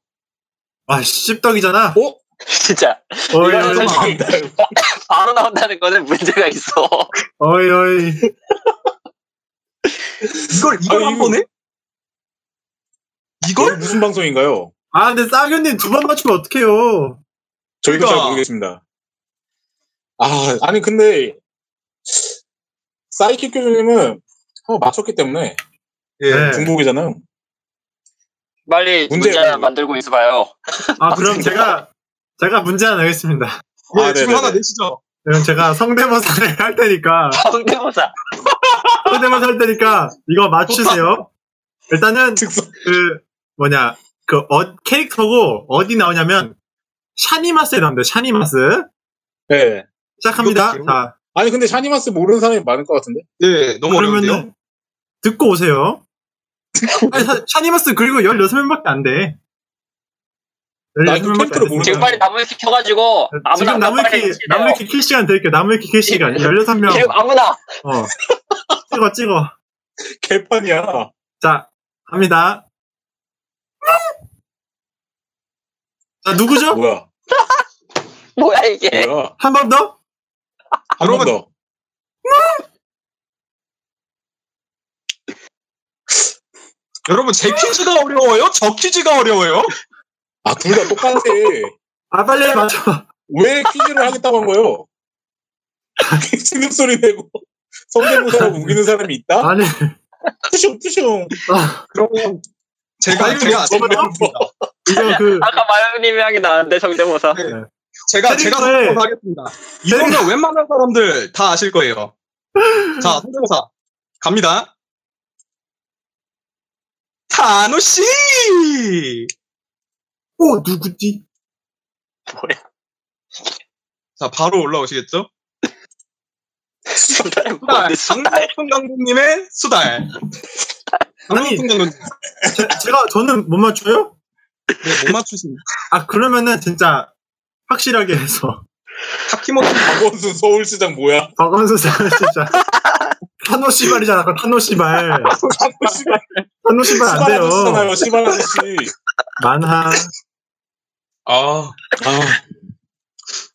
B: 아, 씹덕이잖아.
A: 어?
C: 진짜.
B: 어이,
C: 이거는
B: 어이,
C: 솔직히 바로 나온다는 거는 문제가 있어.
B: 어이, 어이.
D: 이걸, 이걸 한 번에? 이걸?
A: 무슨 방송인가요?
B: 아, 근데 싸견님 두 번 맞추면 어떡해요.
A: 저희도
D: 그러니까.
A: 잘 모르겠습니다. 아, 아니, 근데, 사이킥 교수님은 한번 맞췄기 때문에
D: 예.
B: 네.
A: 중복이잖아요.
C: 빨리
A: 문제-
C: 문제, 만들고 있어봐요.
B: 아, 그럼 제가, 제가 문제 하나 내겠습니다.
D: 예,
A: 아,
D: 지금
A: 네네네.
D: 하나 내시죠.
B: 그럼 제가 성대모사를 할 테니까,
C: 성대모사.
B: 성대모사 할 테니까, 이거 맞추세요. 일단은. 그, 뭐냐, 그, 어, 캐릭터고, 어디 나오냐면, 샤니마스에 나옵니다, 샤니마스.
A: 네.
B: 시작합니다. 자,
A: 아니, 근데 샤니마스 모르는 사람이 많을 것 같은데?
D: 예, 너무 어려운데요?
B: 그러면은, 듣고 오세요. 아니, 샤, 샤니마스 그리고 16명밖에 안 돼.
A: 나 이거
B: 16명밖에
A: 캐릭터를
B: 안 돼.
C: 지금 빨리 나무위키 켜가지고 아무나
B: 지금
C: 아무나 빨리
B: 나무위키,
C: 해주세요.
B: 나무위키 킬 시간 드릴게요. 나무위키 킬 시간. 16명.
C: 지금 아무나
B: 어. 찍어, 찍어.
A: 개판이야.
B: 자, 갑니다. 자, 누구죠?
A: 뭐야?
C: 뭐야 이게
A: 뭐야?
B: 한 번 더?
A: 한번
D: 여러분.
A: 더.
D: 여러분, 제 퀴즈가 어려워요? 저 퀴즈가 어려워요?
A: 아, 둘 다 똑같아.
B: 아, 빨리 맞춰.
A: 왜 퀴즈를 하겠다고 한 거예요? 신음소리 내고 성대모사라고 우기는 사람이 있다?
B: 아니,
A: 푸슝 푸슝.
B: 아,
D: 그러면 제가,
A: 아니,
D: 제가, 제가,
B: 이거 그,
C: 아까 마영님이 하게 나왔는데 성대모사
D: 제가, 제가
B: 캐릭터에-
D: 성대모사 하겠습니다. 이거는 웬만한 사람들 다 아실 거예요. 자, 성대모사. 갑니다. 타노 씨!
B: 오, 누구지?
C: 뭐야
D: 자, 바로 올라오시겠죠?
C: 수달
D: 수달.
C: 뭔데 수달
D: 장동건 감독님의 수달.
B: 아니.
D: 한국분들은
B: 제, 제가 저는 못 맞춰요?
D: 못 맞추신
B: 아 그러면은 진짜 확실하게 해서
D: 타키모토
A: 박원순 서울시장 뭐야?
B: 박원순 쌤은 진짜 타노 시발이잖아. 그 타노 시발.
A: 씨발
B: 타노 시발 안
A: 씨발
B: 돼요.
A: 아저씨잖아요. 씨발 아저씨.
B: 만하.
D: 아,
A: 아.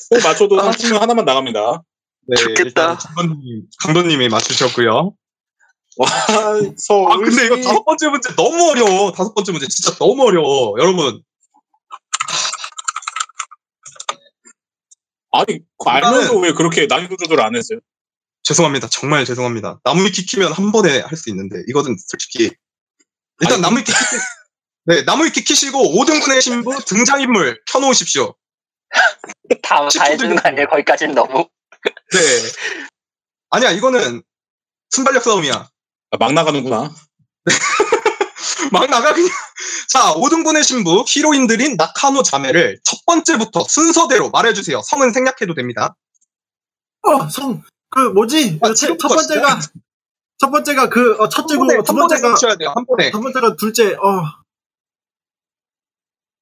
A: 꼭 맞춰도 상품은 하나만 나갑니다.
D: 네,
C: 좋겠다.
D: 일단 강도님, 강도님이 맞추셨고요.
A: 와, 서울.
D: 아, 근데 이거 다섯 번째 문제 너무 어려워. 다섯 번째 문제 진짜 너무 어려워. 여러분,
A: 아니, 알면서 왜 그렇게 난이도 조절 안 했어요?
D: 죄송합니다. 정말 죄송합니다. 나무위키 키면 한 번에 할 수 있는데, 이거는 솔직히. 일단 나무위키 키, 네, 나무위키 키시고 5등분의 신부 등장인물 켜놓으십시오.
C: 다, 다
D: 십초
C: 해주는 거 아니에요? 거기까지는 너무.
D: 네. 아니야, 이거는 순발력 싸움이야.
A: 아, 막 나가는구나.
D: 막 나가 그냥. 자, 5등분의 신부 히로인들인 나카노 자매를 첫 번째부터 순서대로 말해주세요. 성은 생략해도 됩니다.
B: 어, 성, 그, 뭐지?
D: 아,
B: 첫, 첫
D: 지금부터
B: 번째가, 첫 번째가 그, 어, 첫째고, 두 번째가.
D: 한 번에.
B: 두 번째가 둘째, 어.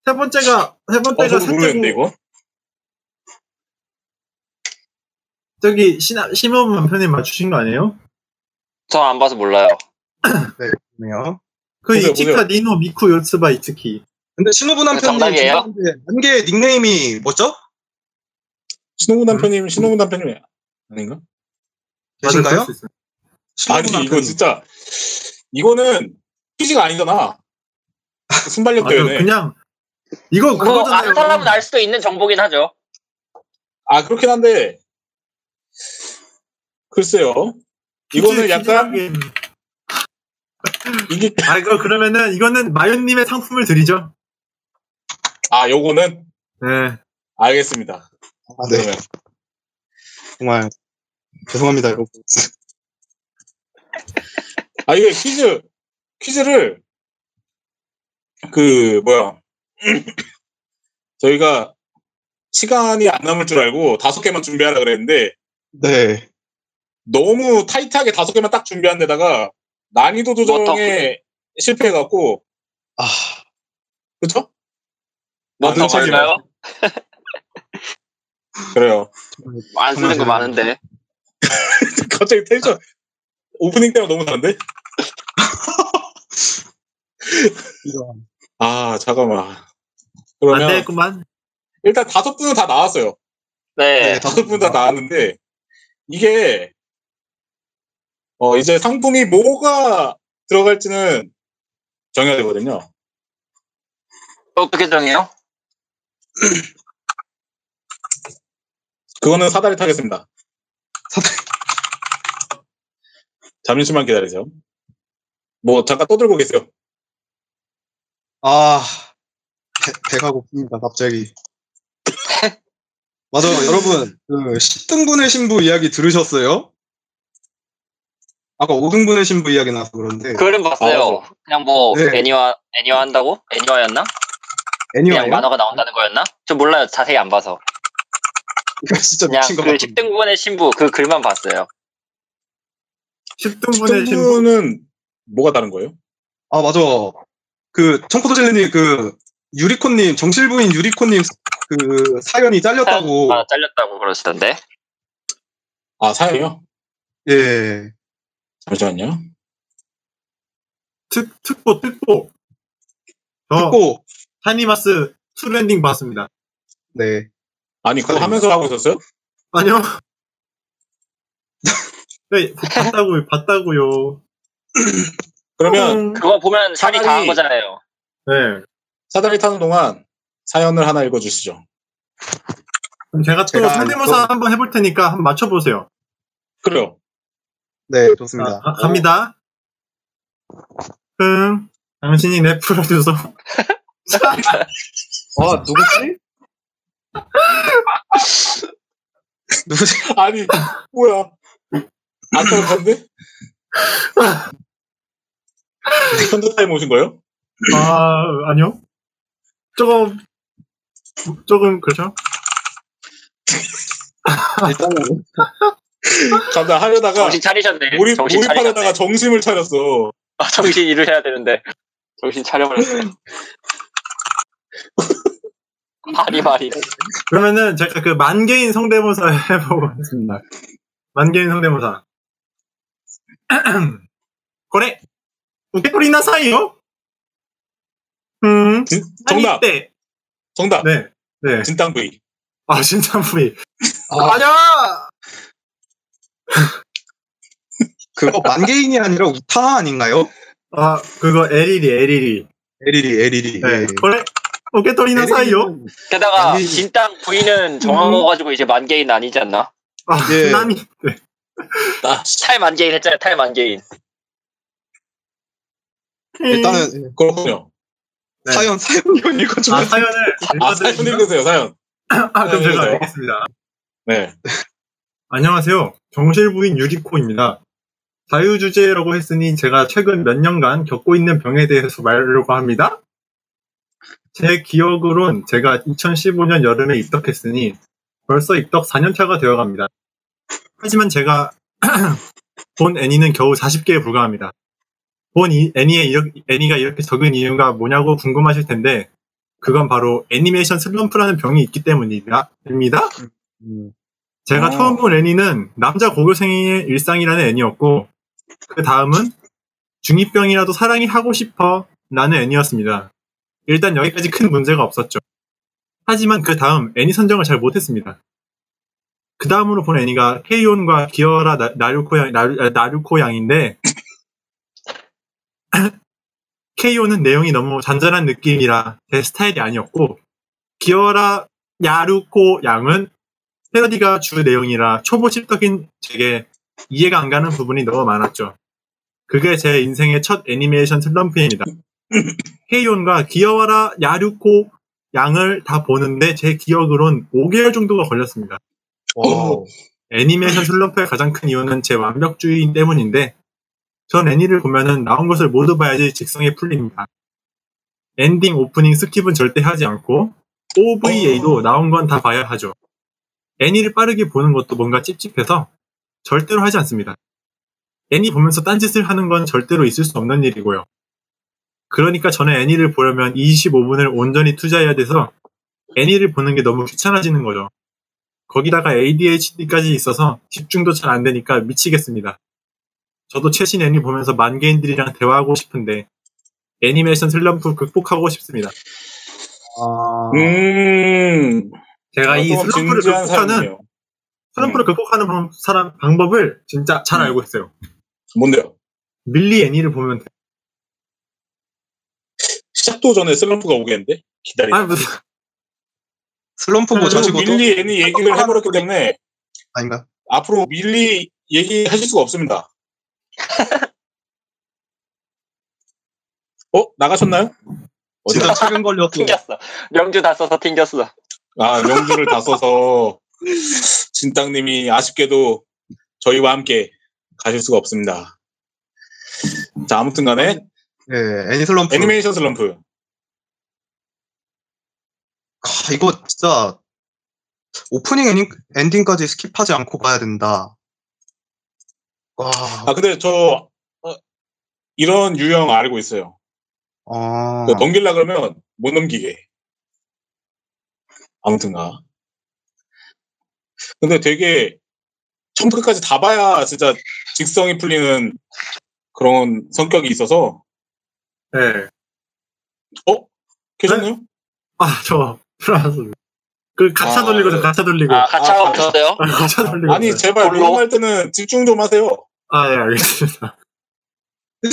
B: 세 번째가, 세
A: 어,
B: 번째가
A: 모르겠는데,
B: 셋째고,
A: 이거?
B: 저기, 시나, 심호흡 편님 맞추신 거 아니에요?
C: 저 안 봐서 몰라요.
D: 네요.
B: 그
A: 보세요,
B: 이치카,
A: 보세요.
B: 니노, 미쿠, 요츠바, 이츠키.
D: 근데 신호부 남편님
C: 정답이에요?
D: 한개 닉네임이 뭐죠?
A: 신호군 남편님, 신호군 남편님 아닌가?
D: 되신가요?
A: 아니,
D: 신호부
A: 이거. 진짜, 이거는 퀴즈가 아니잖아. 순발력
B: 맞아,
A: 대회네.
B: 그냥, 이거
C: 뭐,
B: 그거잖아요.
C: 아는 사람은 알 수도 있는 정보긴 하죠.
A: 아, 그렇긴 한데, 글쎄요. 이거는 약간. 이게,
B: 아, 이거 그러면은, 이거는 마연님의 상품을 드리죠.
A: 아, 요거는,
B: 네.
A: 알겠습니다.
D: 아, 네.
A: 그러면.
D: 정말 죄송합니다, 여러분.
A: 아, 이게 퀴즈, 퀴즈를, 그, 뭐야. 저희가 시간이 안 남을 줄 알고 다섯 개만 준비하라 그랬는데,
D: 네.
A: 너무 타이트하게 다섯 개만 딱 준비한 데다가 난이도 조정에 실패해갖고,
D: 아,
A: 나도 책임져.
C: 걸까요?
A: 그래요.
C: 안 쓰는 거 많은데.
A: 갑자기 텐션, 오프닝 때랑 너무 다른데? 아, 잠깐만.
B: 안
A: 그러면,
B: 되겠구만.
A: 일단 다섯 분은 다 나왔어요.
C: 네.
D: 네,
A: 다섯 분 다 나왔는데, 이게, 어, 이제 상품이 뭐가 들어갈지는 정해야 되거든요.
C: 어떻게 정해요?
A: 그거는 사다리 타겠습니다. 잠시만 기다리세요. 뭐, 잠깐 떠들고 계세요.
D: 아, 배, 배가 고픕니다, 갑자기. 맞아, 여러분, 그, 10등분의 신부 이야기 들으셨어요? 아까 5등분의 신부 이야기 나와서 그런데,
C: 그거는 봤어요. 그냥 뭐,
D: 네.
C: 애니화, 애니화 한다고? 애니화였나? 그냥
D: 애니와요?
C: 만화가 나온다는 거였나? 저 몰라요. 자세히 안 봐서.
D: 이거 진짜
C: 그냥
D: 미친
C: 것그
D: 같은데.
C: 10등분의 신부 그 글만 봤어요.
B: 10등분의 신부.
A: 신부는 뭐가 다른 거예요?
D: 아, 맞아. 그, 청코도젤리님, 그, 유리코님, 정실부인 유리코님, 그, 사연이 잘렸다고.
C: 아, 잘렸다고 그러시던데.
A: 아, 사연이요?
D: 예.
A: 잠시만요.
B: 특, 특보, 특보. 저,
D: 듣고,
B: 타니마스 투랜딩 봤습니다.
D: 네.
A: 아니, 그거
D: 사연이요?
A: 하면서 하고 있었어요?
B: 아니요. 네, 봤다고요, 봤다고요.
A: 그러면
B: 음,
C: 그거 보면 살이
A: 차라리-
C: 다한 거잖아요.
B: 네.
A: 사다리 타는 동안 사연을 하나 읽어주시죠.
B: 그럼 제가 또
D: 제가
B: 상대모사
D: 또-
B: 한번 해볼 테니까 한번 맞춰보세요.
A: 그래요.
D: 네,
B: 자,
D: 좋습니다.
B: 가- 갑니다. 응, 당신이 내 프로듀서.
D: 아, 누구지? 누구지?
A: 아니, 뭐야. 안 떨어졌는데? 현대 타임 오신 거예요?
B: 아, 아니요. 조금 조금 그렇죠?
A: 잠깐 하려다가
C: 정신 차리셨네.
A: 몰입,
C: 정신
A: 몰입하려다가 정신을 차렸어.
C: 아, 정신 일을 해야 되는데 정신 차려버렸어요. 말이 말이.
B: 그러면은 제가 그 만개인 성대모사 해보겠습니다. 만개인 성대모사. 그래 우케코리나 사이요? 음.
A: 진, 정답.
B: 때.
A: 정답.
B: 네. 네.
A: 진땅부이.
B: 아, 진땅부이.
D: 아.
B: 아니야!
D: 그거 만개인이 아니라 우타 아닌가요?
B: 아, 그거
D: 에리리, 에리리.
B: 에리리, 에리리. 네. 그래? 어깨 돌리나 사이요?
C: 게다가 진땅 부인은 정한 음. 거 가지고 이제 만개인 아니지 않나?
B: 아,
D: 예.
B: 남이. 네.
C: 탈만개인 했잖아요, 탈만개인. 음.
D: 일단은
A: 그렇군요.
B: 네.
D: 사연, 사연 좀 읽어주면.
B: 아, 사연을
A: 아, 사연 읽으세요, 사연.
B: 아, 그럼 제가
A: 읽어주세요.
B: 읽겠습니다.
A: 네.
B: 안녕하세요. 정실부인 유리코입니다. 자유주제라고 했으니 제가 최근 몇 년간 겪고 있는 병에 대해서 말하려고 합니다. 제 기억으론 제가 2015년 여름에 입덕했으니 벌써 입덕 4년차가 되어갑니다. 하지만 제가 본 애니는 겨우 40개에 불과합니다. 본 이- 애니에 이렇- 애니가 이렇게 적은 이유가 뭐냐고 궁금하실 텐데 그건 바로 애니메이션 슬럼프라는 병이 있기 때문입니다. 입니다.
D: 음.
B: 제가
A: 어.
B: 처음 본 애니는 남자 고교생의 일상이라는 애니였고 그 다음은 중2병이라도 사랑이 하고 싶어 라는 애니였습니다. 일단 여기까지 큰 문제가 없었죠. 하지만 그 다음 애니 선정을 잘 못했습니다. 그 다음으로 본 애니가 케이온과 기어라 나- 나루코 양, 나루, 아, 나루코 양인데 케이온은 내용이 너무 잔잔한 느낌이라 제 스타일이 아니었고 기어라 야루코 양은 패러디가 주 내용이라 초보 씹덕인 제게 이해가 안 가는 부분이 너무 많았죠. 그게 제 인생의 첫 애니메이션 슬럼프입니다. 헤이온과 기어와라 야루코 양을 다 보는데 제 기억으론 5개월 정도가 걸렸습니다.
D: 오.
B: 애니메이션 슬럼프의 가장 큰 이유는 제 완벽주의 때문인데 전 애니를 보면은 나온 것을 모두 봐야지 직성에 풀립니다. 엔딩, 오프닝 skip은 절대 하지 않고 OVA도 나온 건 다 봐야 하죠. 애니를 빠르게 보는 것도 뭔가 찝찝해서 절대로 하지 않습니다. 애니 보면서 딴짓을 하는 건 절대로 있을 수 없는 일이고요. 그러니까 저는 애니를 보려면 25분을 온전히 투자해야 돼서 애니를 보는 게 너무 귀찮아지는 거죠. 거기다가 ADHD까지 있어서 집중도 잘 안 되니까 미치겠습니다. 저도 최신 애니 보면서 만개인들이랑 대화하고 싶은데 애니메이션 슬럼프 극복하고 싶습니다.
D: 아.
A: 음.
B: 제가 이
A: 아, 또
B: 슬럼프를 극복하는
A: 사람이네요.
B: 슬럼프를 극복하는 방- 사람 방법을 진짜 잘
A: 음.
B: 알고 있어요.
A: 뭔데요?
B: 밀리 애니를 보면 돼.
A: 시작도 전에 슬럼프가 오겠는데? 기다리.
B: 아 무슨
D: 슬럼프 뭐
A: 그리고
D: 가지고도
A: 밀리 애니 얘기를 해버렸기 때문에
D: 아닌가?
A: 앞으로 밀리 얘기하실 수가 없습니다. 어? 나가셨나요?
D: 진짜 최근 걸렸어.
C: 튕겼어. 명주 다 써서 튕겼어.
A: 아, 명주를 다 써서 진땅님이 아쉽게도 저희와 함께 가실 수가 없습니다. 자, 아무튼 간에
D: 예, 애니 슬럼프.
A: 애니메이션 슬럼프.
D: 아, 이거 진짜 오프닝 엔딩, 엔딩까지 skip하지 않고 봐야 된다. 와,
A: 아, 근데 저 어, 이런 유형 알고 있어요.
D: 아,
A: 그 넘길라 그러면 못 넘기게. 아무튼가. 근데 되게 처음부터 끝까지 다 봐야 진짜 직성이 풀리는 그런 성격이 있어서
B: 네.
A: 어? 계셨나요?
B: 아저 들어왔어요. 그 가차
A: 아,
B: 돌리고 저
A: 네.
B: 가차 돌리고
C: 아, 가차가
A: 아,
C: 없었어요?
B: 아, 가차 돌리고
A: 아니. 제발? 녹음할 때는 집중 좀 하세요.
B: 아, 예, 알겠습니다. 그,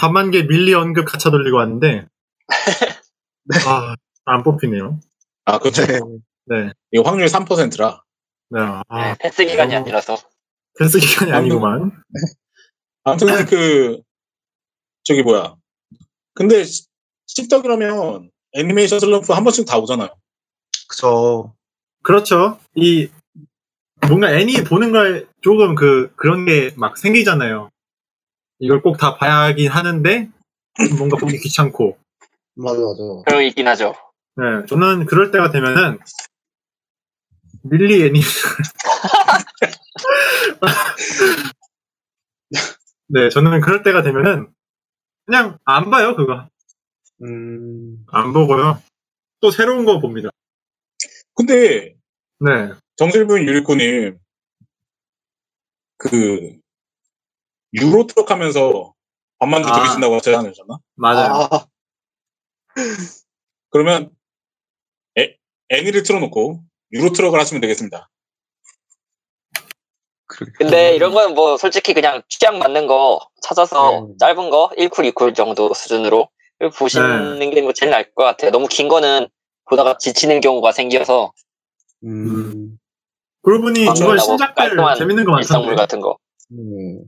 B: 반만개 밀리 언급 가차 돌리고 왔는데, 아, 안 뽑히네요.
A: 아 그렇죠.
D: 네.
B: 네.
A: 이거 확률 3%라.
B: 네, 아,
C: 네, 패스 기간이
B: 너무-
C: 아니라서.
B: 패스 기간이 아니구만.
A: 아무튼 그 저기 뭐야. 근데 시- 십덕이라면 애니메이션 슬럼프 한 번씩 다 오잖아요.
D: 그죠.
B: 그렇죠. 이, 뭔가 애니 보는 거에 조금 그, 그런 게 막 생기잖아요. 이걸 꼭 다 봐야 하긴 하는데, 뭔가 보기 귀찮고.
D: 맞아, 맞아.
C: 그런 거 있긴 하죠.
B: 네, 저는 그럴 때가 되면은, 밀리 애니. 네, 저는 그럴 때가 되면은 그냥 안 봐요, 그거.
D: 음,
B: 안 보고요. 또 새로운 거 봅니다.
A: 근데
B: 네.
A: 정실분 유리코님 그 유로 트럭 하면서 밥만두
B: 아.
A: 들으신다고 하지 않으셨나?
B: 맞아요.
D: 아,
A: 그러면 애, 애니를 틀어놓고 유로 트럭을 하시면 되겠습니다.
C: 근데 이런 건 뭐 솔직히 그냥 취향 맞는 거 찾아서
D: 네.
C: 짧은 거 1쿨, 2쿨 정도 수준으로 보시는 게뭐 제일 나을 것 같아요. 너무 긴 거는 보다가 지치는 경우가 생겨서
D: 음,
B: 그러고 보니 이번 신작들 재밌는 거
C: 일상물
B: 많던데.
C: 같은 거.
D: 음.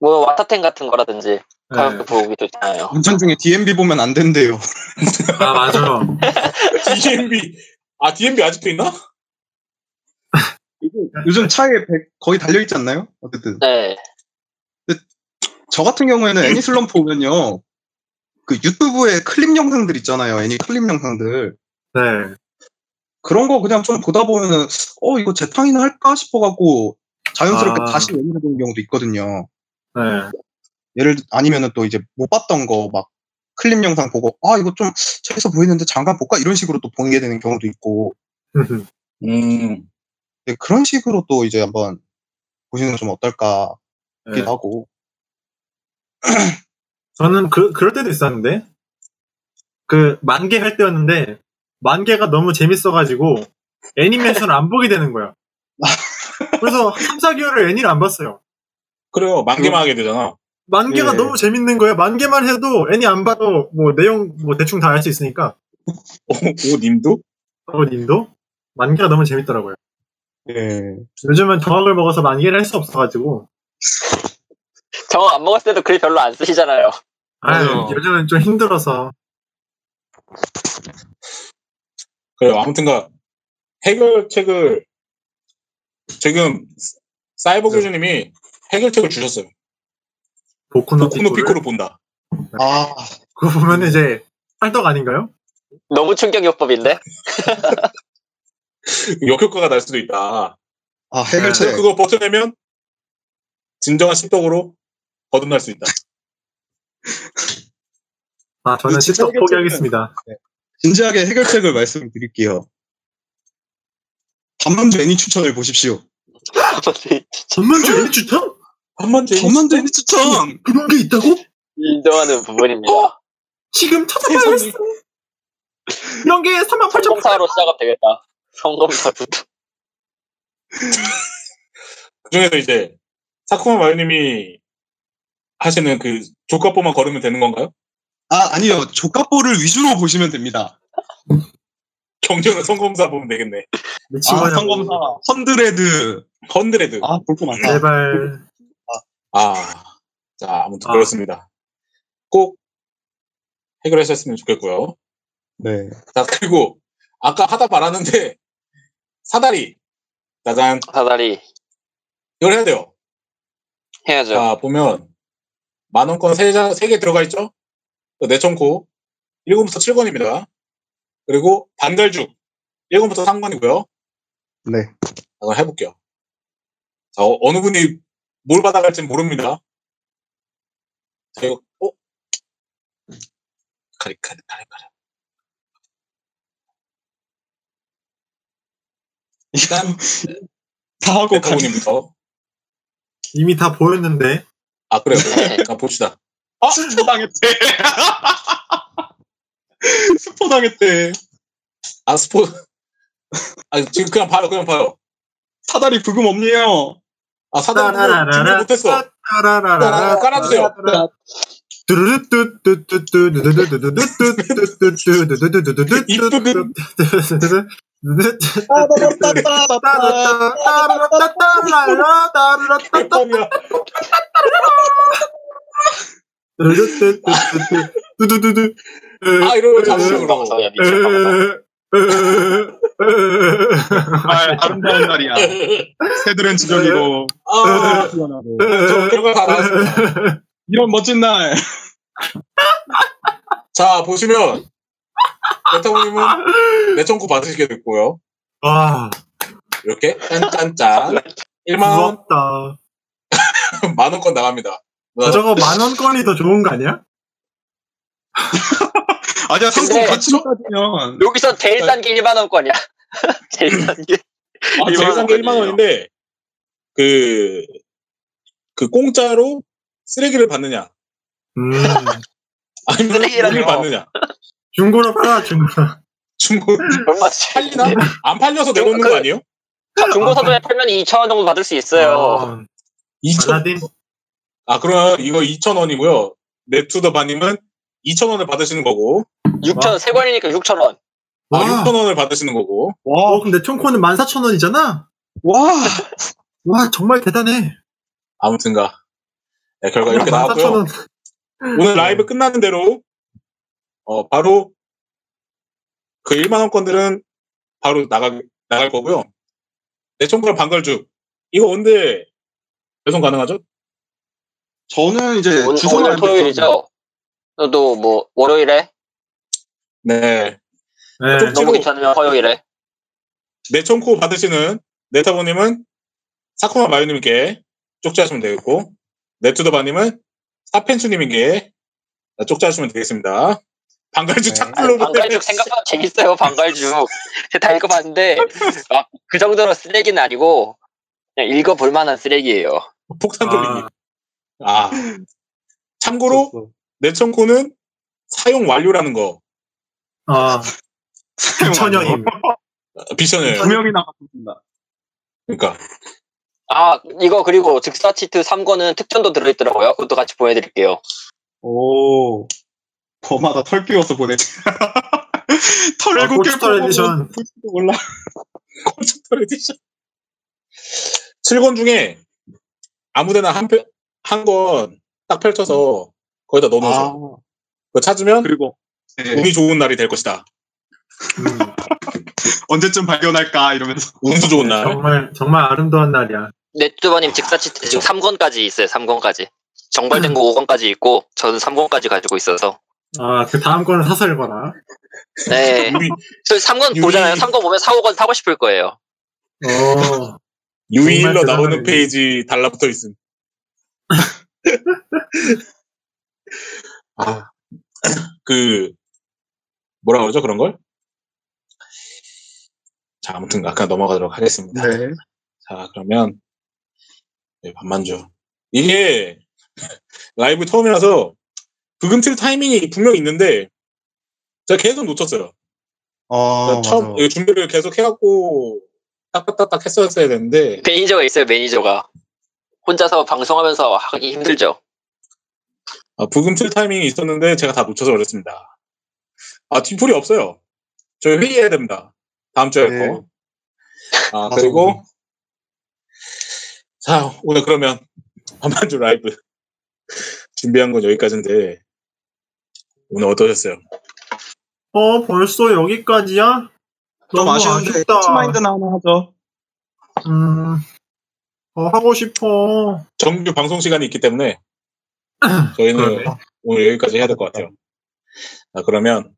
C: 뭐 와타텐 같은 거라든지
B: 네.
C: 가볍게 보기 좋잖아요.
D: 운전 중에 DMB 보면 안 된대요.
B: 아, 맞아.
A: DMB 아 DMB 아직도 있나?
D: 요즘 차에 백- 거의 달려 있지 않나요? 어쨌든.
C: 네.
D: 저 같은 경우에는 애니슬럼프 보면요. 그 유튜브에 클립 영상들 있잖아요. 애니 클립 영상들.
B: 네.
D: 그런 거 그냥 좀 보다 보면은, 어, 이거 재탕이나 할까 싶어갖고 자연스럽게
B: 아.
D: 다시 애니를 보는 경우도 있거든요.
B: 네.
D: 예를 들- 아니면은 또 이제 못 봤던 거 막 클립 영상 보고, 아, 이거 좀 재밌어 보이는데 잠깐 볼까? 이런 식으로 또 보게 되는 경우도 있고,
A: 음
D: 네, 그런 식으로 또 이제 한번 보시는 건 좀 어떨까
B: 네.
D: 싶기도 하고.
B: 저는 그, 그럴 때도 있었는데, 그, 만개 할 때였는데, 만개가 너무 재밌어가지고, 애니메이션을 안 보게 되는 거야. 그래서 3, 4개월을 애니를 안 봤어요.
A: 그래요 만개만 하게 되잖아.
B: 만개가
D: 예.
B: 너무 재밌는 거예요. 만개만 해도 애니 안 봐도 뭐 내용 뭐 대충 다 알 수 있으니까.
A: 오, 오 님도?
B: 어, 님도? 만개가 너무 재밌더라고요.
D: 예.
B: 요즘은 정학을 먹어서 만개를 할 수 없어가지고.
C: 저 안 먹었을 때도 글 별로 안 쓰시잖아요.
B: 아유,
D: 맞아요.
B: 요즘은 좀 힘들어서.
A: 그래요 아무튼가 해결책을 지금 사이버 교주님이 해결책을 주셨어요.
B: 보쿠노
A: 보쿠노
B: 피코를.
A: 본다.
D: 아,
B: 그거 보면 이제 찰떡 아닌가요?
C: 너무 충격요법인데?
A: 역효과가 날 수도 있다.
D: 아, 해결책.
A: 그거 버텨내면 진정한 십덕으로 거듭날 수 있다.
B: 아, 저는
D: 그
B: 씹덕
D: 해결책은-
B: 포기하겠습니다.
D: 진지하게 해결책을 말씀드릴게요. 단만주 애니 추천을 보십시오.
B: 전만주 애니 추천?
D: 단만주 애니 추천!
B: 그런 게 있다고?
C: 인정하는 부분입니다.
B: 지금 찾아봐야겠어. 이런 게 3만 8천
C: 성검사로 시작하면 되겠다. 성검사부터.
A: 그 중에서 이제 사쿠마 마유님이 하시는 그 조카뽀만 걸으면 되는 건가요?
D: 아, 아니요. 조카뽀를 위주로 보시면 됩니다.
A: 경쟁은 성검사 보면 되겠네.
D: 아. 성검사, 헌드레드.
A: 헌드레드.
D: 아, 볼 거 많다.
B: 제발.
A: 아, 자, 아무튼
B: 아.
A: 그렇습니다. 꼭 해결하셨으면 좋겠고요.
D: 네.
A: 자, 그리고 아까 하다 말았는데 사다리. 짜잔.
C: 사다리
A: 이걸 해야 돼요.
C: 해야죠.
A: 자, 보면 만 원권 세 개 들어가 있죠? 내천코 1권부터 7권입니다. 그리고 반갈죽 1권부터 3권이고요.
D: 네.
A: 한번 해볼게요. 자, 어, 느 분이 뭘 받아갈지 모릅니다. 자, 이거, 어? 가리, 가리, 가리, 가리. 일단,
D: 다 하고 가.
A: 베타곤님부터.
B: 이미 다 보였는데.
A: 아, 그래요. 자, 봅시다. 아!
D: 스포 당했대. 스포 당했대.
A: 아, 스포. 아, 지금 그냥 봐요, 그냥 봐요.
D: 사다리 부금 없네요.
A: 아, 사단 준비 못했어.
B: 따라라라.
A: 깔아주세요. 백범이야. 아, 잡으세요, 그럼.
C: 방송이야.
D: 아, 아름다운 날이야. 새들은 지정이고,
A: 아,
D: 피어나고.
A: 저 그런 걸다 나왔습니다.
D: 이런 멋진 날.
A: 자, 보시면, 베타곤님은 내천코 받으시게 됐고요.
B: 와,
A: 이렇게, 짠짠짠. 1만원,
B: 부럽다.
A: 만 원권 나갑니다.
B: 아, 저거 만 원권이 더 좋은 거 아니야?
D: 아니야, 상품 가치로 따지면.
C: 여기서 제일 싼 게 1만 원권이야. 제일 싼 게.
A: 아, 제일 싼 게 1만 원인데 그, 그 공짜로 쓰레기를 받느냐
B: 음,
A: 아니면. 돈을 받느냐
B: 중고로 팔아, 중고로.
A: 중고
C: 얼마지?
A: 팔리나? 안 팔려서 내놓는
C: 그-
A: 거 아니에요?
C: 중고 서점에 팔면 2천 원 정도 받을 수 있어요.
B: 어,
A: 2천
B: 알라딘.
A: 아 그러면 이거 2천 원이고요. 네투더 바님은 2천 원을 받으시는 거고
C: 6천 세 권이니까 6천 원.
A: 아,
B: 와.
A: 6천 원을 받으시는 거고
B: 어, 근데 총코는 14,000원이잖아?
D: 와!
B: 와, 정말 대단해.
A: 아무튼가 네, 결과 이렇게 나왔고요.
B: 14,000원.
A: 오늘 라이브 끝나는 대로 어, 바로 그 1만 원권들은 바로 나가 나갈 거고요. 내총괄 반갈죽 이거 언제 배송 가능하죠?
D: 저는 이제
C: 오늘,
D: 주소는
C: 오늘
D: 안
C: 토요일이죠. 너도 뭐 월요일에
A: 네.
B: 네.
A: 좀-
C: 너무 괜찮으면 화요일에.
A: 내총코 받으시는 네타보님은 사쿠마 마유님께 쪽지하시면 되겠고 네투더바님은 사펜수님에게 쪽지하시면 되겠습니다. 반갈죽
D: 네.
A: 착불로
C: 방갈죽 생각보다 재밌어요. 방갈죽. 제가 다 읽어봤는데 아, 그 정도로 쓰레기는 아니고 그냥 읽어볼 만한 쓰레기예요.
A: 폭탄 돌리기.
B: 아,
A: 아. 참고로 내청코는 사용 완료라는 거
B: 아, 천연임.
A: 비션이에요.
D: 두 명이 나 갔습니다.
A: 그러니까
C: 아 이거 그리고 즉사 치트 3권은 특전도 들어있더라고요. 그것도 같이 보내드릴게요.
D: 오. 범하다 털 끼워서 보내지. 털
B: 아, 콜스터 에디션.
D: 볼지도 몰라.
A: 컴퓨터 에디션. 7권 중에 아무데나 한 편, 한권 딱 펼쳐서 거기다 넣어놓으세요.
D: 아,
A: 그거 찾으면
D: 그리고 네,
A: 운이 좋은 날이 될 것이다.
B: 음,
D: 언제쯤 발견할까 이러면서
A: 운수 좋은 날.
B: 정말, 정말 아름다운 날이야.
C: 네뚜버님 즉사 치트 지금 3권까지 있어요. 3권까지. 정발된 거 5권까지 있고 저는 3권까지 가지고 있어서.
B: 아, 그 다음 거는 사서 읽어라.
C: 네. 저 3권
A: 유리-
C: 보잖아요. 3권 보면 4, 5권 사고 싶을 거예요.
B: 어,
A: 유일러
B: 정말
A: 나오는. 페이지 달라붙어 있음. 아, 그, 뭐라 그러죠, 그런 걸? 자, 아무튼 아까 넘어가도록 하겠습니다.
D: 네.
A: 자, 그러면, 네, 반만주. 이게, 라이브 처음이라서, 부 금틀 타이밍이 분명히 있는데, 제가 계속 놓쳤어요.
D: 아,
A: 처음,
D: 맞아.
A: 이거 준비를 계속 해갖고, 딱딱딱딱 했었어야 되는데,
C: 매니저가 있어요. 매니저가. 혼자서 방송하면서 하기 힘들죠.
A: 아, 부금 틀 타이밍이 있었는데, 제가 다 놓쳐서 그랬습니다. 아, 뒤풀이 없어요. 저희 회의해야 됩니다. 다음 주에 할
D: 네.
A: 거. 아. 그리고, 자, 오늘 그러면, 밤만주 라이브. 준비한 건 여기까지인데, 오늘 어떠셨어요?
B: 어, 벌써 여기까지야?
D: 좀
B: 너무
D: 아쉬운데
B: 아쉽다.
D: 치마인드나 하나 하죠.
B: 음, 더 하고 싶어.
A: 정규 방송 시간이 있기 때문에 저희는
B: 그러네.
A: 오늘 여기까지 해야 될 것 같아요. 자, 그러면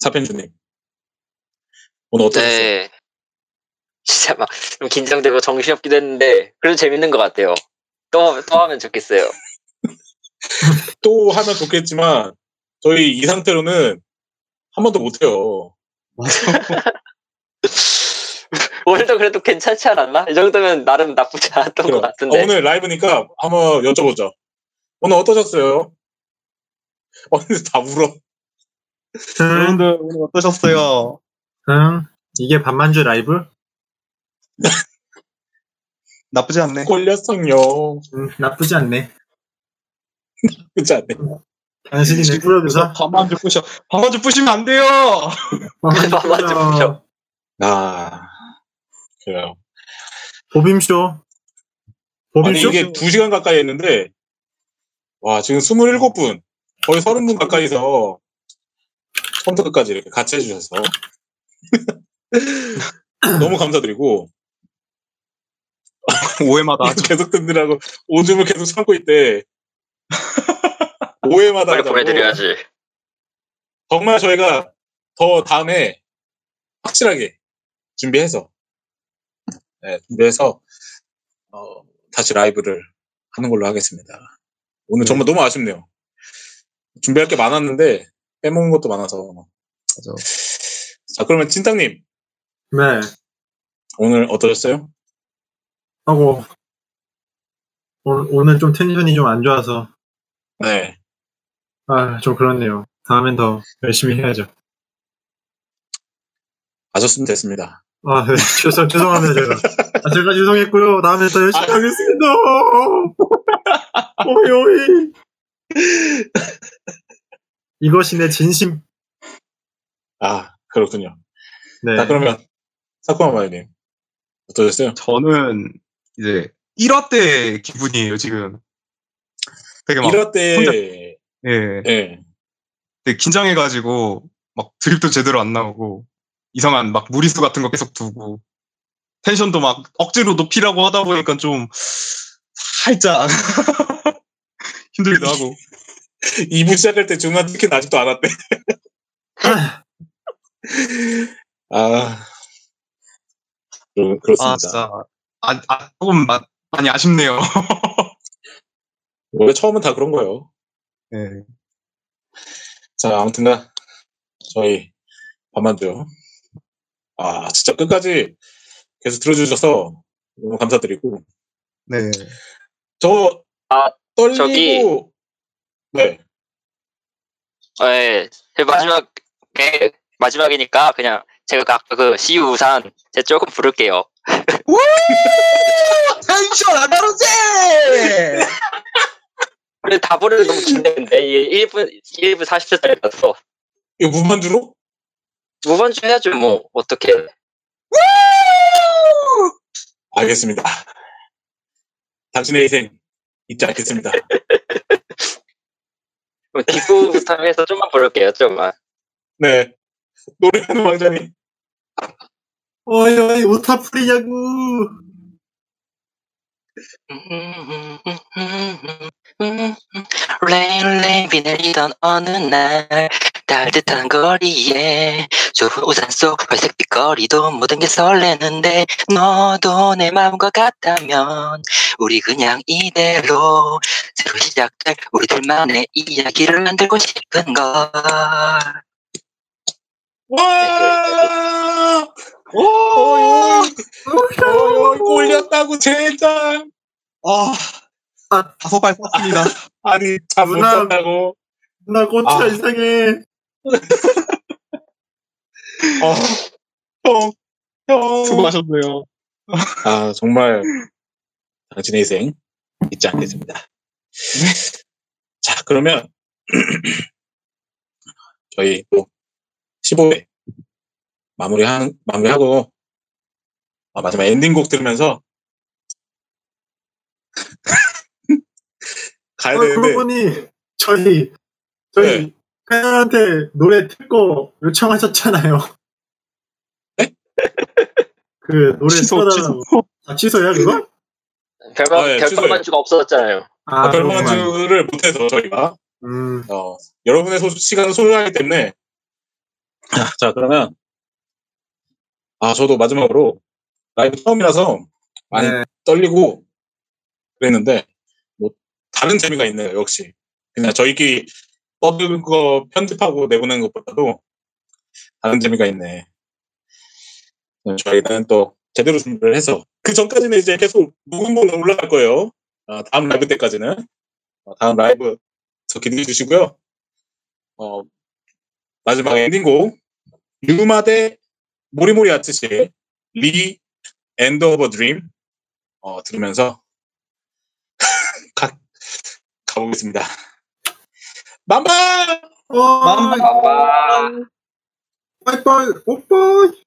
A: 사펜주님 오늘 어떠셨어요?
C: 네. 진짜 막 좀 긴장되고 정신없기도 했는데 그래도 재밌는 것 같아요. 또, 또 하면 좋겠어요.
A: 또 하면 좋겠지만 저희 이 상태로는 한 번도 못해요.
C: 오늘도 그래도 괜찮지 않았나? 이 정도면 나름 나쁘지 않았던 것
A: 어,
C: 같은데.
A: 오늘 라이브니까 한번 여쭤보죠. 오늘 어떠셨어요? 어, 근데 다 울어.
B: 응,
D: 여러분들 오늘 어떠셨어요?
B: 응. 이게 반만주 라이브?
D: 나쁘지 않네.
A: 꼴렸어요.
B: 음, 나쁘지 않네.
A: 그렇지 않네.
B: 당신이 내 프로듀서?
D: 밤만주 부셔. 밤만주 부시면 안 돼요.
C: 반만주 부셔.
A: 아, 그래요.
B: 보빔쇼. 보빔쇼?
A: 이게 2시간 가까이 했는데, 와, 지금 27분, 거의 30분 가까이서, 처음부터 끝까지 이렇게 같이 해주셔서, 너무 감사드리고,
D: 오해마다.
A: 계속 듣느라고 오줌을 계속 참고 있대. 오해마다
C: 빨리. 보내드려야지.
A: 정말 저희가 더 다음에 확실하게 준비해서, 네, 준비해서, 어, 다시 라이브를 하는 걸로 하겠습니다. 오늘 정말 너무 아쉽네요. 준비할 게 많았는데 빼먹은 것도 많아서.
D: 맞아.
A: 자, 그러면 찐땅님
B: 네.
A: 오늘 어떠셨어요?
B: 하고, 오, 오늘 좀 텐션이 좀 안 좋아서,
A: 네.
B: 아, 좀 그렇네요. 다음엔 더 열심히 해야죠.
A: 아셨으면 됐습니다.
B: 아, 네. 죄송, 죄송합니다, 제가. 아, 제가 죄송했고요. 다음에 더 열심히
A: 아.
B: 하겠습니다. 오이, 오이. 이것이 내 진심.
A: 아, 그렇군요.
B: 네.
A: 자, 그러면 사쿠마 마이님 어떠셨어요?
D: 저는 이제 1화 때 기분이에요, 지금. 되게 막,
A: 1화 때,
D: 혼자-
A: 예,
D: 예, 되게 긴장해가지고, 막 드립도 제대로 안 나오고, 이상한 막 무리수 같은 거 계속 두고, 텐션도 막 억지로 높이라고 하다 보니까 좀, 살짝, 힘들기도 하고.
A: 2부 시작할 때 중간 치킨 아직도 안 왔대. 아, 그렇,
D: 아,
A: 그렇습니다.
D: 진짜. 아, 아, 조금 마- 많이 아쉽네요.
A: 원래 처음은 다 그런 거예요.
D: 예.
A: 자, 아무튼간 저희 밤만두요. 아, 진짜 끝까지 계속 들어주셔서 너무 감사드리고
D: 네.
A: 저
C: 아,
A: 떨리고
C: 저기-
A: 네,
C: 예, 제 마지막에 마지막이니까 그냥 제가 아까 그 시우 우산 제 조금 부를게요.
D: 텐션 안 다르지!
C: 근데 다 부르는 너무 긴데 이게 1분 1분 40초짜리라서
A: 이거 무반주로?
C: 무반주 해야죠 뭐 어떻게
A: 알겠습니다. 당신의 희생 잊지 않겠습니다.
C: 뒷부부터 해서 좀만 부를게요 좀만.
A: 네, 노래하는 왕자님.
B: 어이, 어이, 오타 풀이냐고.
C: Rain 비 내리던 어느 날 따뜻한 거리에 좁은 우산 속 회색 빛거리도 모든 게 설레는데 너도 내 마음과 같다면 우리 그냥 이대로 새로 시작될 우리 둘만의 이야기를 만들고 싶은 걸
A: 와! 오! 오, 꼴렸다고 젠장!
D: 아,
B: 아.
D: 다섯 발 쐈습니다.
A: 아니 잠못
B: 누나.
A: 잤다고.
B: 나 꼬치가
A: 아.
B: 이상해.
A: 아, 형, 형.
D: 수고하셨네요.
A: 아 정말 당신의 희생 잊지 않겠습니다. 자 그러면 저희 또 15회 마무리한 마무리하고 아, 마지막 엔딩곡 들으면서 가야
B: 아, 그러고
A: 되는데
B: 보니, 저희, 저희,
A: 네.
B: 팬한테 노래 틀거 요청하셨잖아요.
A: 네?
B: 그, 노래
D: 취소,
B: 틀어달라고. 아, 취소야, 그거?
C: 별반
A: 아, 예,
C: 별반
A: 취소해요.
C: 반주가 없어졌잖아요.
B: 아, 그렇구만.
A: 별만주를 못해서 저희가
B: 음,
A: 어, 여러분의 소, 시간은 소중하기 때문에 자 그러면 아 저도 마지막으로 라이브 처음이라서 많이
B: 네.
A: 떨리고 그랬는데 뭐 다른 재미가 있네요 역시. 그냥 저희끼리 떠드는 거 편집하고 내보내는 것보다도 다른 재미가 있네. 네, 저희는 또 제대로 준비를 해서 그 전까지는 이제 계속 무근무근 올라갈 거예요. 아, 다음 라이브 때까지는. 어, 다음 라이브 저 기대해 주시고요. 어, 마지막 엔딩곡. 유마 대 모리모리 아츠시의 Re:End of Dream 어, 들으면서 가, 가보겠습니다. 맘마!
B: 어.
C: 아,
B: 빠이빠이, 오빠이.